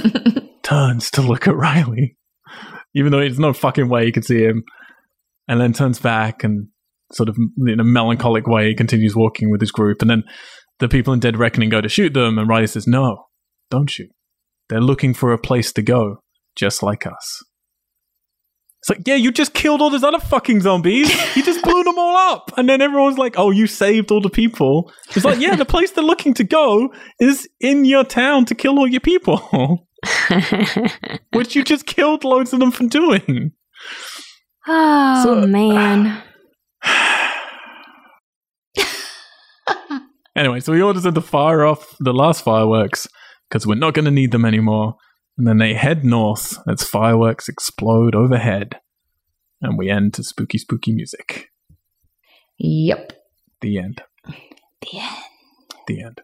turns to look at Riley, even though there's no fucking way he could see him, and then turns back and sort of in a melancholic way continues walking with his group. And then the people in Dead Reckoning go to shoot them, and Riley says, No, don't shoot. They're looking for a place to go, just like us. It's like, yeah, you just killed all those other fucking zombies. You just blew them all up. And then everyone's like, oh, you saved all the people. It's like, yeah, the place they're looking to go is in your town to kill all your people, which you just killed loads of them for doing. oh So- man, Anyway, so he orders them to fire off the last fireworks because we're not going to need them anymore. And then they head north as fireworks explode overhead. And we end to spooky, spooky music. Yep. The end. The end. The end.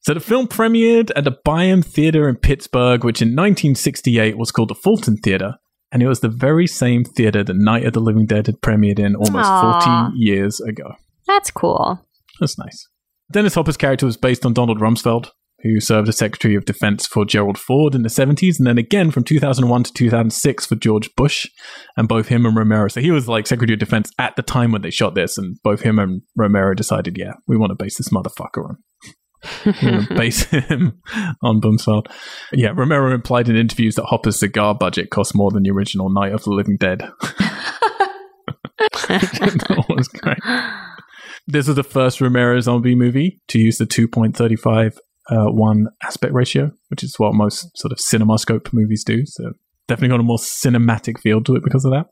So the film premiered at the Byham Theatre in Pittsburgh, which in 1968 was called the Fulton Theatre. And it was the very same theatre that Night of the Living Dead had premiered in almost Aw. 40 years ago. That's cool. That's nice. Dennis Hopper's character was based on Donald Rumsfeld, who served as Secretary of Defense for Gerald Ford in the 70s, and then again from 2001 to 2006 for George Bush, and both him and Romero. So he was like Secretary of Defense at the time when they shot this, and both him and Romero decided, yeah, we want to base this motherfucker on. We're going to base him on Bumsfeld. Yeah, Romero implied in interviews that Hopper's cigar budget cost more than the original Night of the Living Dead. that was great. This is the first Romero zombie movie to use the 2.35 uh, 1 aspect ratio, which is what most sort of cinemascope movies do. So definitely got a more cinematic feel to it because of that.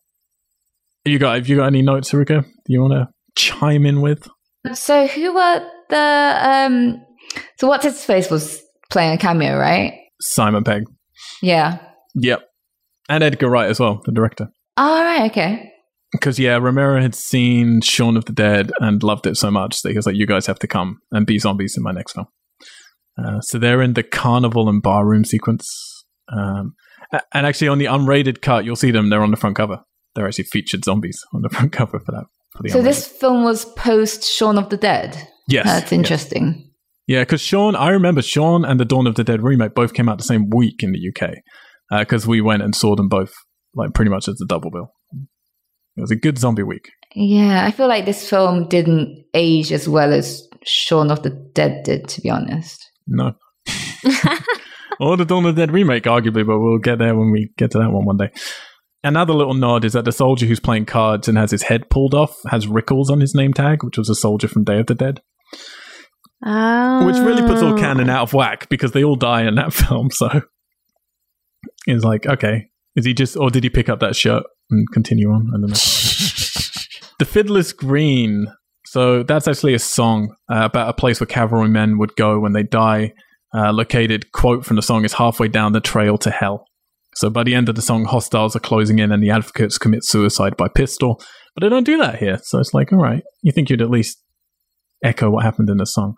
You got have you got any notes, Haruka? Do you want to chime in with? So who were the um so what's his face was playing a cameo, right? Simon Pegg. Yeah. Yep. And Edgar Wright as well, the director. All right, okay. Because yeah, Romero had seen Shaun of the Dead and loved it so much that he was like, "You guys have to come and be zombies in my next film." Uh, so they're in the carnival and barroom sequence, um, and actually on the unrated cut, you'll see them. They're on the front cover. They're actually featured zombies on the front cover for that. For the So unrated. this film was post Shaun of the Dead. yes, That's yes. interesting. Yeah, because Shaun, I remember Shaun and the Dawn of the Dead remake both came out the same week in the UK because we went and saw them both like pretty much as a double bill. It was a good zombie week. Yeah, I feel like this film didn't age as well as Shaun of the Dead did, to be honest. No. or the Dawn of the Dead remake, arguably, but we'll get there when we get to that one one day. Another little nod is that the soldier who's playing cards and has his head pulled off has Rickles on his name tag, which was a soldier from Day of the Dead, Oh. which really puts all canon oh. out of whack because they all die in that film. So it's like, okay, is he just, or did he pick up that shirt and continue on? The Fiddler's Green. So that's actually a song uh, about a place where cavalrymen would go when they die. Uh, located, quote from the song, is halfway down the trail to hell. So by the end of the song, hostiles are closing in and the advocates commit suicide by pistol. But they don't do that here. So it's like, all right, you think you'd at least echo what happened in the song.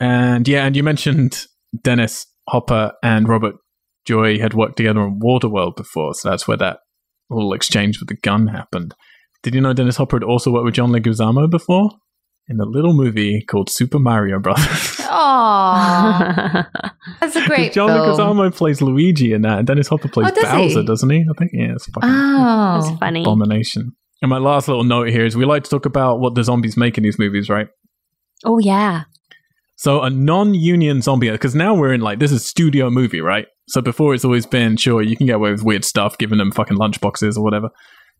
And yeah, and you mentioned Dennis Hopper and Robert Joy had worked together on Waterworld before. So that's where that little exchange with the gun happened. Did you know Dennis Hopper had also worked with John Leguizamo before? In a little movie called Super Mario Brothers. Aww, that's a great John film. Leguizamo plays Luigi in that, and Dennis Hopper plays Oh, does Bowser, he? doesn't he? I think yeah, it's fucking Oh, That's funny. abomination. And my last little note here is we like to talk about what the zombies make in these movies, right? Oh yeah. So a non-union zombie, because now we're in like this is studio movie, right? So before it's always been sure you can get away with weird stuff, giving them fucking lunchboxes or whatever.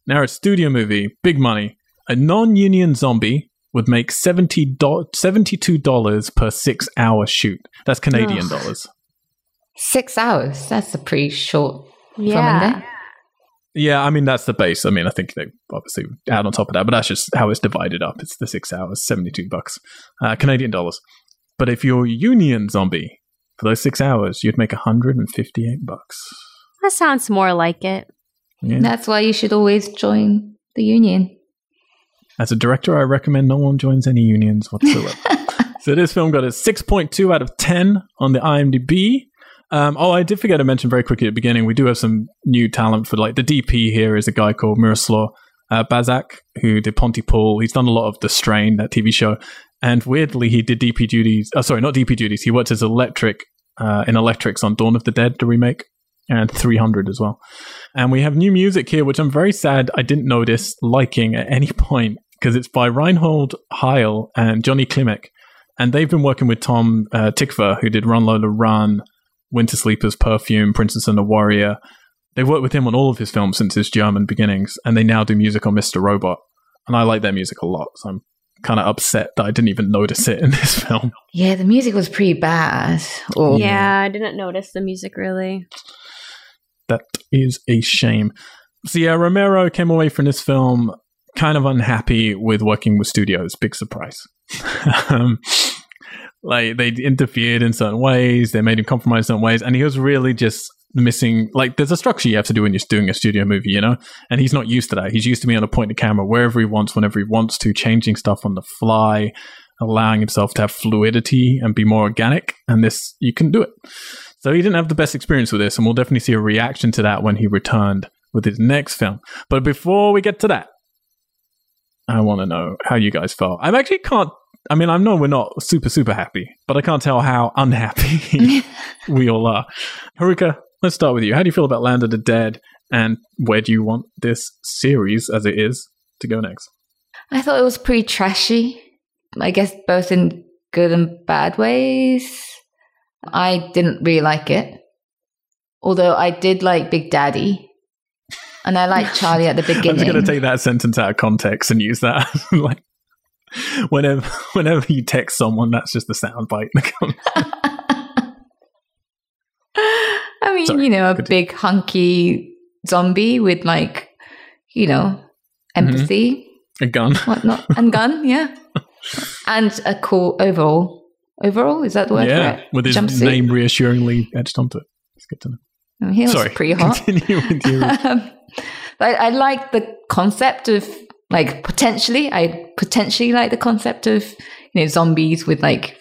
Now it's studio movie, big money. A non-union zombie would make seventy do- seventy-two dollars per six-hour shoot. That's Canadian Ugh. dollars. six hours. That's a pretty short Yeah. it? Yeah, I mean that's the base. I mean, I think they obviously add on top of that, but that's just how it's divided up. It's the six hours, seventy-two bucks, uh, Canadian dollars. But if you're Union Zombie for those six hours, you'd make hundred and fifty-eight bucks. That sounds more like it. Yeah. That's why you should always join the union. As a director, I recommend no one joins any unions whatsoever. so this film got a six point two out of ten on the IMDb. Um, oh, I did forget to mention very quickly at the beginning. We do have some new talent for like the DP here is a guy called Miroslav uh, Baszak who did Pontypool. He's done a lot of The Strain, that TV show, and weirdly he did DP duties. Oh, sorry, not DP duties. He worked as electric uh, in Electrics on Dawn of the Dead, the remake, and 300 as well. And we have new music here, which I'm very sad I didn't notice liking at any point because it's by Reinhold Heil and Johnny Klimek. And they've been working with Tom uh, Tykwer, who did Run Lola Run, Winter Sleepers, Perfume, Princess and the Warrior. They've worked with him on all of his films since his German beginnings, and they now do music on Mr. Robot. And I like their music a lot, so I'm kind of upset that I didn't even notice it in this film. Yeah, the music was pretty bad. Or Yeah, I didn't notice the music really. That is a shame. So yeah, Romero came away from this film kind of unhappy with working with studios. Big surprise. um, like they interfered in certain ways, they made him compromise in certain ways, and he was really just missing. Like, there's a structure you have to do when you're doing a studio movie, you know, and he's not used to that. He's used to being able to point the camera wherever he wants, whenever he wants to, changing stuff on the fly, allowing himself to have fluidity and be more organic. And this, you can do it. So he didn't have the best experience with this, and we'll definitely see a reaction to that when he returned with his next film. But before we get to that, I want to know how you guys felt. I actually can't. I mean, I know we're not super, super happy, but I can't tell how unhappy we all are. Haruka, let's start with you. How do you feel about Land of the Dead, and where do you want this series, as it is, to go next? I thought it was pretty trashy. I guess both in good and bad ways. I didn't really like it. Although I did like Big Daddy. And I like Charlie at the beginning. I'm just going to take that sentence out of context and use that. like, whenever, whenever you text someone, that's just the sound bite. I mean, Sorry, you know, a big hunky zombie with like, you know, empathy. Mm-hmm. A gun. Whatnot. And gun, yeah. and a cool overall. Overall, is that the word? Yeah, with his Jumpsuit? name reassuringly etched onto it. It's good to know. He Sorry, pretty hot. Continue with your... um, I, I like the concept of like potentially, I potentially like the concept of you know zombies with like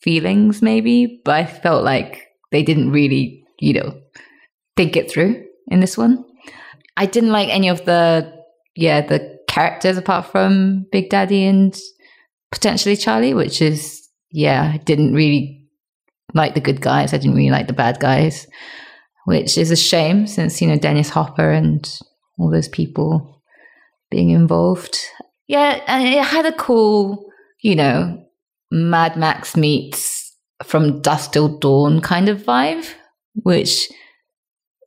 feelings, maybe. But I felt like they didn't really, you know, think it through in this one. I didn't like any of the yeah the characters apart from Big Daddy and potentially Charlie, which is yeah, I didn't really like the good guys. I didn't really like the bad guys, which is a shame since, you know, Dennis Hopper and all those people being involved. Yeah, and it had a cool, you know, Mad Max meets from dusk till dawn kind of vibe, which,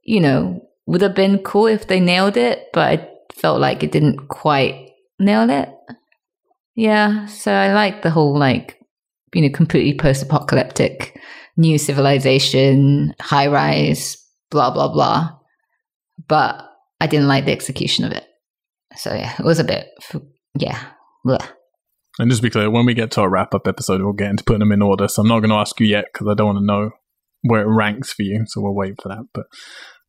you know, would have been cool if they nailed it, but I felt like it didn't quite nail it. Yeah, so I like the whole like you know, completely post apocalyptic, new civilization, high rise, blah, blah, blah. But I didn't like the execution of it. So yeah, it was a bit, yeah. And just be clear, when we get to our wrap up episode, we'll get into putting them in order. So I'm not going to ask you yet because I don't want to know where it ranks for you. So we'll wait for that. But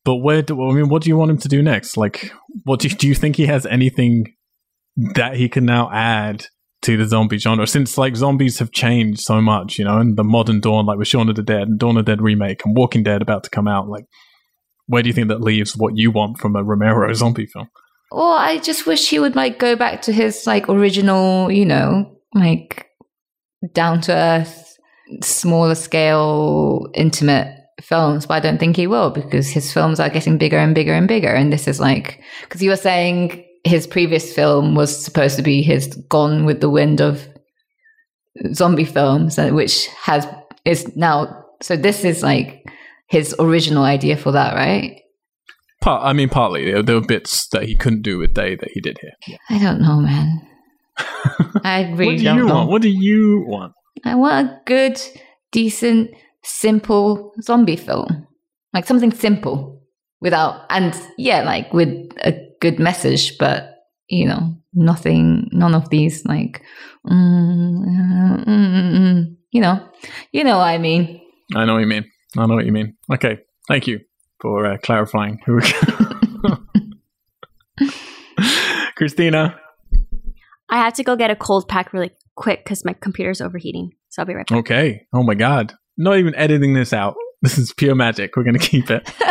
but where do I mean? What do you want him to do next? Like, what do you, do you think he has anything that he can now add to the zombie genre since like zombies have changed so much, you know, and the modern Dawn, like with Shaun of the Dead and Dawn of the Dead remake and Walking Dead about to come out, like where do you think that leaves what you want from a Romero zombie film? Well, I just wish he would like go back to his like original, you know, like down to earth, smaller scale, intimate films, but I don't think he will because his films are getting bigger and bigger and bigger. And this is like, because you were saying his previous film was supposed to be his Gone with the Wind of zombie films, uh, which has is now. So this is like his original idea for that, right? Part, I mean, partly there, there were bits that he couldn't do with Day that he did here. Yeah. I don't know, man. I really what do don't you know. want? What do you want? I want a good, decent, simple zombie film, like something simple without and yeah, like with a good message, but you know, nothing, none of these like, mm, mm, mm, you know, you know what I mean. I know what you mean. I know what you mean. Okay, thank you for uh, clarifying. Christina, I have to go get a cold pack really quick because my computer's overheating. So I'll be right back. Okay. Oh my god, not even editing this out. This is pure magic. We're gonna keep it.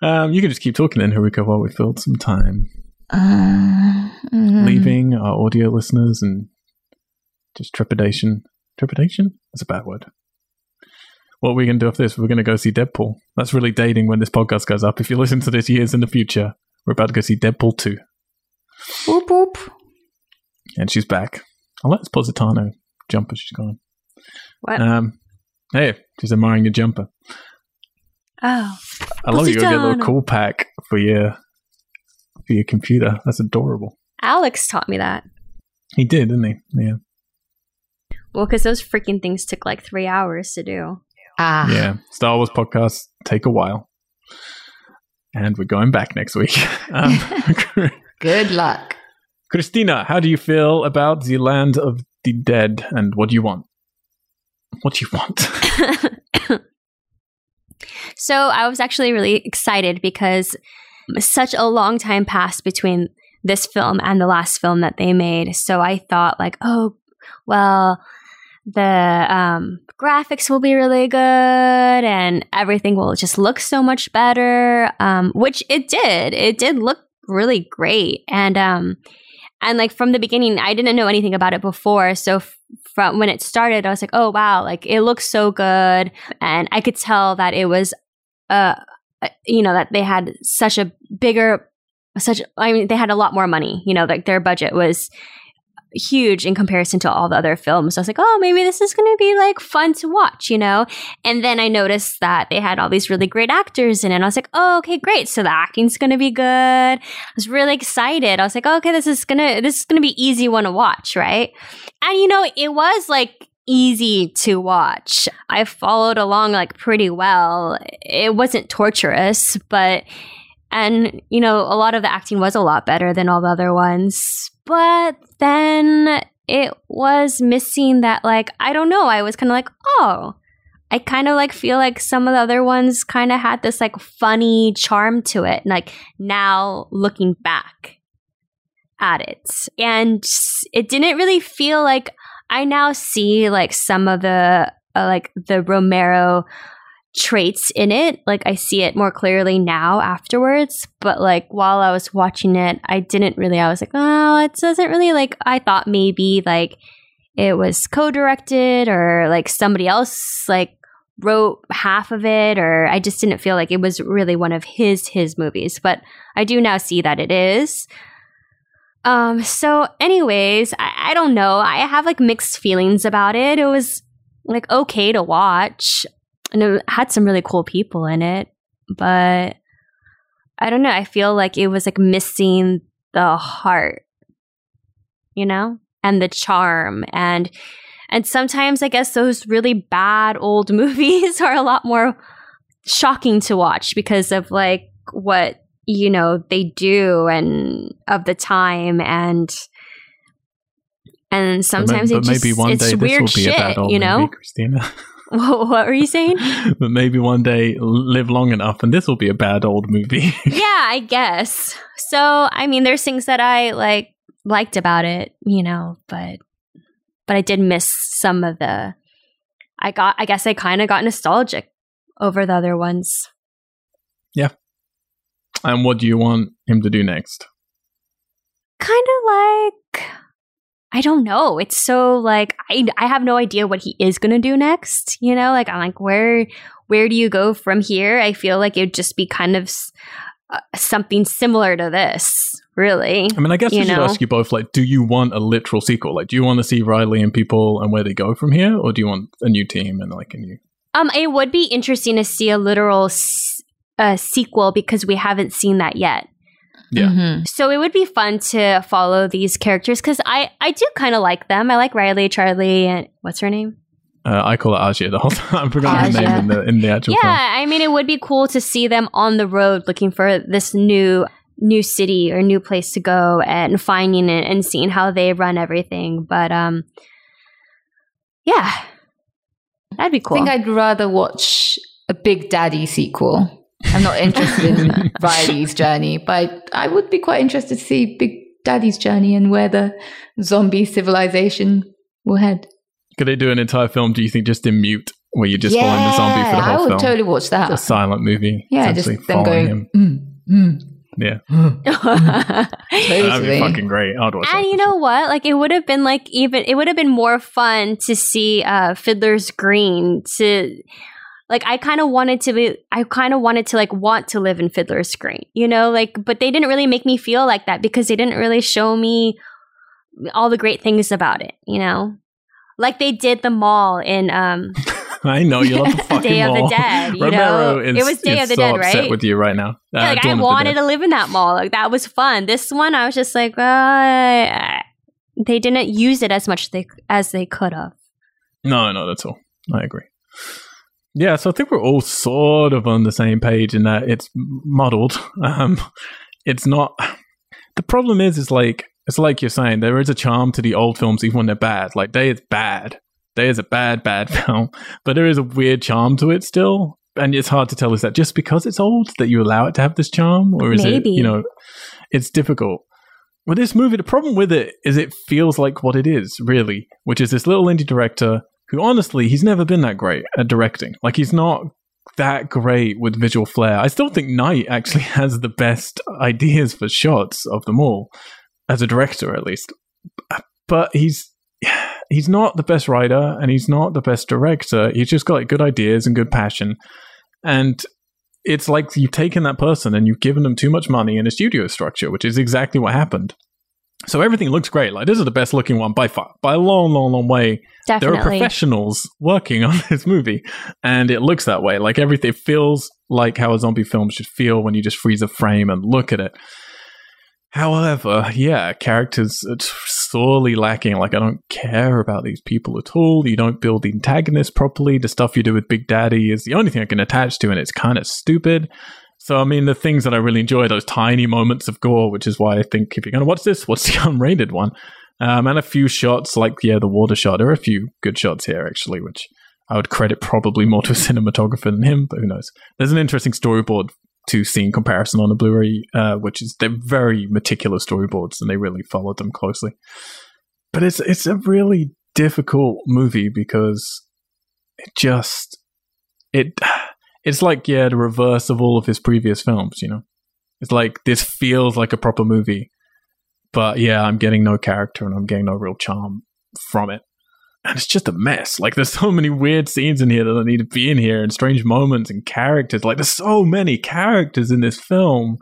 Um, you can just keep talking then, Haruka, while we filled some time. Uh, um, Leaving our audio listeners and just trepidation. Trepidation? That's a bad word. What are we going to do after this? We're going to go see Deadpool. That's really dating when this podcast goes up. If you listen to this years in the future, we're about to go see Deadpool 2. Whoop whoop. And she's back. Let Positano jumper. She's gone. What? Um, hey, she's admiring your jumper. Oh. I love you get a little cool pack for your for your computer. That's adorable. Alex taught me that. He did, didn't he? Yeah. Well, because those freaking things took like three hours to do. Ah. Yeah. Star Wars podcasts take a while. And we're going back next week. Um, Good luck. Christina, how do you feel about the land of the dead and what do you want? What do you want? so I was actually really excited because such a long time passed between this film and the last film that they made. So I thought like, oh, well, the um, graphics will be really good and everything will just look so much better. Um, which it did. It did look really great. And um, and like from the beginning, I didn't know anything about it before. So f- from when it started, I was like, oh wow, like it looks so good, and I could tell that it was, uh, uh you know, that they had such a bigger, such. I mean, they had a lot more money. You know, like their budget was huge in comparison to all the other films. So I was like, oh, maybe this is going to be like fun to watch, you know? And then I noticed that they had all these really great actors in it. And I was like, oh, okay, great. So the acting's going to be good. I was really excited. I was like, oh, okay, this is going to, this is going to be easy one to watch, right? And you know, it was like easy to watch. I followed along like pretty well. It wasn't torturous, but and you know, a lot of the acting was a lot better than all the other ones but then it was missing that, like, I don't know. I was kind of like, oh, I kind of like feel like some of the other ones kind of had this like funny charm to it. Like now looking back at it. And it didn't really feel like I now see like some of the uh, like the Romero traits in it. Like I see it more clearly now afterwards. But like while I was watching it, I didn't really, I was like, oh, it doesn't really like, I thought maybe like it was co directed or like somebody else like wrote half of it or I just didn't feel like it was really one of his his movies but I do now see that it is um so anyways I, I don't know I have like mixed feelings about it it was like okay to watch and it had some really cool people in it, but I don't know. I feel like it was like missing the heart, you know, and the charm and and sometimes I guess those really bad old movies are a lot more shocking to watch because of like what you know they do and of the time and and sometimes but, it just maybe one it's day weird this will be shit, a bad old you know. movie, Christina. what were you saying? but maybe one day live long enough and this will be a bad old movie. yeah, I guess. So, I mean, there's things that I like liked about it, you know, but but I did miss some of the I got I guess I kind of got nostalgic over the other ones. Yeah. And what do you want him to do next? Kind of like I don't know. It's so like I I have no idea what he is going to do next, you know? Like I'm like where where do you go from here? I feel like it'd just be kind of uh, something similar to this, really. I mean, I guess we should know? ask you both like do you want a literal sequel? Like do you want to see Riley and people and where they go from here or do you want a new team and like a new Um it would be interesting to see a literal s- uh, sequel because we haven't seen that yet. Yeah. Mhm. So it would be fun to follow these characters because I, I do kind of like them. I like Riley, Charlie, and what's her name? Uh, I call it Asia the whole time. I forgot his Asia. name in the in the actual yeah, film. I mean, it would be cool to see them on the road looking for this new new city or new place to go and finding it and seeing how they run everything. But um, yeah, that'd be cool. I think I'd rather watch a Big Daddy sequel. I'm not interested in Riley's journey, but I would be quite interested to see Big Daddy's journey and where the zombie civilization will head. Could they do an entire film? Do you think just in mute, where you're just following the zombie for the whole film? I would film? totally watch that. a silent movie. yeah, just them following going. him. Mm, mm, Yeah, mm." that'd be Totally. fucking great. I'd watch. And you know sure. what? Like it would have been like even it would have been more fun to see uh Fiddler's Green to like I kind of wanted to be I kind of wanted to like want to live in Fiddler's Green, you know, like but they didn't really make me feel like that because they didn't really show me all the great things about it, you know? Like they did the mall in um I know you love the fucking Day of the mall. Dead, you Romero know? Is, It was Day of the so Dead, upset right? With you right now. Uh, yeah, like I Dawn the wanted to live in that mall. Like that was fun. This one I was just like uh, they didn't use it as much they as they could have. No, no, that's all. I agree. Yeah, so I think we're all sort of on the same page in that it's muddled. Um, it's not. The problem is, is like It's like you're saying, there is a charm to the old films, even when they're bad. Like Day is bad. Day is a bad, bad film, but there is a weird charm to it still. And it's hard to tell is that just because it's old that you allow it to have this charm, or is Maybe. it, you know, it's difficult. With this movie, the problem with it is it feels like what it is, really, which is this little indie director who, honestly, he's never been that great at directing. Like, he's not that great with visual flair. I still think Night actually has the best ideas for shots of them all, as a director at least. But he's he's not the best writer and he's not the best director. He's just got like, good ideas and good passion. And it's like you've taken that person and you've given them too much money in a studio structure, which is exactly what happened. So everything looks great. Like this is the best looking one by far, by a long, long, long way. There are professionals working on this movie, and it looks that way. Like everything feels like how a zombie film should feel when you just freeze a frame and look at it. However, yeah, characters are sorely lacking. Like, I don't care about these people at all. You don't build the antagonist properly. The stuff you do with Big Daddy is the only thing I can attach to, and it's kind of stupid. So, I mean, the things that I really enjoy, those tiny moments of gore, which is why I think if you're going to watch this, what's the unrated one? Um, and a few shots, like, yeah, the water shot. There are a few good shots here, actually, which I would credit probably more to a cinematographer than him, but who knows? There's an interesting storyboard to scene comparison on the Blu-ray, uh, which is they're very meticulous storyboards and they really followed them closely. But it's it's a really difficult movie because it just it it's like yeah the reverse of all of his previous films. You know, it's like this feels like a proper movie, but yeah, I'm getting no character and I'm getting no real charm from it and it's just a mess. Like there's so many weird scenes in here that don't need to be in here, and strange moments and characters. Like there's so many characters in this film,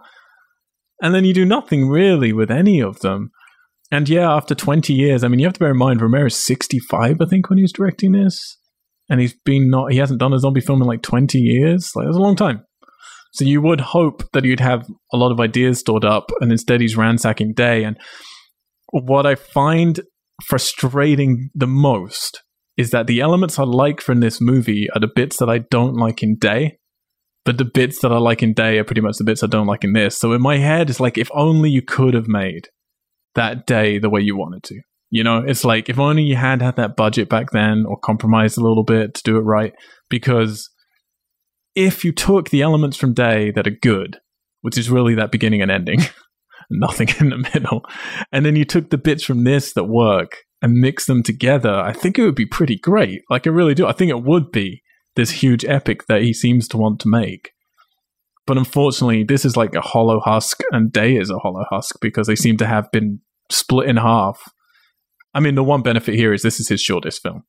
and then you do nothing really with any of them. And yeah, after 20 years, I mean, you have to bear in mind Romero's 65, I think, when he was directing this, and he's been not he hasn't done a zombie film in like 20 years. Like that's a long time. So you would hope that you'd have a lot of ideas stored up, and instead he's ransacking day. And what I find frustrating the most is that the elements I like from this movie are the bits that I don't like in Day, but the bits that I like in Day are pretty much the bits I don't like in this. So in my head, it's like if only you could have made that day the way you wanted to. You know, it's like if only you had had that budget back then or compromised a little bit to do it right. Because if you took the elements from Day that are good, which is really that beginning and ending, nothing in the middle. And then you took the bits from this that work and mix them together. I think it would be pretty great. Like I really do. I think it would be this huge epic that he seems to want to make. But unfortunately, this is like a hollow husk, and Day is a hollow husk because they seem to have been split in half. I mean, the one benefit here is this is his shortest film.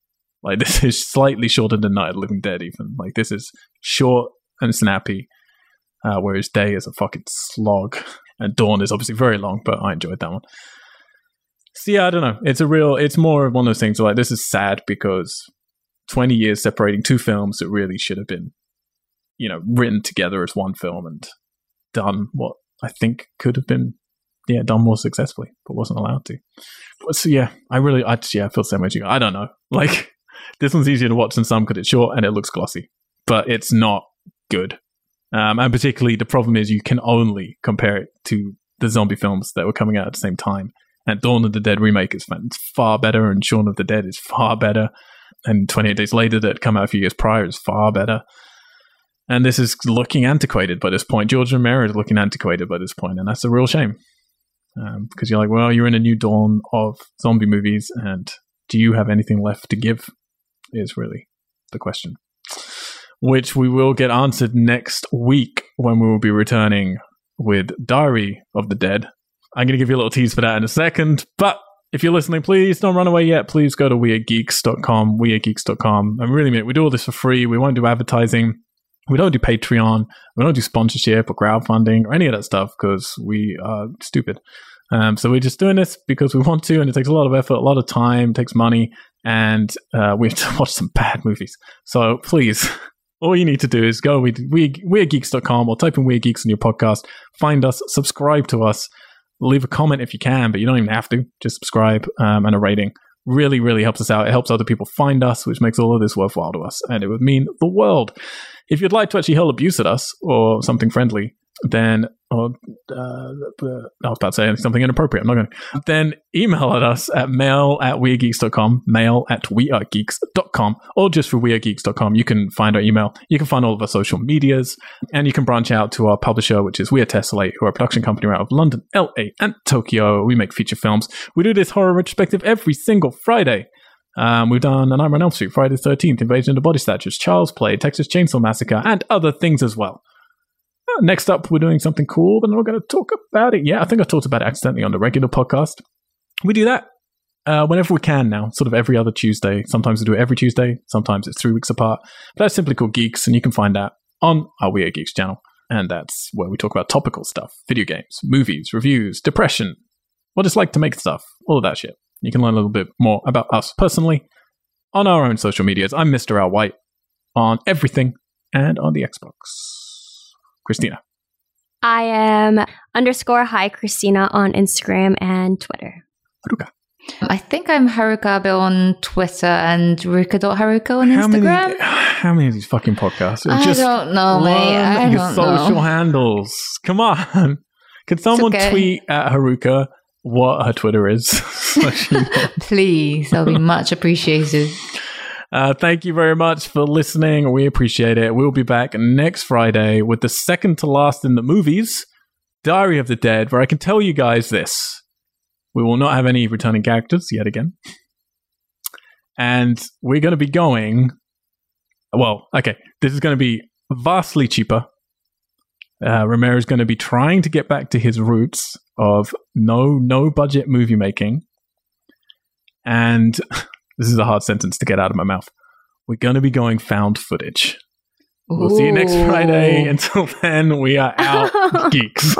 Like this is slightly shorter than Night of Living Dead, even. Like this is short and snappy, uh, whereas Day is a fucking slog. And Dawn is obviously very long, but I enjoyed that one. So yeah, I don't know. It's a real. It's more of one of those things. Like this is sad because twenty years separating two films that really should have been, you know, written together as one film and done what I think could have been, yeah, done more successfully, but wasn't allowed to. But, so yeah, I really, I just, yeah, I feel the same way you. I don't know. Like this one's easier to watch than some because it's short and it looks glossy, but it's not good. Um, and particularly, the problem is you can only compare it to the zombie films that were coming out at the same time. And Dawn of the Dead remake is far better, and Shaun of the Dead is far better, and 28 Days Later that come out a few years prior is far better. And this is looking antiquated by this point. George Romero is looking antiquated by this point, and that's a real shame. Um, because you're like, well, you're in a new dawn of zombie movies, and do you have anything left to give? Is really the question which we will get answered next week when we will be returning with Diary of the Dead. I'm going to give you a little tease for that in a second, but if you're listening, please don't run away yet. Please go to weirdgeeks.com, weirdgeeks.com. And really, mean. we do all this for free. We won't do advertising. We don't do Patreon. We don't do sponsorship or crowdfunding or any of that stuff because we are stupid. Um, so we're just doing this because we want to, and it takes a lot of effort, a lot of time, takes money, and uh, we have to watch some bad movies. So please, all you need to do is go with weirdgeeks.com or type in Weird Geeks in your podcast, find us, subscribe to us, leave a comment if you can, but you don't even have to. Just subscribe um, and a rating. Really, really helps us out. It helps other people find us, which makes all of this worthwhile to us, and it would mean the world. If you'd like to actually hurl abuse at us or something friendly, then or uh, I was about to say something inappropriate. I'm not going. Then email at us at mail at wearegeeks.com, mail at wearegeeks.com, or just for wearegeeks.com. You can find our email. You can find all of our social medias, and you can branch out to our publisher, which is We Are who are a production company out of London, LA, and Tokyo. We make feature films. We do this horror retrospective every single Friday. Um, we've done A Nightmare on Elm Street, Friday the 13th, Invasion of the Body Snatchers, Child's Play, Texas Chainsaw Massacre, and other things as well. Next up, we're doing something cool, but we're going to talk about it. Yeah, I think I talked about it accidentally on the regular podcast. We do that uh, whenever we can now, sort of every other Tuesday. Sometimes we do it every Tuesday, sometimes it's three weeks apart. But that's simply called Geeks, and you can find that on our We Are Geeks channel. And that's where we talk about topical stuff video games, movies, reviews, depression, what it's like to make stuff, all of that shit. You can learn a little bit more about us personally on our own social medias. I'm Mr. Al White on everything and on the Xbox. Christina. I am underscore hi Christina on Instagram and Twitter. Haruka. I think I'm Haruka Abe on Twitter and Ruka.Haruka on How Instagram. many, how many of these fucking podcasts? are I just don't know, mate. I your don't social know. handles. Come on. Can someone okay. tweet at Haruka what her Twitter is? Please, that'll be much appreciated. Uh, thank you very much for listening. We appreciate it. We'll be back next Friday with the second to last in the movies, Diary of the Dead, where I can tell you guys this. We will not have any returning characters yet again. And we're going to be going. Well, okay, this is going to be vastly cheaper. Uh, Romero is going to be trying to get back to his roots of no no budget movie making. And this is a hard sentence to get out of my mouth. We're going to be going found footage. We'll see you next Friday. Until then, we are out, geeks.